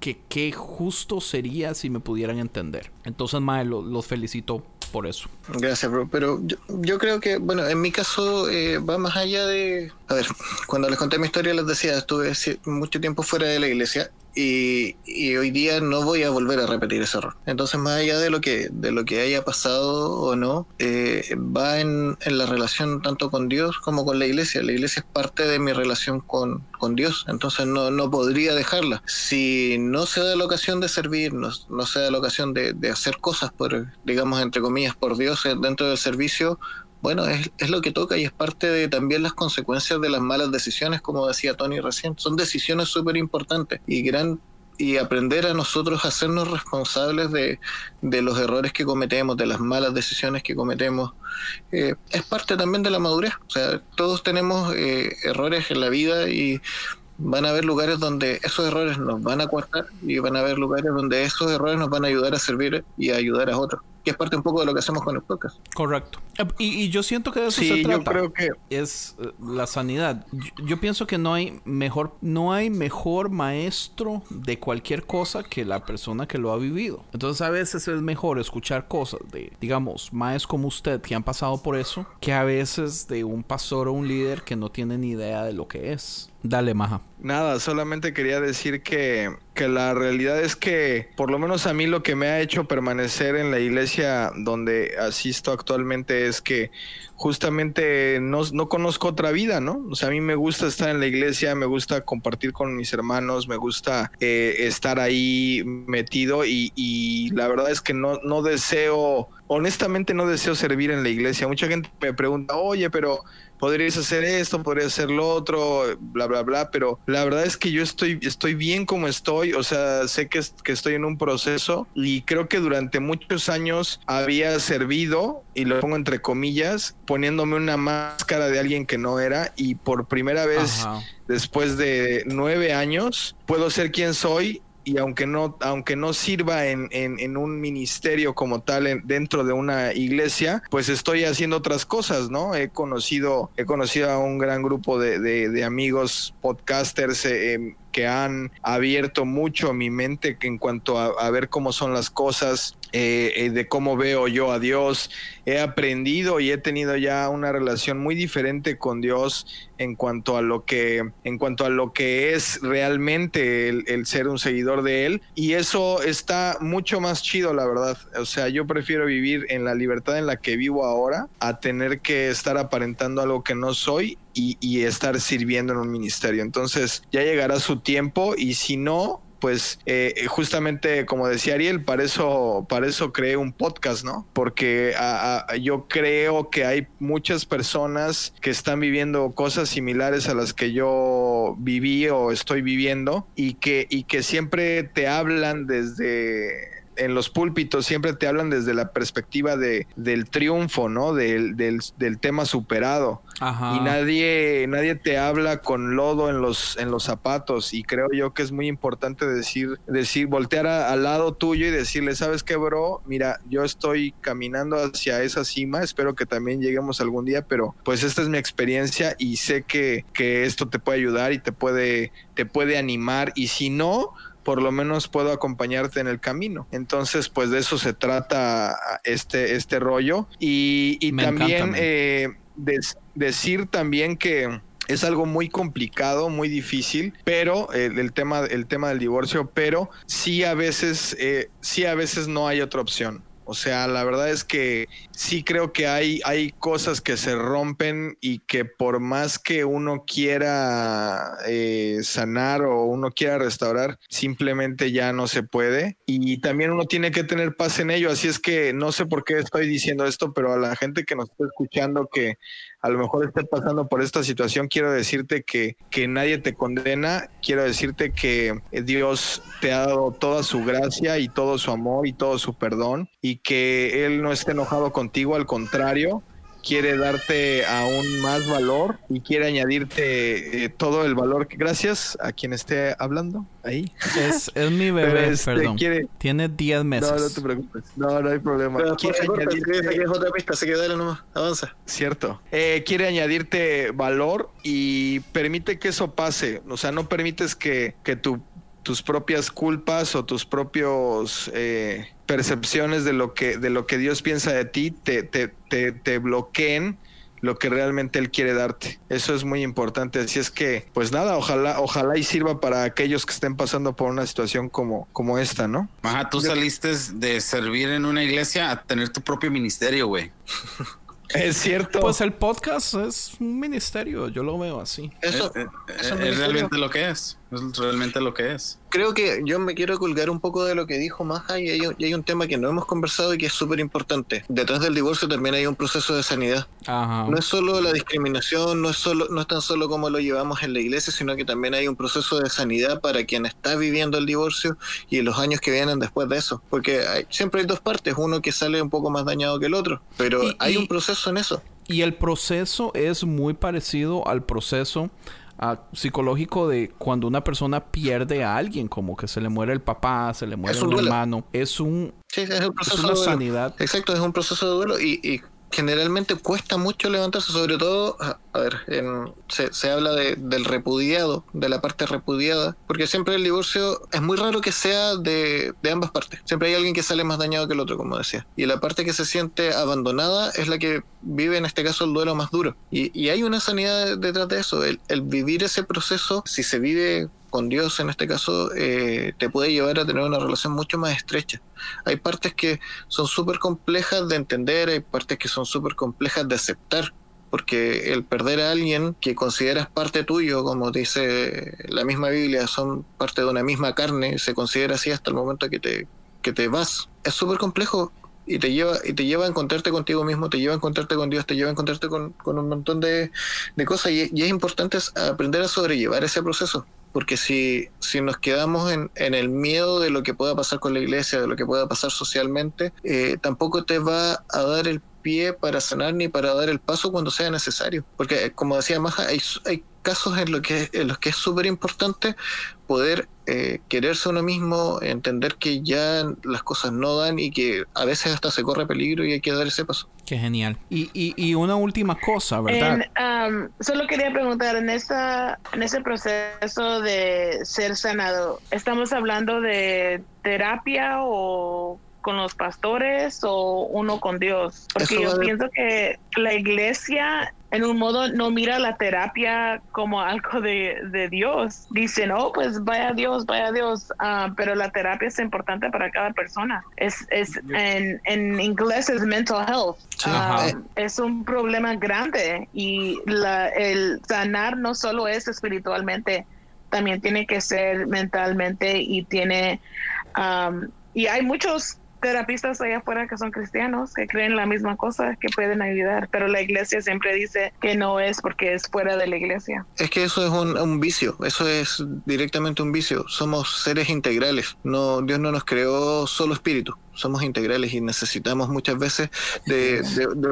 que qué justo sería si me pudieran entender. Entonces, Mae, lo- los felicito por eso. Gracias, bro. Pero yo, yo creo que, bueno, en mi caso eh, va más allá de... A ver, cuando les conté mi historia les decía, estuve mucho tiempo fuera de la iglesia y, hoy día no voy a volver a repetir ese error. Entonces, más allá de lo que, de lo que haya pasado o no, eh, va en, la relación tanto con Dios como con la iglesia. La iglesia es parte de mi relación con, con Dios, entonces no, no podría dejarla. Si no se da la ocasión de servir, no, no se da la ocasión de, de hacer cosas por, digamos, entre comillas, por Dios eh, dentro del servicio, bueno, es, es lo que toca y es parte de también las consecuencias de las malas decisiones, como decía Tony recién. Son decisiones súper importantes y gran y aprender a nosotros a hacernos responsables de, de los errores que cometemos, de las malas decisiones que cometemos, eh, es parte también de la madurez. O sea, todos tenemos eh, errores en la vida y van a haber lugares donde esos errores nos van a cortar y van a haber lugares donde esos errores nos van a ayudar a servir y a ayudar a otros. Que es parte un poco de lo que hacemos con el podcast. Correcto. Eh, Y, y yo siento que de eso se Sí, trata. yo creo que es eh, la sanidad. Yo, yo pienso que no hay mejor no hay mejor maestro de cualquier cosa que la persona que lo ha vivido. Entonces a veces es mejor escuchar cosas de digamos maestros como usted que han pasado por eso que a veces de un pastor o un líder que no tiene ni idea de lo que es. Dale, maja. Nada, solamente quería decir que, que la realidad es que por lo menos a mí lo que me ha hecho permanecer en la iglesia donde asisto actualmente es que justamente no, no conozco otra vida, ¿no? O sea, a mí me gusta estar en la iglesia, me gusta compartir con mis hermanos, me gusta eh, estar ahí metido y, y la verdad es que no, no deseo, honestamente no deseo servir en la iglesia. Mucha gente me pregunta, oye, pero podrías hacer esto, podrías hacer lo otro, bla, bla, bla, pero la verdad es que yo estoy, estoy bien como estoy, o sea, sé que, que estoy en un proceso y creo que durante muchos años había servido, y lo pongo entre comillas, poniéndome una máscara de alguien que no era y por primera vez Ajá. después de nueve años, puedo ser quien soy y aunque no, aunque no sirva en, en- en un ministerio como tal en- dentro de una iglesia, pues estoy haciendo otras cosas, ¿no? He conocido, he conocido a un gran grupo de, de- amigos podcasters eh, em, que han abierto mucho mi mente en cuanto a ver cómo son las cosas, eh, eh, de cómo veo yo a Dios. He aprendido y he tenido ya una relación muy diferente con Dios en cuanto a lo que, en cuanto a lo que es realmente el, el ser un seguidor de Él. Y eso está mucho más chido, la verdad. O sea, yo prefiero vivir en la libertad en la que vivo ahora a tener que estar aparentando algo que no soy y, y estar sirviendo en un ministerio. Entonces ya llegará su tiempo y si no, pues eh, justamente como decía Ariel, para eso, para eso creé un podcast, ¿no? Porque yo creo que hay muchas personas que están viviendo cosas similares a las que yo viví o estoy viviendo y que, y que siempre te hablan desde en los púlpitos siempre te hablan desde la perspectiva de, del triunfo, ¿no? Del, del tema superado. Ajá. Y nadie, nadie te habla con lodo en los, en los zapatos. Y creo yo que es muy importante decir, decir, voltear a- al lado tuyo y decirle, ¿sabes qué, bro? Mira, yo estoy caminando hacia esa cima. Espero que también lleguemos algún día, pero pues esta es mi experiencia y sé que, que esto te puede ayudar y te puede, te puede animar. Y si no, por lo menos puedo acompañarte en el camino. Entonces, pues de eso se trata este, este rollo. Y, y también eh, des- decir también que es algo muy complicado, muy difícil, pero eh, el tema, el tema del divorcio, pero sí a veces, eh, sí a veces no hay otra opción. O sea, la verdad es que sí creo que hay, hay cosas que se rompen y que por más que uno quiera eh, sanar o uno quiera restaurar, simplemente ya no se puede. Y también uno tiene que tener paz en ello. Así es que no sé por qué estoy diciendo esto, pero a la gente que nos está escuchando que a lo mejor esté pasando por esta situación, quiero decirte que, que nadie te condena, quiero decirte que Dios te ha dado toda su gracia y todo su amor y todo su perdón y que Él no está enojado contigo, al contrario, quiere darte aún más valor y quiere añadirte eh, todo el valor. que- Gracias a quien esté hablando ahí. Es, es mi bebé, este, perdón. quiere- Tiene 10 meses. No, no te preocupes. No, no hay problema. Pero Quiere añadirte- otra pista, así que dale nomás, avanza. Cierto. Eh, quiere añadirte valor y permite que eso pase. O sea, no permites que, que tu tus propias culpas o tus propios eh, percepciones de lo que de lo que Dios piensa de ti te, te, te, te bloqueen lo que realmente él quiere darte. Eso es muy importante. Así es que, pues nada, ojalá, ojalá y sirva para aquellos que estén pasando por una situación como, como esta, ¿no? Ajá, tú saliste de servir en una iglesia a tener tu propio ministerio, güey. Es cierto. Pues el podcast es un ministerio, yo lo veo así. Eso, Eh, eh, es realmente lo que es. Es realmente lo que es. Creo que yo me quiero colgar un poco de lo que dijo Maja y hay, y hay un tema que no hemos conversado y que es súper importante. Detrás del divorcio también hay un proceso de sanidad. Ajá. No es solo la discriminación, no es solo, no es tan solo como lo llevamos en la iglesia, sino que también hay un proceso de sanidad para quien está viviendo el divorcio y los años que vienen después de eso. Porque hay- siempre hay dos partes, uno que sale un poco más dañado que el otro, pero Y- hay y- un proceso en eso. Y el proceso es muy parecido al proceso psicológico de cuando una persona pierde a alguien, como que se le muere el papá, se le muere Es un hermano. Es un Sí, es el es proceso una de duelo. sanidad. Exacto, es un proceso de duelo y, y generalmente cuesta mucho levantarse, sobre todo, a, ver, en- se, habla de- del repudiado, de la parte repudiada, porque siempre el divorcio es muy raro que sea de, de ambas partes. Siempre hay alguien que sale más dañado que el otro, como decía. Y la parte que se siente abandonada es la que vive en este caso el duelo más duro. Y, y hay una sanidad detrás de eso, el vivir ese proceso, si se vive con Dios en este caso, eh, te puede llevar a tener una relación mucho más estrecha. Hay partes que son súper complejas de entender, hay partes que son súper complejas de aceptar, porque el perder a alguien que consideras parte tuyo, como dice la misma Biblia, son parte de una misma carne, se considera así hasta el momento que te, que te vas, es súper complejo y te lleva y te lleva a encontrarte contigo mismo, te lleva a encontrarte con Dios, te lleva a encontrarte con, con un montón de, cosas y, es importante aprender a sobrellevar ese proceso. Porque si, si nos quedamos en, en el miedo de lo que pueda pasar con la iglesia, de lo que pueda pasar socialmente, eh, tampoco te va a dar el pie para sanar ni para dar el paso cuando sea necesario. Porque, eh, como decía Maja, hay, hay casos en, lo que, en los que es súper importante poder eh, quererse uno mismo, entender que ya las cosas no dan y que a veces hasta se corre peligro y hay que dar ese paso. Qué genial. Y, y, y una última cosa, ¿verdad? En, um, solo quería preguntar, en, esa, en ese proceso de ser sanado, ¿estamos hablando de terapia o con los pastores o uno con Dios? Porque Eso yo pienso que la iglesia en un modo no mira la terapia como algo de, de Dios. Dicen, oh, pues vaya Dios, vaya Dios. Ah, pero la terapia es importante para cada persona. Es, es en, en inglés es mental health. Sí. Ah, es un problema grande y la, el sanar no solo es espiritualmente, también tiene que ser mentalmente y tiene um, y hay muchos terapistas allá afuera que son cristianos que creen la misma cosa que pueden ayudar pero la iglesia siempre dice que no es porque es fuera de la iglesia Es que eso es un, un vicio, eso es directamente un vicio. Somos seres integrales. No, Dios no nos creó solo espíritu. Somos integrales y necesitamos muchas veces de,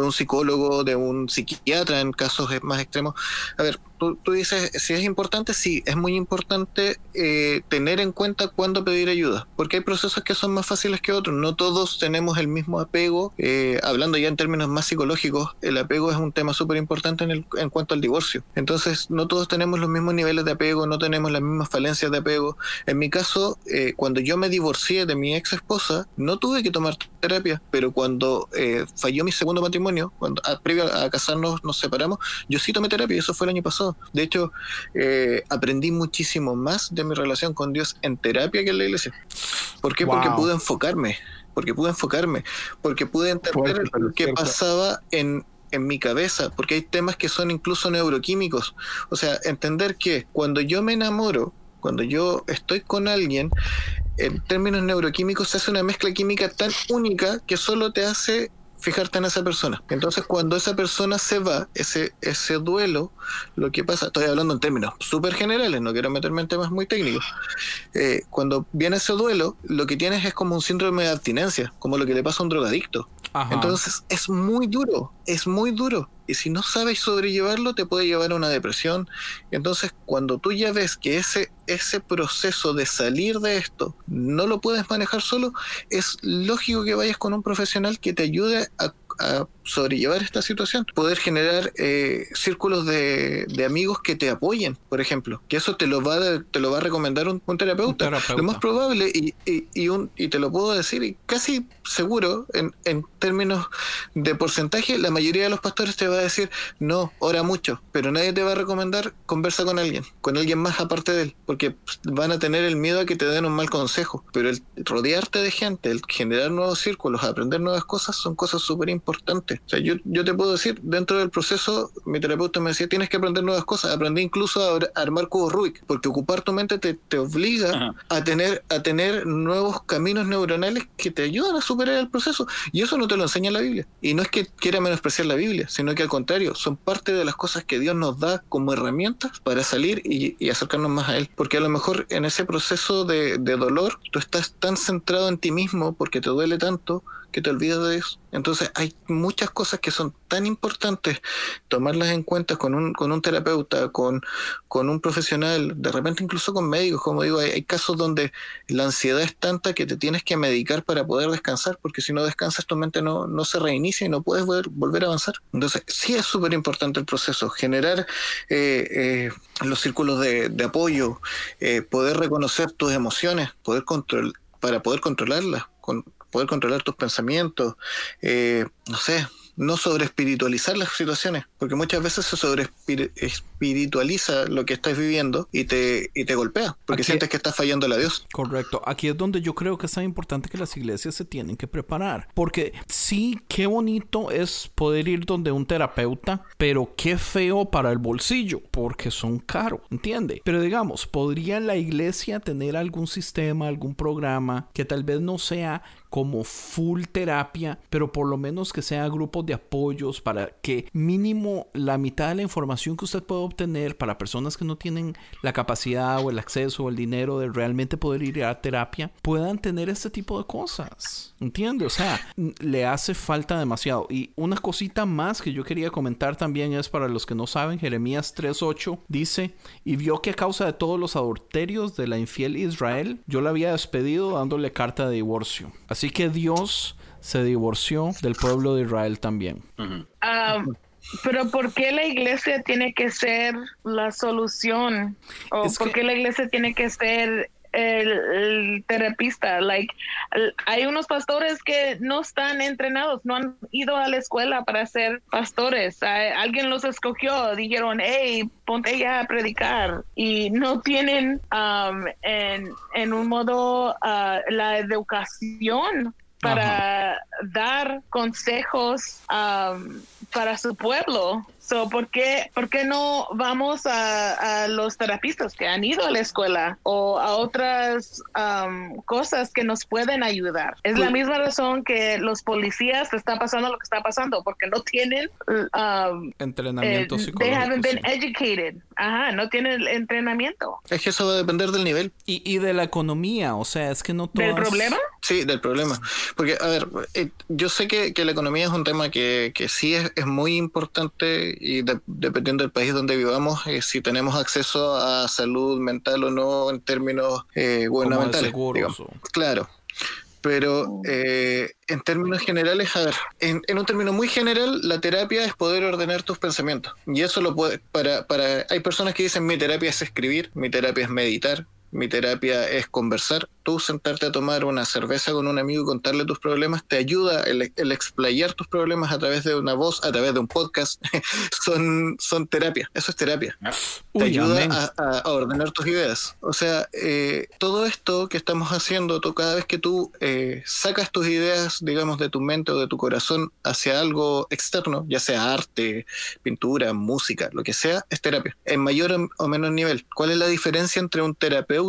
un psicólogo, de un psiquiatra en casos más extremos. A ver, tú, dices, si es importante, sí, es muy importante eh, tener en cuenta cuándo pedir ayuda, porque hay procesos que son más fáciles que otros. No todos tenemos el mismo apego. eh, hablando ya en términos más psicológicos, el apego es un tema súper importante en, en cuanto al divorcio. Entonces, no todos tenemos los mismos niveles de apego, no tenemos las mismas falencias de apego. En mi caso, eh, cuando yo me divorcié de mi ex esposa, no tuve que tomar terapia, pero cuando eh, falló mi segundo matrimonio, cuando a- previo a casarnos nos separamos, yo sí tomé terapia y eso fue el año pasado. De hecho, eh, aprendí muchísimo más de mi relación con Dios en terapia que en la iglesia. ¿Por qué? Porque pude enfocarme, porque pude enfocarme, porque pude entender lo que pasaba en en mi cabeza, porque hay temas que son incluso neuroquímicos. O sea, entender que cuando yo me enamoro, cuando yo estoy con alguien, en términos neuroquímicos se hace una mezcla química tan única que solo te hace fijarte en esa persona. Entonces, cuando esa persona se va, ese, ese duelo, lo que pasa, estoy hablando en términos súper generales, no quiero meterme en temas muy técnicos. Eh, cuando viene ese duelo, lo que tienes es como un síndrome de abstinencia, como lo que le pasa a un drogadicto. Ajá. Entonces es muy duro, es muy duro. Y si no sabes sobrellevarlo, te puede llevar a una depresión. Entonces, cuando tú ya ves que ese, ese proceso de salir de esto no lo puedes manejar solo, es lógico que vayas con un profesional que te ayude a, a sobrellevar esta situación. Poder generar eh, círculos de, de amigos que te apoyen, por ejemplo. Que eso te lo va a, te lo va a recomendar un, un terapeuta. Un terapeuta. Lo más probable, y, y, y, un, y te lo puedo decir, y casi seguro, en, en términos de porcentaje, la mayoría de los pastores te va a decir, no, ora mucho, pero nadie te va a recomendar conversa con alguien, con alguien más aparte de él, porque van a tener el miedo a que te den un mal consejo. Pero el rodearte de gente, el generar nuevos círculos, aprender nuevas cosas, son cosas súper importantes. O sea, yo, yo te puedo decir, dentro del proceso, mi terapeuta me decía, tienes que aprender nuevas cosas. Aprendí incluso a, a armar cubos Rubik, porque ocupar tu mente te, te obliga Ajá. a tener, a tener nuevos caminos neuronales que te ayudan a superar el proceso. Y eso no te lo enseña la Biblia. Y no es que quiera menospreciar la Biblia, sino que al contrario, son parte de las cosas que Dios nos da como herramientas para salir y, y acercarnos más a Él. Porque a lo mejor en ese proceso de, de dolor, tú estás tan centrado en ti mismo porque te duele tanto que te olvidas de eso. Entonces hay muchas cosas que son tan importantes tomarlas en cuenta con un, con un terapeuta, con, con un profesional, de repente incluso con médicos, como digo, hay, hay casos donde la ansiedad es tanta que te tienes que medicar para poder descansar, porque si no descansas tu mente no, no se reinicia y no puedes volver, volver a avanzar. Entonces sí es súper importante el proceso, generar eh, eh, los círculos de, de apoyo, eh, poder reconocer tus emociones, poder control, para poder controlarlas, con, poder controlar tus pensamientos, eh, no sé, no sobre espiritualizar las situaciones, porque muchas veces se sobre espiritualiza lo que estás viviendo y te, y te golpea, porque Aquí- sientes que estás fallando a Dios. Correcto. Aquí es donde yo creo que es tan importante que las iglesias se tienen que preparar. Porque sí, qué bonito es poder ir donde un terapeuta, pero qué feo para el bolsillo, porque son caros, ¿entiende? Pero digamos, ¿podría la iglesia tener algún sistema, algún programa que tal vez no sea como full terapia, pero por lo menos que sea grupos de apoyos para que mínimo la mitad de la información que usted puede obtener para personas que no tienen la capacidad o el acceso o el dinero de realmente poder ir a terapia puedan tener este tipo de cosas. ¿Entiende? O sea, le hace falta demasiado. Y una cosita más que yo quería comentar también es para los que no saben, Jeremías 3.8 dice, y vio que a causa de todos los adulterios de la infiel Israel, yo la había despedido dándole carta de divorcio. Así que Dios se divorció del pueblo de Israel también. Ah, pero ¿por qué la iglesia tiene que ser la solución? ¿O Es por que- qué la iglesia tiene que ser el, el terapista? Like, el- hay unos pastores que no están entrenados, no han ido a la escuela para ser pastores. Alguien los escogió, dijeron, hey, ponte ya a predicar. Y no tienen um, en, en un modo ah, la educación para dar consejos um, para su pueblo. So, ¿por, qué, ¿Por qué no vamos a, a los terapistas que han ido a la escuela o a otras um, cosas que nos pueden ayudar? Es la misma razón que los policías está pasando lo que está pasando, porque no tienen um, Entrenamiento eh, they psicológico. haven't been sí. educated. Ajá, no tienen entrenamiento. Es que eso va a depender del nivel. Y, y de la economía, o sea, es que no todas... ¿Del problema? Sí, del problema. Porque, a ver, eh, yo sé que, que la economía es un tema que, que sí es, es muy importante y de- dependiendo del país donde vivamos, eh, si tenemos acceso a salud mental o no en términos eh, gubernamentales. Claro. Pero eh, en términos generales, a ver, en, en un término muy general, la terapia es poder ordenar tus pensamientos. Y eso lo puede, para, para, hay personas que dicen mi terapia es escribir, mi terapia es meditar, mi terapia es conversar. Tú sentarte a tomar una cerveza con un amigo y contarle tus problemas te ayuda el, el explayar tus problemas a través de una voz, a través de un podcast. [LAUGHS] son, son terapia. Eso es terapia te Uy, ayuda a, ordenar tus ideas. O sea, eh, todo esto que estamos haciendo, tú, cada vez que tú eh, sacas tus ideas, digamos, de tu mente o de tu corazón hacia algo externo, ya sea arte, pintura, música, lo que sea, es terapia. En mayor o- o menor nivel. ¿Cuál es la diferencia entre un terapeuta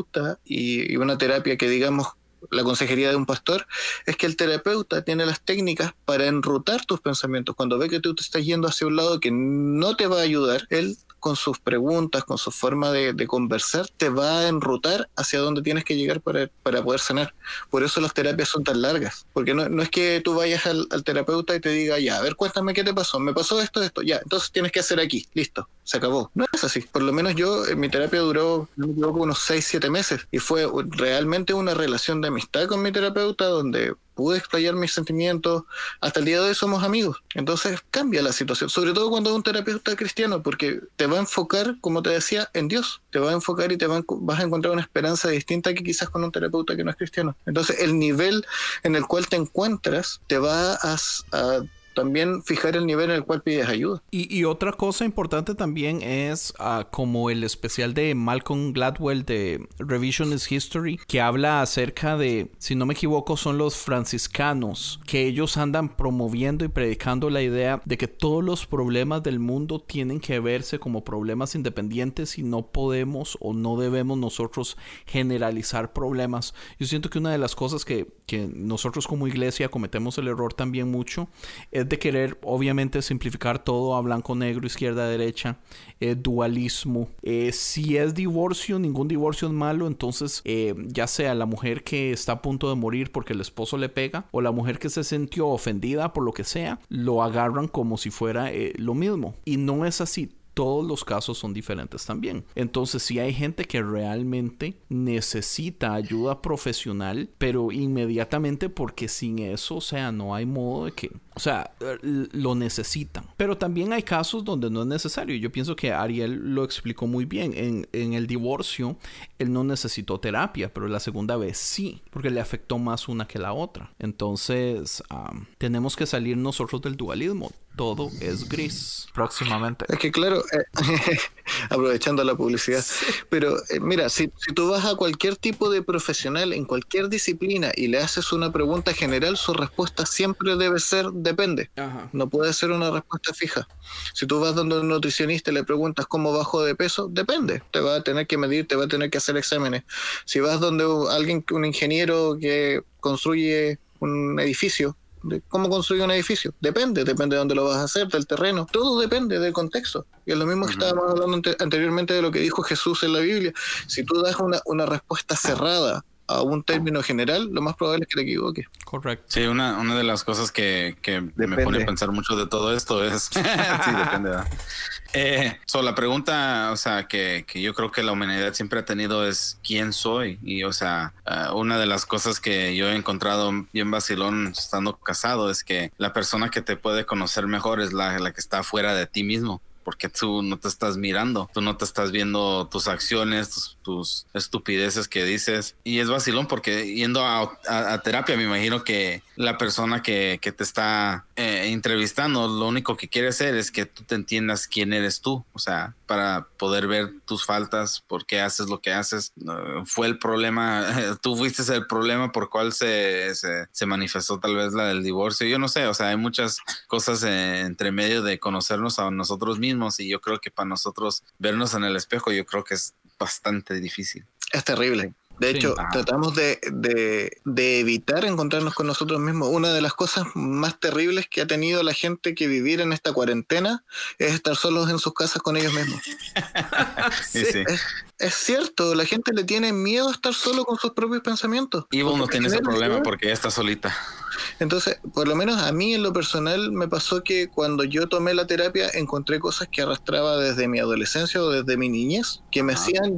y, y una terapia que, digamos, la consejería de un pastor, es que el terapeuta tiene las técnicas para enrutar tus pensamientos. Cuando ve que tú te estás yendo hacia un lado que no te va a ayudar, él con sus preguntas, con su forma de, conversar, te va a enrutar hacia donde tienes que llegar para, para poder sanar. Por eso las terapias son tan largas, porque no, no es que tú vayas al, al terapeuta y te diga, ya, a ver, cuéntame qué te pasó, me pasó esto, esto, ya, entonces tienes que hacer aquí, listo, se acabó. No es así, por lo menos yo, eh, mi terapia duró, no me equivoco, unos 6, 7 meses y fue realmente una relación de amistad con mi terapeuta, donde pude explayar mis sentimientos, hasta el día de hoy somos amigos. Entonces cambia la situación, sobre todo cuando es un terapeuta cristiano, porque te va a enfocar, como te decía, en Dios. Te va a enfocar y te va a, vas a encontrar una esperanza distinta que quizás con un terapeuta que no es cristiano. Entonces el nivel en el cual te encuentras te va a, a también fijar el nivel en el cual pides ayuda. Y, otra cosa importante también es ah, como el especial de Malcolm Gladwell de Revisionist History, que habla acerca de, si no me equivoco, son los franciscanos, que ellos andan promoviendo y predicando la idea de que todos los problemas del mundo tienen que verse como problemas independientes y no podemos o no debemos nosotros generalizar problemas. Yo siento que una de las cosas que, que nosotros como iglesia cometemos el error también mucho es de querer obviamente simplificar todo a blanco, negro, izquierda, derecha, eh, dualismo. Eh, si es divorcio, ningún divorcio es malo, entonces eh, ya sea la mujer que está a punto de morir porque el esposo le pega o la mujer que se sintió ofendida por lo que sea, lo agarran como si fuera lo mismo. Y no es así todos los casos son diferentes también. Entonces, si hay gente que realmente necesita ayuda profesional, pero inmediatamente porque sin eso, o sea, no hay modo de que, sea, lo necesitan. Pero también hay casos donde no es necesario. Yo pienso que Ariel lo explicó muy bien. En, en el divorcio, él no necesitó terapia, pero la segunda vez sí, porque le afectó más una que la otra. Entonces, tenemos que salir nosotros del dualismo todo es gris próximamente. Es que claro, eh, [LAUGHS] aprovechando la publicidad, pero eh, mira, si, si, tú vas a cualquier tipo de profesional en cualquier disciplina y le haces una pregunta general, su respuesta siempre debe ser depende. No puede ser una respuesta fija. Si tú vas donde un nutricionista y le preguntas cómo bajo de peso, depende. Te va a tener que medir, te va a tener que hacer exámenes. Si vas donde alguien, un ingeniero que construye un edificio, de cómo construir un edificio. Depende, depende de dónde lo vas a hacer, del terreno. Todo depende del contexto. Y es lo mismo que estábamos hablando anteriormente de lo que dijo Jesús en la Biblia. Si tú das una, una respuesta cerrada a un término general, lo más probable es que te equivoques. Correcto. Sí, una, una de las cosas que, que me pone a pensar mucho de todo esto es. [LAUGHS] sí, depende. [LAUGHS] Eh, la pregunta, o sea, que, que, yo creo que la humanidad siempre ha tenido es quién soy. Y, o sea, uh, una de las cosas que yo he encontrado bien vacilón estando casado es que la persona que te puede conocer mejor es la, la que está fuera de ti mismo porque tú no te estás mirando, tú no te estás viendo tus acciones, tus, estupideces que dices. Y es vacilón porque yendo a, terapia, me imagino que la persona que, te está eh, entrevistando, lo único que quiere hacer es que tú te entiendas quién eres tú, o sea, para poder ver tus faltas, por qué haces lo que haces. Fue el problema, [LAUGHS] tú fuiste el problema por cual se, se, manifestó tal vez la del divorcio. Yo no sé, o sea, hay muchas cosas entre medio de conocernos a nosotros mismos y yo creo que para nosotros vernos en el espejo yo creo que es bastante difícil. Es terrible. De hecho, tratamos de, de, evitar encontrarnos con nosotros mismos. Una de las cosas más terribles que ha tenido la gente que vivir en esta cuarentena es estar solos en sus casas con ellos mismos. [LAUGHS] sí, sí. Es, cierto, la gente le tiene miedo a estar solo con sus propios pensamientos. Y vos no tienes ese problema porque ella está solita. Entonces, por lo menos a mí en lo personal me pasó que cuando yo tomé la terapia encontré cosas que arrastraba desde mi adolescencia o desde mi niñez que me, hacían,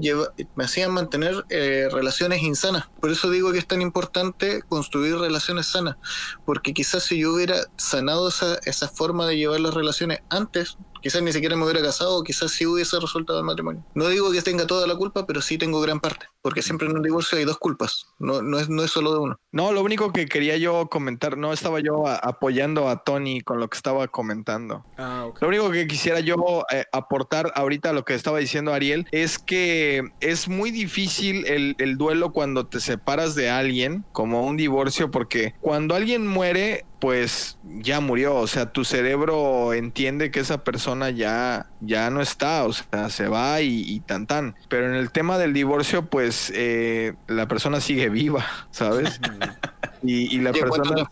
me hacían mantener eh, relaciones insanas. Por eso digo que es tan importante construir relaciones sanas, porque quizás si yo hubiera sanado esa, esa forma de llevar las relaciones antes, Quizás ni siquiera me hubiera casado, quizás sí hubiese resultado el matrimonio. No digo que tenga toda la culpa, pero sí tengo gran parte, porque siempre en un divorcio hay dos culpas, no, no, es, no es solo de uno. No, lo único que quería yo comentar, no estaba yo apoyando a Tony con lo que estaba comentando. Ah, Lo único que quisiera yo eh, aportar ahorita a lo que estaba diciendo Ariel es que es muy difícil el, el duelo cuando te separas de alguien, como un divorcio, porque cuando alguien muere, pues ya murió, o sea, tu cerebro entiende que esa persona ya, ya no está, o sea, se va y, tan tan. Pero en el tema del divorcio, pues eh, la persona sigue viva, [LAUGHS] ¿sabes? [LAUGHS] y, la persona...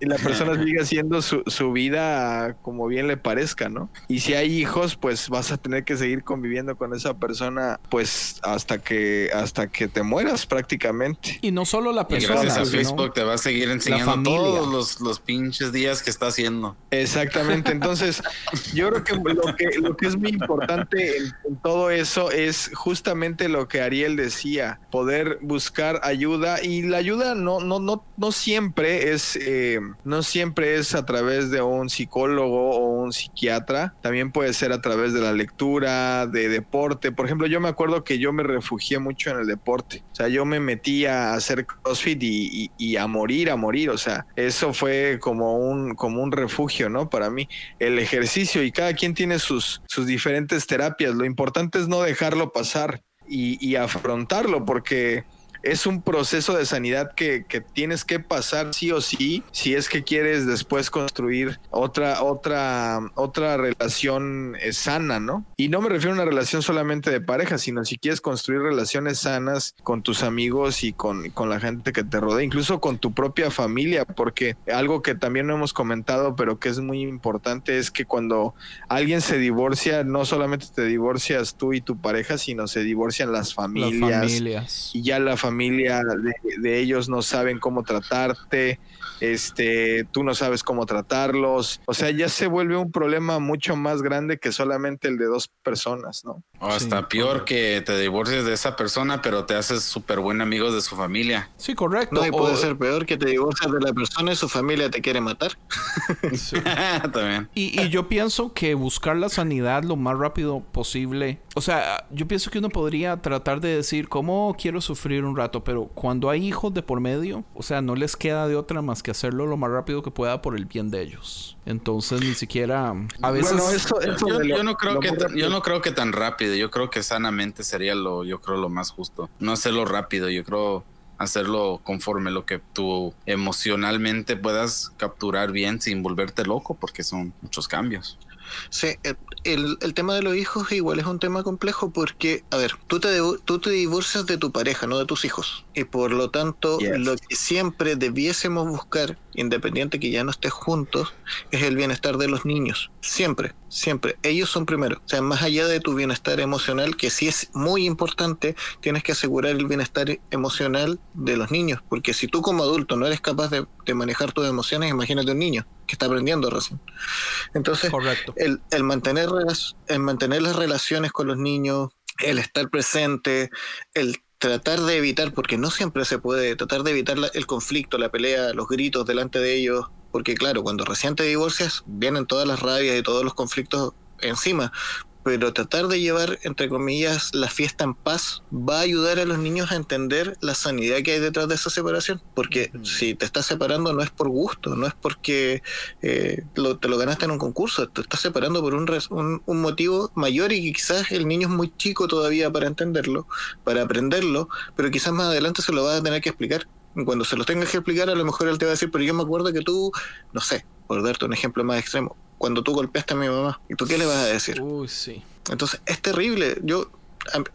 y la persona sigue haciendo su, su vida como bien le parezca, ¿no? Y si hay hijos, pues vas a tener que seguir conviviendo con esa persona, pues hasta que hasta que te mueras prácticamente. Y no solo la Y persona. gracias a Facebook te va a seguir enseñando todos los, los pinches días que está haciendo. Exactamente. Entonces, yo creo que lo que, lo que es muy importante en, en todo eso es justamente lo que Ariel decía, poder buscar ayuda. Y la ayuda no, no, no, no siempre es, eh, no siempre es a través de un psicólogo o un psiquiatra. También puede ser a través de la lectura, de deporte. Por ejemplo, yo me acuerdo que yo me refugié mucho en el deporte. O sea, yo me metí a hacer CrossFit y, a morir, a morir. O sea, eso fue como un, como un refugio, ¿no? Para mí, el ejercicio y cada quien tiene sus, sus diferentes terapias. Lo importante es no dejarlo pasar y afrontarlo porque es un proceso de sanidad que, que tienes que pasar sí o sí si es que quieres después construir otra otra otra relación eh, sana, ¿no? Y no me refiero a una relación solamente de pareja, sino si quieres construir relaciones sanas con tus amigos y con, con la gente que te rodea, incluso con tu propia familia, porque algo que también no hemos comentado, pero que es muy importante es que cuando alguien se divorcia, no solamente te divorcias tú y tu pareja, sino se divorcian las Las familias familias. y ya la familia de, de ellos no saben cómo tratarte, este, tú no sabes cómo tratarlos, o sea, ya se vuelve un problema mucho más grande que solamente el de dos personas, ¿no? O hasta Sí, peor que te divorcies de esa persona, pero te haces súper buen amigo de su familia. Sí, correcto. No, y puede O- ser peor que te divorcias de la persona y su familia te quiere matar. [LAUGHS] sí. [LAUGHS] También. Y, y yo pienso que buscar la sanidad lo más rápido posible. O sea, yo pienso que uno podría tratar de decir cómo quiero sufrir un rato, pero cuando hay hijos de por medio, o sea, no les queda de otra más que hacerlo lo más rápido que pueda por el bien de ellos. Entonces ni siquiera a veces Bueno, eso, eso Yo, no creo lo que yo rápido. no creo que tan rápido. Yo creo que sanamente sería lo yo creo lo más justo. No hacerlo rápido. Yo creo hacerlo conforme lo que tú emocionalmente puedas capturar bien sin volverte loco, porque son muchos cambios. Sí, el, el- el tema de los hijos igual es un tema complejo porque, a ver, tú te, tú te divorcias de tu pareja, no de tus hijos. Y por lo tanto, Yes. lo que siempre debiésemos buscar, independiente que ya no estés juntos, es el bienestar de los niños. Siempre, siempre. Ellos son primero. O sea, más allá de tu bienestar emocional, que sí es muy importante, tienes que asegurar el bienestar emocional de los niños. Porque si tú como adulto no eres capaz de, de manejar tus emociones, imagínate un niño que está aprendiendo recién. Entonces, correcto. el, el mantener el mantener las relaciones con los niños, el estar presente, el tratar de evitar, porque no siempre se puede, tratar de evitar la- el conflicto, la pelea, los gritos delante de ellos, porque claro, cuando recién te divorcias, vienen todas las rabias y todos los conflictos encima, pero tratar de llevar, entre comillas, la fiesta en paz va a ayudar a los niños a entender la sanidad que hay detrás de esa separación, porque si te estás separando no es por gusto, no es porque eh, lo- te lo ganaste en un concurso, te estás separando por un, un, un motivo mayor y que quizás el niño es muy chico todavía para entenderlo, para aprenderlo, pero quizás más adelante se lo vas a tener que explicar. Cuando se lo tengas que explicar, a lo mejor él te va a decir, pero yo me acuerdo que tú, no sé, por darte un ejemplo más extremo, cuando tú golpeaste a mi mamá, ¿y tú qué le vas a decir? Uy, sí. Entonces, es terrible. Yo,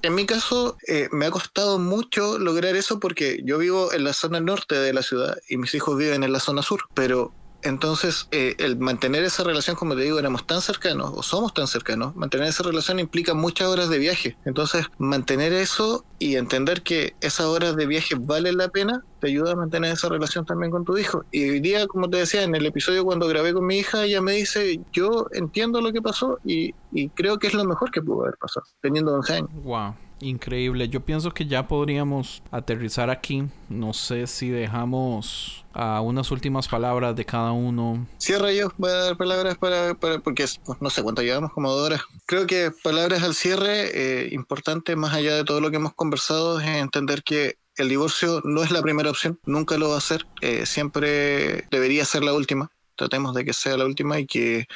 en mi caso, eh, me ha costado mucho lograr eso porque yo vivo en la zona norte de la ciudad y mis hijos viven en la zona sur. Pero entonces, eh, el mantener esa relación, como te digo, éramos tan cercanos o somos tan cercanos, mantener esa relación implica muchas horas de viaje. Entonces, mantener eso y entender que esas horas de viaje valen la pena, te ayuda a mantener esa relación también con tu hijo. Y hoy día, como te decía, en el episodio cuando grabé con mi hija, ella me dice, yo entiendo lo que pasó y, y creo que es lo mejor que pudo haber pasado, teniendo 11 años. Wow, increíble. Yo pienso que ya podríamos aterrizar aquí. No sé si dejamos ah, unas últimas palabras de cada uno. Cierra yo, voy a dar palabras para, porque es- pues, no sé cuánto llevamos, como dos horas. Creo que palabras al cierre, eh, importante más allá de todo lo que hemos conversado, es entender que el divorcio no es la primera opción, nunca lo va a ser, eh, siempre debería ser la última. Tratemos de que sea la última y que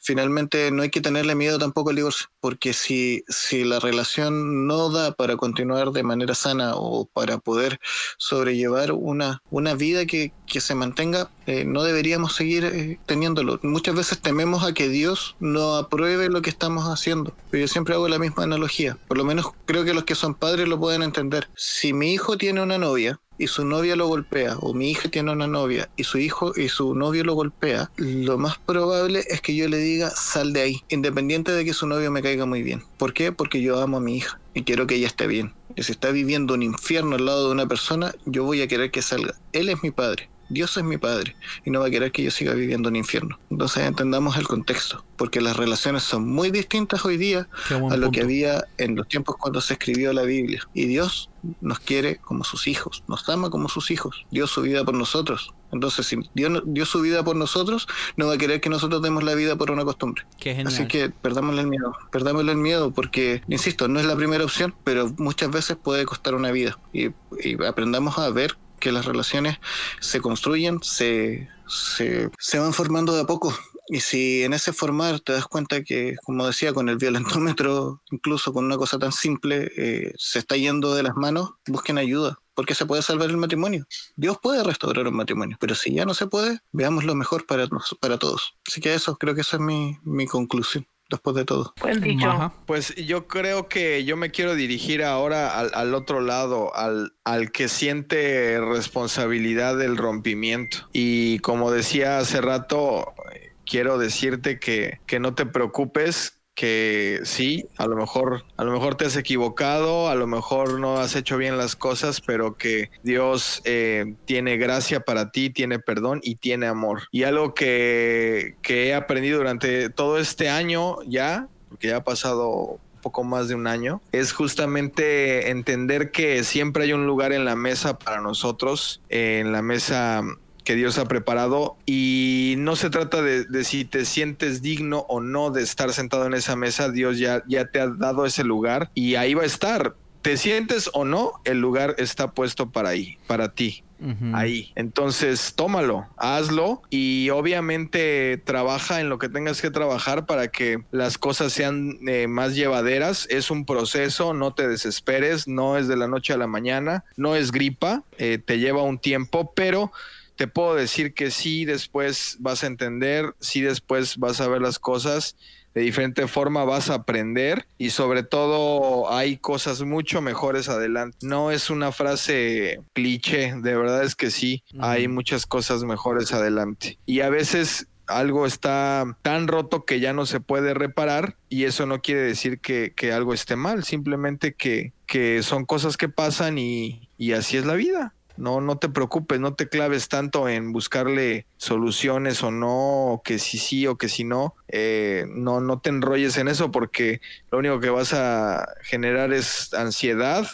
finalmente no hay que tenerle miedo tampoco al divorcio, porque si, si la relación no da para continuar de manera sana o para poder sobrellevar una, una vida que, que se mantenga, eh, no deberíamos seguir eh, teniéndolo. Muchas veces tememos a que Dios no apruebe lo que estamos haciendo, pero yo siempre hago la misma analogía. Por lo menos creo que los que son padres lo pueden entender. Si mi hijo tiene una novia y su novia lo golpea, o mi hija tiene una novia y su hijo y su novio lo golpea, lo más probable es que yo le diga sal de ahí, independiente de que su novio me caiga muy bien. ¿Por qué? Porque yo amo a mi hija y quiero que ella esté bien. Y si está viviendo un infierno al lado de una persona, yo voy a querer que salga. Él es mi padre. Dios es mi padre y no va a querer que yo siga viviendo un infierno. Entonces entendamos el contexto, porque las relaciones son muy distintas hoy día a lo que había en los tiempos cuando se escribió la Biblia. Y Dios nos quiere como sus hijos, nos ama como sus hijos, dio su vida por nosotros. Entonces, si Dios dio su vida por nosotros, no va a querer que nosotros demos la vida por una costumbre. Así que perdámosle el miedo, perdámosle el miedo porque, insisto, no es la primera opción, pero muchas veces puede costar una vida. Y, y aprendamos a ver que las relaciones se construyen, se, se, se van formando de a poco. Y si en ese formar te das cuenta que, como decía, con el violentómetro, incluso con una cosa tan simple, eh, se está yendo de las manos, busquen ayuda, porque se puede salvar el matrimonio. Dios puede restaurar un matrimonio, pero si ya no se puede, veamos lo mejor para, para todos. Así que eso, creo que esa es mi, mi conclusión, después de todo. Buen dicho. Pues yo creo que yo me quiero dirigir ahora al, al otro lado, al, al que siente responsabilidad del rompimiento. Y como decía hace rato, eh, quiero decirte que, que no te preocupes. Que sí, a lo mejor, a lo mejor te has equivocado, a lo mejor no has hecho bien las cosas, pero que Dios eh, tiene gracia para ti, tiene perdón y tiene amor. Y algo que, que he aprendido durante todo este año ya, porque ya ha pasado poco más de un año, es justamente entender que siempre hay un lugar en la mesa para nosotros, en la mesa que Dios ha preparado y no se trata de, de, si te sientes digno o no de estar sentado en esa mesa, Dios ya, ya te ha dado ese lugar y ahí va a estar. Te sientes o no, el lugar está puesto para ahí, para ti. Uh -huh. Ahí. Entonces, tómalo, hazlo y obviamente trabaja en lo que tengas que trabajar para que las cosas sean eh, más llevaderas. Es un proceso, no te desesperes, no es de la noche a la mañana, no es gripa, eh, te lleva un tiempo, pero te puedo decir que sí después vas a entender, sí después vas a ver las cosas de diferente forma, vas a aprender y sobre todo hay cosas mucho mejores adelante. No es una frase cliché, de verdad es que sí, uh -huh. hay muchas cosas mejores adelante. Y a veces algo está tan roto que ya no se puede reparar y eso no quiere decir que, que algo esté mal, simplemente que, que son cosas que pasan y, y así es la vida. No, no te preocupes, no te claves tanto en buscarle soluciones o no, o que si sí o que si no. Eh, no, no te enrolles en eso porque lo único que vas a generar es ansiedad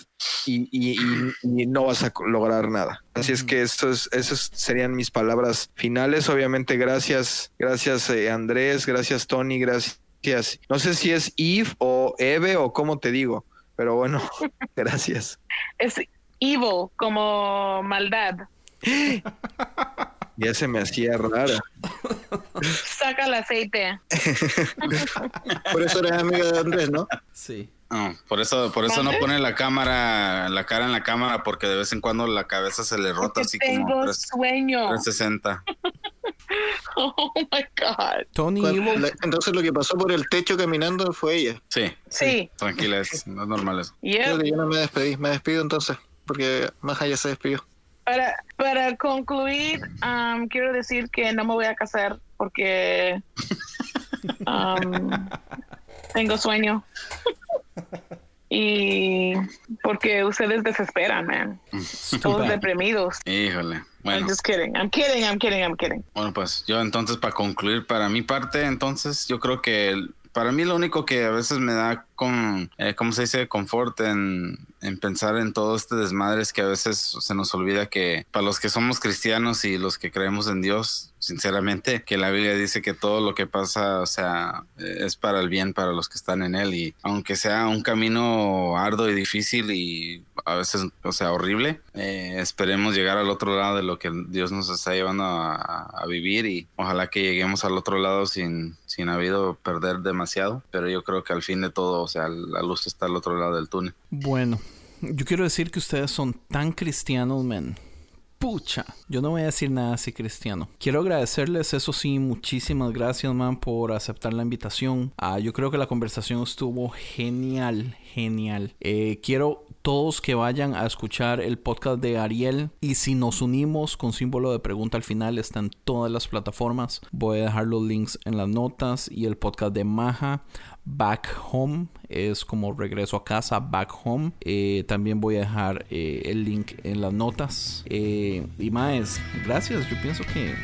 y, y, y, y no vas a lograr nada. Así es que eso es, esas serían mis palabras finales. Obviamente, gracias, gracias eh, Andrés, gracias Tony, gracias. No sé si es Eve o Eve o cómo te digo, pero bueno, [LAUGHS] gracias. Es evil, como maldad. Ya se me hacía rara. Saca el aceite. [LAUGHS] por eso eres amiga de Andrés, ¿no? Sí. No, por eso, por eso no pone la cámara, la cara en la cámara, porque de vez en cuando la cabeza se le rota porque así tengo como tres- sueño. 360. [LAUGHS] Oh my God. Tony la- entonces lo que pasó por el techo caminando fue ella. Sí, Sí. tranquila, es, no es normal eso. Yep. yo no me despedí. Me despido entonces, porque Maja ya se despidió. Para, para concluir, um, quiero decir que no me voy a casar porque um, [LAUGHS] tengo sueño. y porque ustedes desesperan, man. Todos deprimidos. Híjole. Bueno, I'm just kidding. I'm kidding. I'm kidding. I'm kidding. bueno, pues yo entonces para concluir, para mi parte, entonces yo creo que el- para mí lo único que a veces me da con, eh, ¿cómo se dice? Confort en, en pensar en todo este desmadre es que a veces se nos olvida que para los que somos cristianos y los que creemos en Dios, sinceramente, que la Biblia dice que todo lo que pasa, o sea, es para el bien para los que están en Él y aunque sea un camino arduo y difícil y a veces, o sea, horrible, eh, esperemos llegar al otro lado de lo que Dios nos está llevando a vivir y ojalá que lleguemos al otro lado sin, sin habido perder demasiado, pero yo creo que al fin de todo, o sea, la luz está al otro lado del túnel. Bueno, yo quiero decir que ustedes son tan cristianos, men. Pucha, yo no voy a decir nada así cristiano. Quiero agradecerles, eso sí, muchísimas gracias, man, por aceptar la invitación. Ah, yo creo que la conversación estuvo genial, genial. Eh, quiero, todos que vayan a escuchar el podcast de Ariel y si nos unimos con símbolo de pregunta al final está en todas las plataformas. Voy a dejar los links en las notas y el podcast de Maja. Back Home es como regreso a casa, Back Home. Eh, también voy a dejar eh, el link en las notas. Eh, y más, gracias. Yo pienso que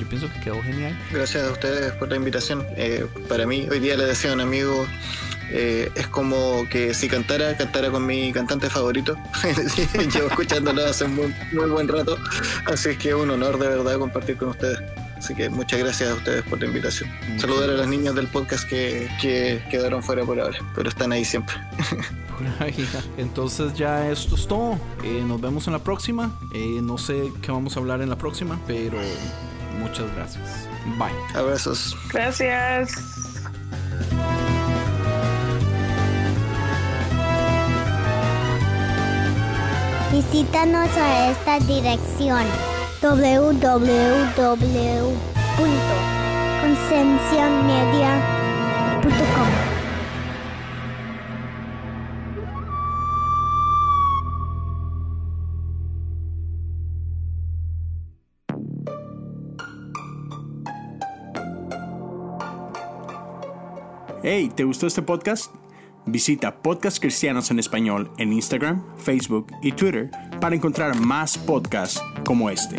yo pienso que quedó genial. Gracias a ustedes por la invitación. para mí, hoy día le decía a un amigo eh, es como que si cantara, cantara con mi cantante favorito. [LAUGHS] Llevo escuchándolo hace muy, muy, buen rato, así es que un honor de verdad compartir con ustedes. Así que muchas gracias a ustedes por la invitación. Saludar a las niñas del podcast que, que quedaron fuera por ahora, pero están ahí siempre. [LAUGHS] Entonces ya esto es todo. Eh, nos vemos en la próxima. Eh, no sé qué vamos a hablar en la próxima, pero muchas gracias. Bye. Abrazos. Gracias. Visítanos a esta dirección www.concienciamedia.com. Hey, ¿te gustó este podcast? Visita Podcast Cristianos en Español en Instagram, Facebook y Twitter para encontrar más podcasts como este.